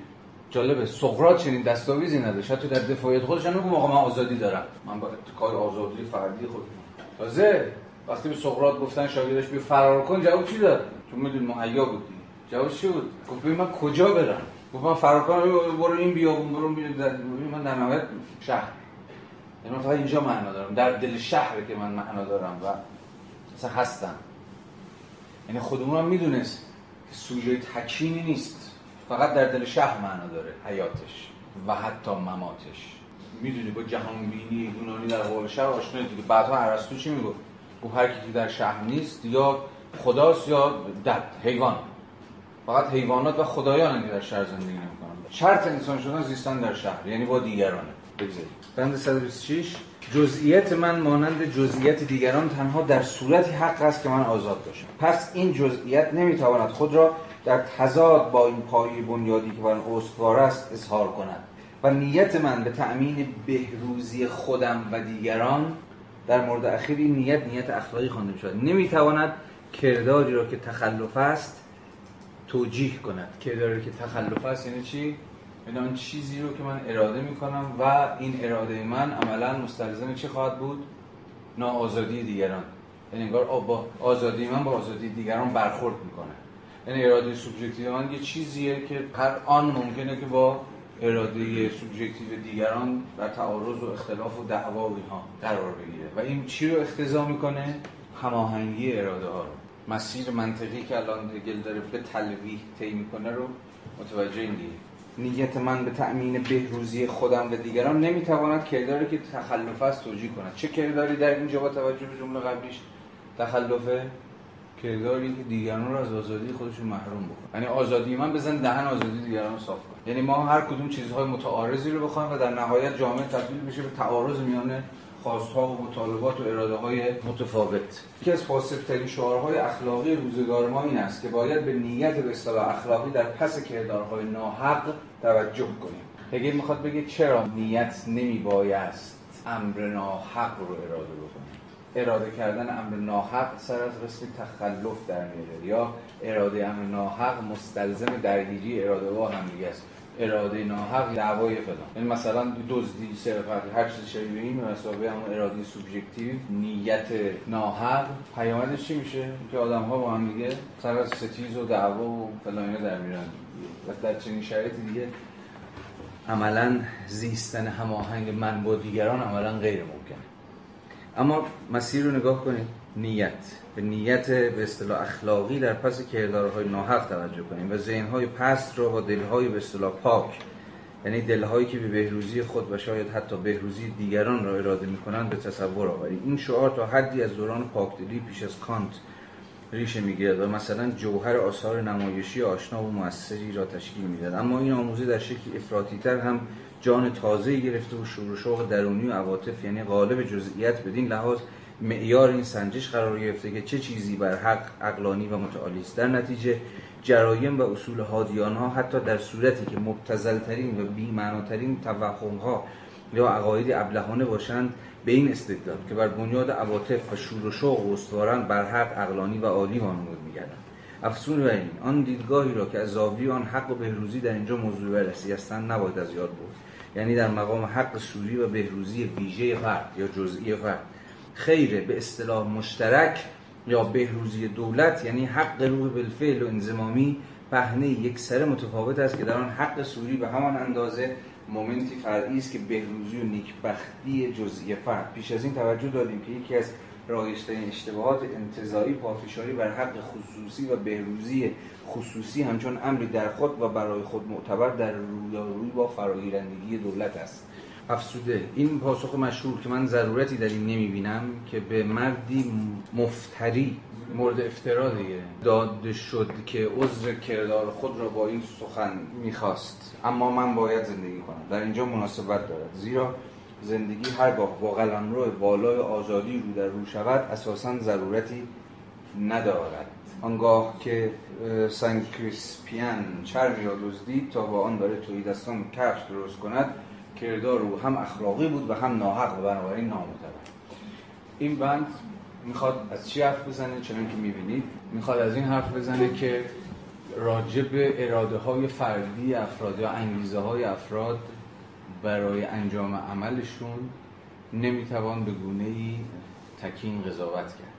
جالبه سقراط چنین دستاویزی نداشت. حتی در دفاعیت خودش هم میگه من آزادی دارم. من با اتکای آزادی فردی خود تازه وقتی به سقراط گفتن شاگردش بیا فرار کن جواب چی داد؟ چون میدون مهیا بود جواب چی بود؟ گفت من کجا برم؟ گفت من فرار کنم برو این بیابون برو من در نهایت شهر. یعنی من فقط اینجا معنا دارم. در دل شهر که من معنا دارم و مثلا هستم. یعنی خودمون هم می‌دونست که سوژه تکینی نیست. فقط در دل شهر معنا داره حیاتش و حتی مماتش. می‌دونی با جهان بینی یونانی در قول شهر آشنا دیگه بعدها ارسطو چی می‌گفت؟ گفت هر کی در شهر نیست یا خداست یا دد حیوان. فقط حیوانات و خدایان در شهر زندگی نمی‌کنن شرط انسان شدن زیستن در شهر یعنی با دیگرانه. بگذارید بند 126 جزئیت من مانند جزئیت دیگران تنها در صورتی حق است که من آزاد باشم. پس این جزئیت نمی‌تواند خود را در تضاد با این پایه بنیادی که بر استوار است اظهار کند. و نیت من به تأمین بهروزی خودم و دیگران در مورد اخیر این نیت نیت اخلاقی خوانده می شود نمی‌تواند کرداری را که تخلف است توجیه کند کرداری که تخلف است یعنی چی؟ یعنی آن چیزی رو که من اراده می کنم و این اراده من عملا مستلزم چی خواهد بود؟ ناآزادی دیگران یعنی انگار با آزادی من با آزادی دیگران برخورد می‌کنه یعنی اراده سوبژکتیو من یه چیزیه که هر آن ممکنه که با اراده سوبژکتیو دیگران در تعارض و اختلاف و دعوا و اینها قرار بگیره. و این چی رو اختضا می‌کنه؟ هماهنگی اراده ها رو. مسیر منطقی که الان هگل داره به تلویح طی می‌کنه رو متوجه این دیگه. نیت من به تأمین بهروزی خودم و دیگران نمی‌تواند کرداری که تخلف است توجیه کند. چه کرداری در اینجا با توجه به جمله قبلیش؟ تخلفه کرداری که دیگران رو از آزادی خودشون محروم بکن یعنی آزادی من بزن دهن آزادی دیگران رو صاف کن. یعنی ما هر کدوم چیزهای متعارضی رو بخوایم و در نهایت جامعه تبدیل بشه به تعارض میان خواستها و مطالبات و اراده های متفاوت. یکی از فاسدترین شعارهای اخلاقی روزگار ما این است که باید به نیت اصطلاح اخلاقی در پس کردارهای ناحق توجه کنیم. هگل می‌خواد بگه چرا نیت نمی بایست امر ناحق رو اراده بکنیم اراده کردن امر ناحق سر از قسم تخلف در میاره. یا اراده امر ناحق مستلزم درگیری اراده با هم دیگه است. اراده ناحق دعوای فلان یعنی مثلا دزدی سرقت هر چیز شبیه این مسابقه همون اراده سوبژکتیو نیت ناحق. پیامدش چی میشه؟ که آدم ها با هم دیگه سر از ستیز و دعوا و فلان اینا در میرن و در چنین شرایطی دیگه عملا زیستن هماهنگ من با دیگران عملا غیر ممکن. اما مسیر رو نگاه کنید. نیت. به نیت به اصطلاح اخلاقی در پس کردارهای ناحق توجه کنیم و ذهنهای پست را با دلهای به اصطلاح پاک. یعنی دلهایی که به بهروزی خود و شاید حتی بهروزی دیگران را اراده می‌کنند به تصور آوریم این شعار تا حدی از دوران پاکدلی پیش از کانت ریشه می‌گیرد و مثلا جوهر آثار نمایشی آشنا و موثری را تشکیل می‌داد اما این آموزه در شکلی افراطیتر هم جان تازه گرفته و شور و شوق درونی و عواطف یعنی غالب جزئیات بدین لحاظ معیار این سنجش قرار گرفته که چه چیزی بر حق عقلانی و متعالی است. در نتیجه جرایم و اصول هادیان ها حتی در صورتی که مبتذل ترین و بی‌معناترین توهم ها یا عقاید ابلهانه باشند به این استدلال که بر بنیاد عواطف و شور و شوق استوارند بر حق عقلانی و عالی وانمود می‌گردند افسون و این آن دیدگاهی را که از زاویه آن حق و بهروزی در اینجا موضوع بررسی هستند نباید از یاد برد. یعنی در مقام حق سوری و بهروزی ویژه فرد یا جزئی فرد. خیره به اصطلاح مشترک یا بهروزی دولت یعنی حق روح بالفعل و انزمامی پهنه یک سر متفاوت است که در آن حق سوری به همان اندازه مومنتی فرعی است که بهروزی و نیکبختی جزئی فرد. پیش از این توجه دادیم که یکی از رایشترین اشتباهات انتظاری پافشاری بر حق خصوصی و بهروزی خصوصی همچون امری در خود و برای خود معتبر در رویارویی با فراگیرندگی دولت است. افسوده. این پاسخ مشهور که من ضرورتی در این نمی‌بینم که به مردی مفتری مورد افترا دیگه داده شد که عذر کردار خود را با این سخن می‌خواست. اما من باید زندگی کنم. در اینجا مناسبت دارد. زیرا زندگی هرگاه با قلمرو والای آزادی رو در رو شود اساسا ضرورتی ندارد. آنگاه که سن کریسپیان چرمی را دزدید تا با آن برای توی دستان کفش درست کند کردار او هم اخلاقی بود و هم ناحق و بنابراین نامعتبر این بند می‌خواد از چی حرف بزنه؟ چنان که می‌بینید می‌خواد از این حرف بزنه که راجع به اراده های فردی افراد یا انگیزه های افراد برای انجام عملشون نمی‌توان به گونه ای تکین قضاوت کرد.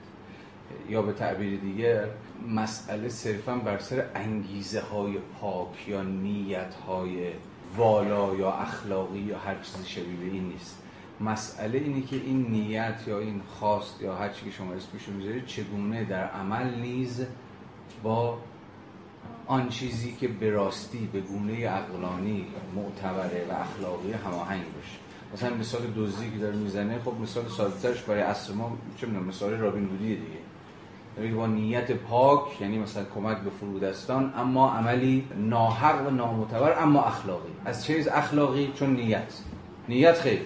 یا به تعبیر دیگه مسئله صرفا بر سر انگیزه های پاک یا نیت های والا یا اخلاقی یا هر چیزی شبیه این نیست. مسئله اینه که این نیت یا این خواست یا هر چی که شما اسمشو می‌ذارید چگونه در عمل نیز با آن چیزی که به راستی به گونه عقلانی معتبره و اخلاقی هماهنگ باشه. مثلا مثال دزدی که داره می‌زنه خب مثال ساده‌ترش برای عصر ما چه مثال رابین هودیه دیگه. با نیت پاک یعنی مثلا کمک به فرودستان اما عملی ناحق و نامعتبر اما اخلاقی. از چیز اخلاقی؟ چون نیت. نیت خیر.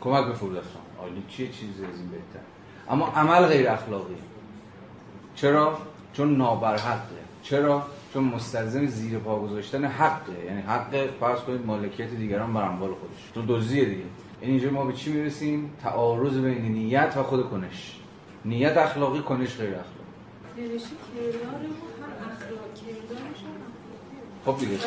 کمک به فرودستان. عالی چیه چیزی از این بهتر؟ اما عمل غیر اخلاقی. چرا؟ چون نابرحقه چرا؟ چون مستلزم زیر پا گذاشتن حقه. یعنی حق فرض کنید مالکیت دیگران بر اموال خودش. تو دزدیه دیگه. یعنی اینجا ما به چی می‌رسیم؟ تعارض بین نیت و خود کنش. نیت اخلاقی کنش غیر اخلاقی. هم خب دیگه.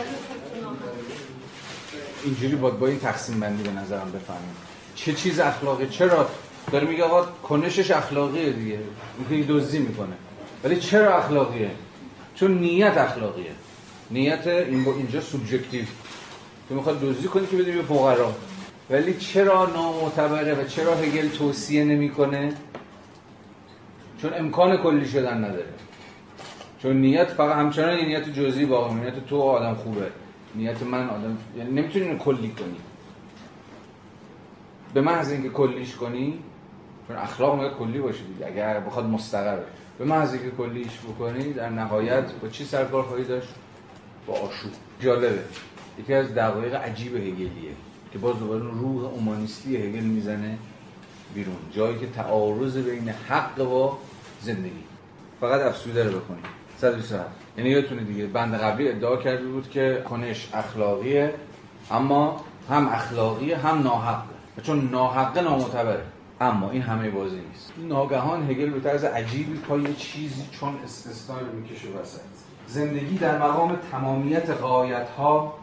اینجوری باید با این تقسیم بندی به نظرم بفهمیم. چه چیز اخلاقی؟ چرا؟ داره میگه آقا کنشش اخلاقیه دیگه. میگه دزدی می‌کنه. ولی چرا اخلاقیه؟ چون نیت اخلاقیه. نیت این با اینجا سوبژکتیو. تو می‌خواد دزدی کنی که بدی به فقرا. ولی چرا نامعتبره و چرا هگل توصیه نمی‌کنه؟ چون امکان کلی شدن نداره. چون نیت فقط همچنان نیت جزئی باقی نیت تو آدم خوبه. نیت من آدم یعنی نمی‌تونی اینو کلی کنی. به محض اینکه کلیش کنی چون اخلاق میگه کلی باشه دیگه. اگر بخواد مستقر. به محض اینکه کلیش بکنی در نهایت با چی سرکار خواهی داشت؟ با آشوب. جالبه. یکی از دقایق عجیب هگلیه که باز دوباره روح اومانیستی هگل می‌زنه. بیرون. جایی که تعارض بین حق با زندگی. فقط افسوده رو بکنید 127 یعنی یادتونه دیگه بند قبلی ادعا کرده بود که کنش اخلاقیه اما هم اخلاقیه هم ناحقه. و چون ناحقه نامعتبره. اما این همه بازی نیست. ناگهان هگل به طرز عجیبی پای چیزی چون استثنا رو می‌کشه وسط. زندگی در مقام تمامیت غایت ها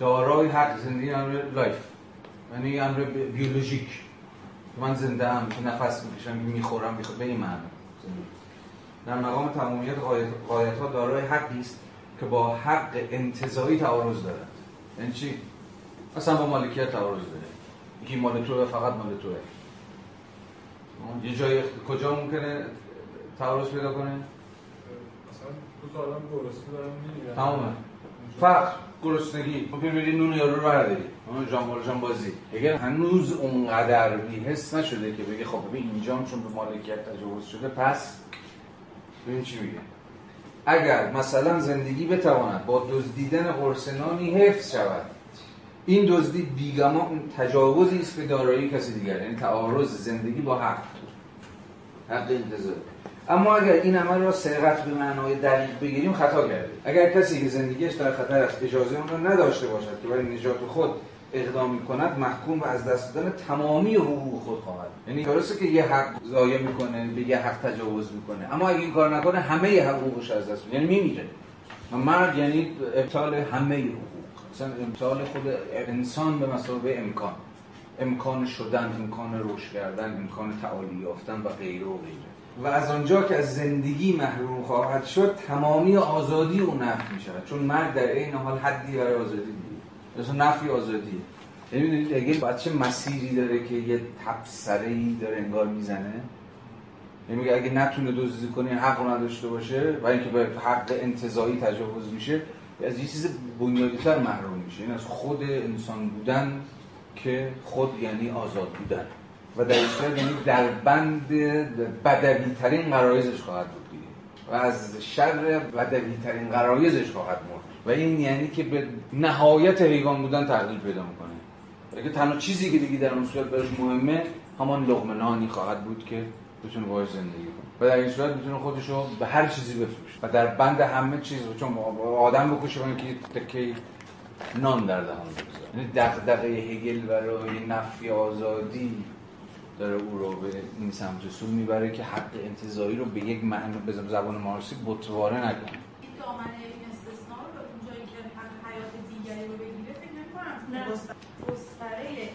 دارای حق. زندگی امر life یعنی امر بیولوژیک من زنده ام که نفس می‌کشم می‌خورم بیخور به این معنی. در مقام تمامیت غایت ها دارای حقی است که با حق انتزاعی تعارض دارد یعنی چی؟ اصلا با مالکیت تعارض داره یکی مال توه فقط مال توه. یه جای کجا ممکنه تعارض پیدا کنه؟ مثلا تا آدم گرسنه دارن می‌میرن. تمامه فقر گرسنگی ممکن بری نون یارو رو برداری جان بازی. اگر هنوز اونقدر بی‌حس نشده که بگه خب ببین اینجام چون به مالکیت تجاوز شده پس ببین چی میگه. اگر مثلا زندگی بتواند با دزدیدن قرصنانی حفظ شود این دزدی بیگمان تجاوزی است به دارایی کسی دیگر یعنی تعارض زندگی با حق. حق انتظار. اما اگر این عمل را سرقت به معنای دقیق بگیریم خطا کرده اگر کسی که زندگیش در خطر است اجازه آن را نداشته باشد که برای نجات خود اقدام می کند محکوم به از دست دادن تمامی حقوق خود خواهد یعنی درسته که یه حق ضایع می‌کنه به یه حق تجاوز می‌کنه اما اگه این کار نکنه همه حقوقش از دست یعنی میمیره. مرگ یعنی ابطال همه حقوق. مثلا امثال خود انسان به مسابقه امکان. امکان شدن امکان رشد کردن امکان تعالی یافتن و غیره و غیره. و از آنجا که از زندگی محروم خواهد شد تمامی آزادی او نفی می شود چون مرگ در این حال حدی برای آزادی دیگه مثلا نفی آزادیه. یعنی اگه باید چه مسیری داره که یه تبصره ای داره انگار می‌زنه؟ یعنی میگه اگه نتونه دزدی کنه حق رو نداشته باشه و اینکه به حق انتزاعی تجاوز میشه از یه چیز بنیادیتر محروم میشه. این از خود انسان بودن که خود یعنی آزاد بودن. و در این یعنی در بند بدوی ترین قرایزش خواهد بود دیگه. و از شر بدوی ترین قرایزش خواهد مرد. و این یعنی که به نهایت حیوان بودن تغییر پیدا می‌کنه. اگه تنها چیزی که دیگه در اون صورت براش مهمه همان لقمه خواهد بود که بتونه باهاش زندگی کنه. و در این صورت می‌تونه خودش رو به هر چیزی بفروشه. و در بند همه چیز چون آدم بکشه و که تکه نان در دهان بگذاره. یعنی دغدغه هگل برای نفی آزادی. داره او رو به این سمت سو می‌بره که حق انتظایی رو به یک معنی به زبان مارسی بطواره نکنه. این دامنه این استثناء رو به اونجایی که حیات دیگری رو بگیره فکر نمی‌کنم. گستره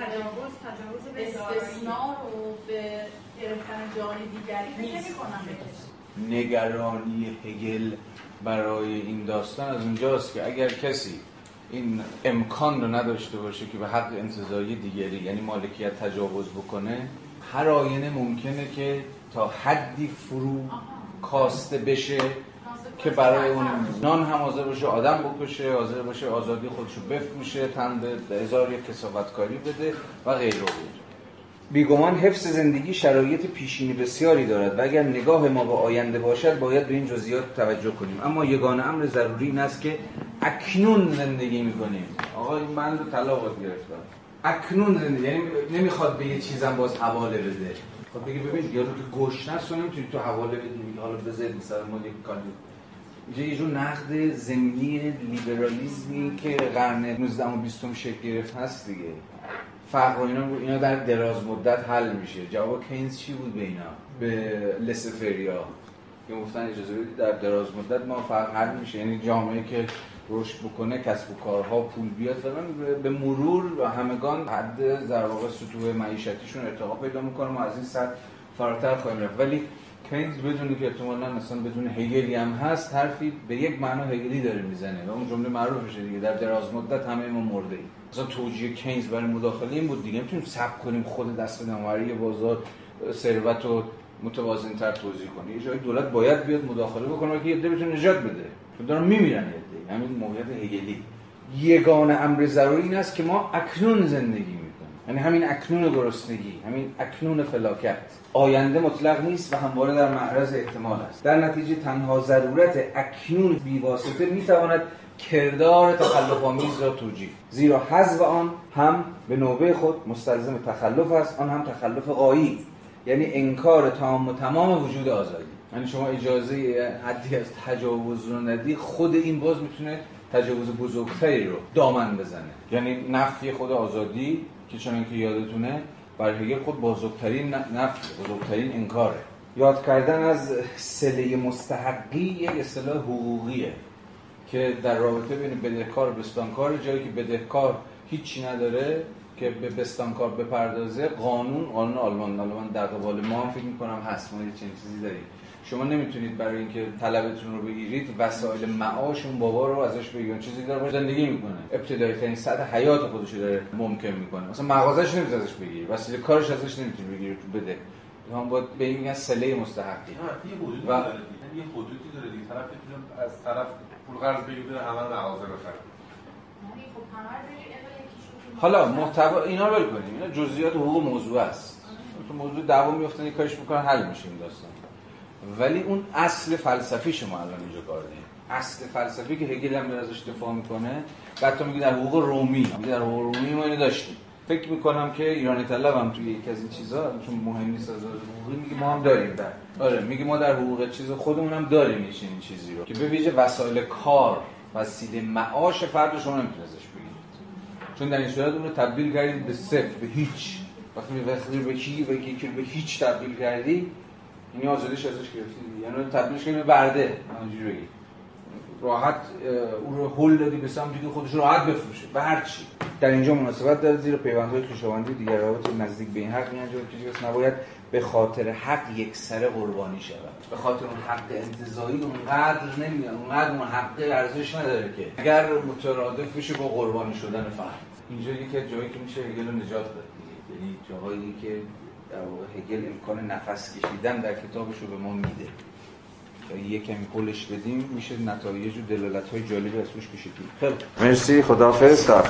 تجاوز تجاوز به استثناء رو به گرفتن جان دیگری فکر نمی‌کنم. نگرانی هگل برای این داستان از اونجاست که اگر کسی این امکان رو نداشته باشه که به حق انتظایی دیگری یعنی مالکیت تجاوز بکنه هر آینه ممکنه که تا حدی فرو کاسته بشه که برای اون نان هم حاضر باشه آدم بکشه حاضر باشه آزادی خودش رو بفروشه تن به هزار یک کسافتکاری بده و غیره. بیگمان حفظ زندگی شرایط پیشینی بسیاری دارد و اگر نگاه ما به آینده باشد باید به این جزئیات توجه کنیم. اما یگانه امر ضروری این است که اکنون زندگی می‌کنیم. آقا این بند طلاق گرفتم. اکنون زندگی یعنی نمی‌خواد به یه چیزم باز حواله بده. خب بگی ببین یارو که گوش نست نمی‌تونی تو حواله بدی. حالا بذارید مثلا ما یک کاری اینجا یه جور نقد زمینی لیبرالیزمی که قرن 19 و 20 شکل گرفت هست دیگه. فرق و اینا, اینا در دراز مدت حل میشه. جواب کینز چی بود به اینا؟ به لسفریا که گفتن اجازه بدید در دراز مدت ما فرق حل میشه. یعنی جامعه که رشد بکنه کسب و کارها پول بیاد فلان به مرور و همگان حد در واقع سطوح معیشتیشون ارتقا پیدا می‌کنه. ما از این سطح فراتر خواهیم رفت. ولی کینز بدونی که احتمالاً مثلا بدون هگلی هم هست حرفی به یک معنا هگلی داره می‌زنه و اون جمله معروفشه دیگه. در دراز مدت همه ما مرده مثلا توجیه کینز برای مداخله این بود دیگه. می‌تونیم سب کنیم خود دست نمایی بازار ثروت و متوازن تر توضیح کنه یه جایی دولت باید بیاد مداخله بکنه که یه بتونه نجات بده. چون دارن میمیرن یه همین موقعیت هگلی. یگان امر ضروری این است که ما اکنون زندگی می‌کنیم. یعنی همین اکنون گرسنگی همین اکنون فلاکت. آینده مطلق نیست و همواره در معرض احتمال است. در نتیجه تنها ضرورت اکنون بیواسطه می‌تواند کردار تخلف آمیز را توجیه. زیرا حذف آن هم به نوبه خود مستلزم تخلف است آن هم تخلف قایی یعنی انکار تمام و تمام وجود آزادی. یعنی شما اجازه حدی از تجاوز رو ندی خود این باز می‌تونه تجاوز بزرگتری رو دامن بزنه. یعنی نفی خود آزادی که چون که یادتونه برای خود بزرگترین نفی بزرگترین انکاره. یاد کردن از سله مستحقی یک اصطلاح حقوقیه. که در رابطه بین بدهکار و بستانکار جایی که بدهکار هیچی نداره که به بستانکار بپردازه قانون قانون آلمان آلمان در قبال ما هم فکر می‌کنم هست. ما یه چنین چیزی داریم. شما نمی‌تونید برای اینکه طلبتون رو بگیرید وسایل معاش اون بابا رو ازش بگیرید. چیزی داره باش زندگی می‌کنه. ابتدایی ترین سطح حیات خودش داره ممکن می‌کنه. مثلا مغازش نمی‌تونی ازش بگیری وسیله کارش ازش نمی‌تونی بگیری تو بده. هم باید به این میگن سله مستحقی. یه حدودی و... داره یه حدودی داره دیگه. طرف از طرف پول قرض بگیره همه مغازه بخره حالا محتوا اینا رو ول کنیم. اینا جزئیات حقوق موضوع است. تو موضوع دعوا میافتن یک کارش می‌کنن حل میشه این داستان. ولی اون اصل فلسفی شما الان اینجا کار داریم اصل فلسفی که هگل هم ازش دفاع می‌کنه. بعد تو میگی در حقوق رومی. میگی در حقوق رومی ما اینو داشتیم. فکر می‌کنم که ایرانی طلب هم توی یکی از این چیزا چون مهم نیست از حقوقی میگه ما هم داریم در آره میگه ما در حقوق چیز خودمون هم داریم این چیزی رو. که به ویژه وسایل کار وسیله معاش فرد شما نمی‌تونید ازش بگیرید. چون در این صورت اون رو تبدیل کردید به صفر به هیچ. وقتی وقتی به کی به کی به هیچ تبدیل کردی یعنی آزادیش ازش گرفتی یعنی تبدیلش کنی به برده. اینجوری بگی راحت او رو هل دادی به سمتی که خودش راحت بفروشه. به هر چی. در اینجا مناسبت داره زیرا پیوندهای خویشاوندی. دیگر روابط نزدیک به این حق میانجامد که کسی نباید به خاطر حق یک سر قربانی شود. به خاطر اون حق انتزاعی اونقدر نمیاد اونقدر اون حق ارزش نداره که اگر مترادف بشه با قربانی شدن فرد اینجا یکی جایی که میشه هگل نجات داد. یعنی جاهایی که در واقع هگل امکان نفس کشیدن در کتابش رو به ما میده. یه کمی پولش بدیم میشه نتایج و دلالت های جالبی از توش کشیدیم خیلی. مرسی. خداحافظ. تا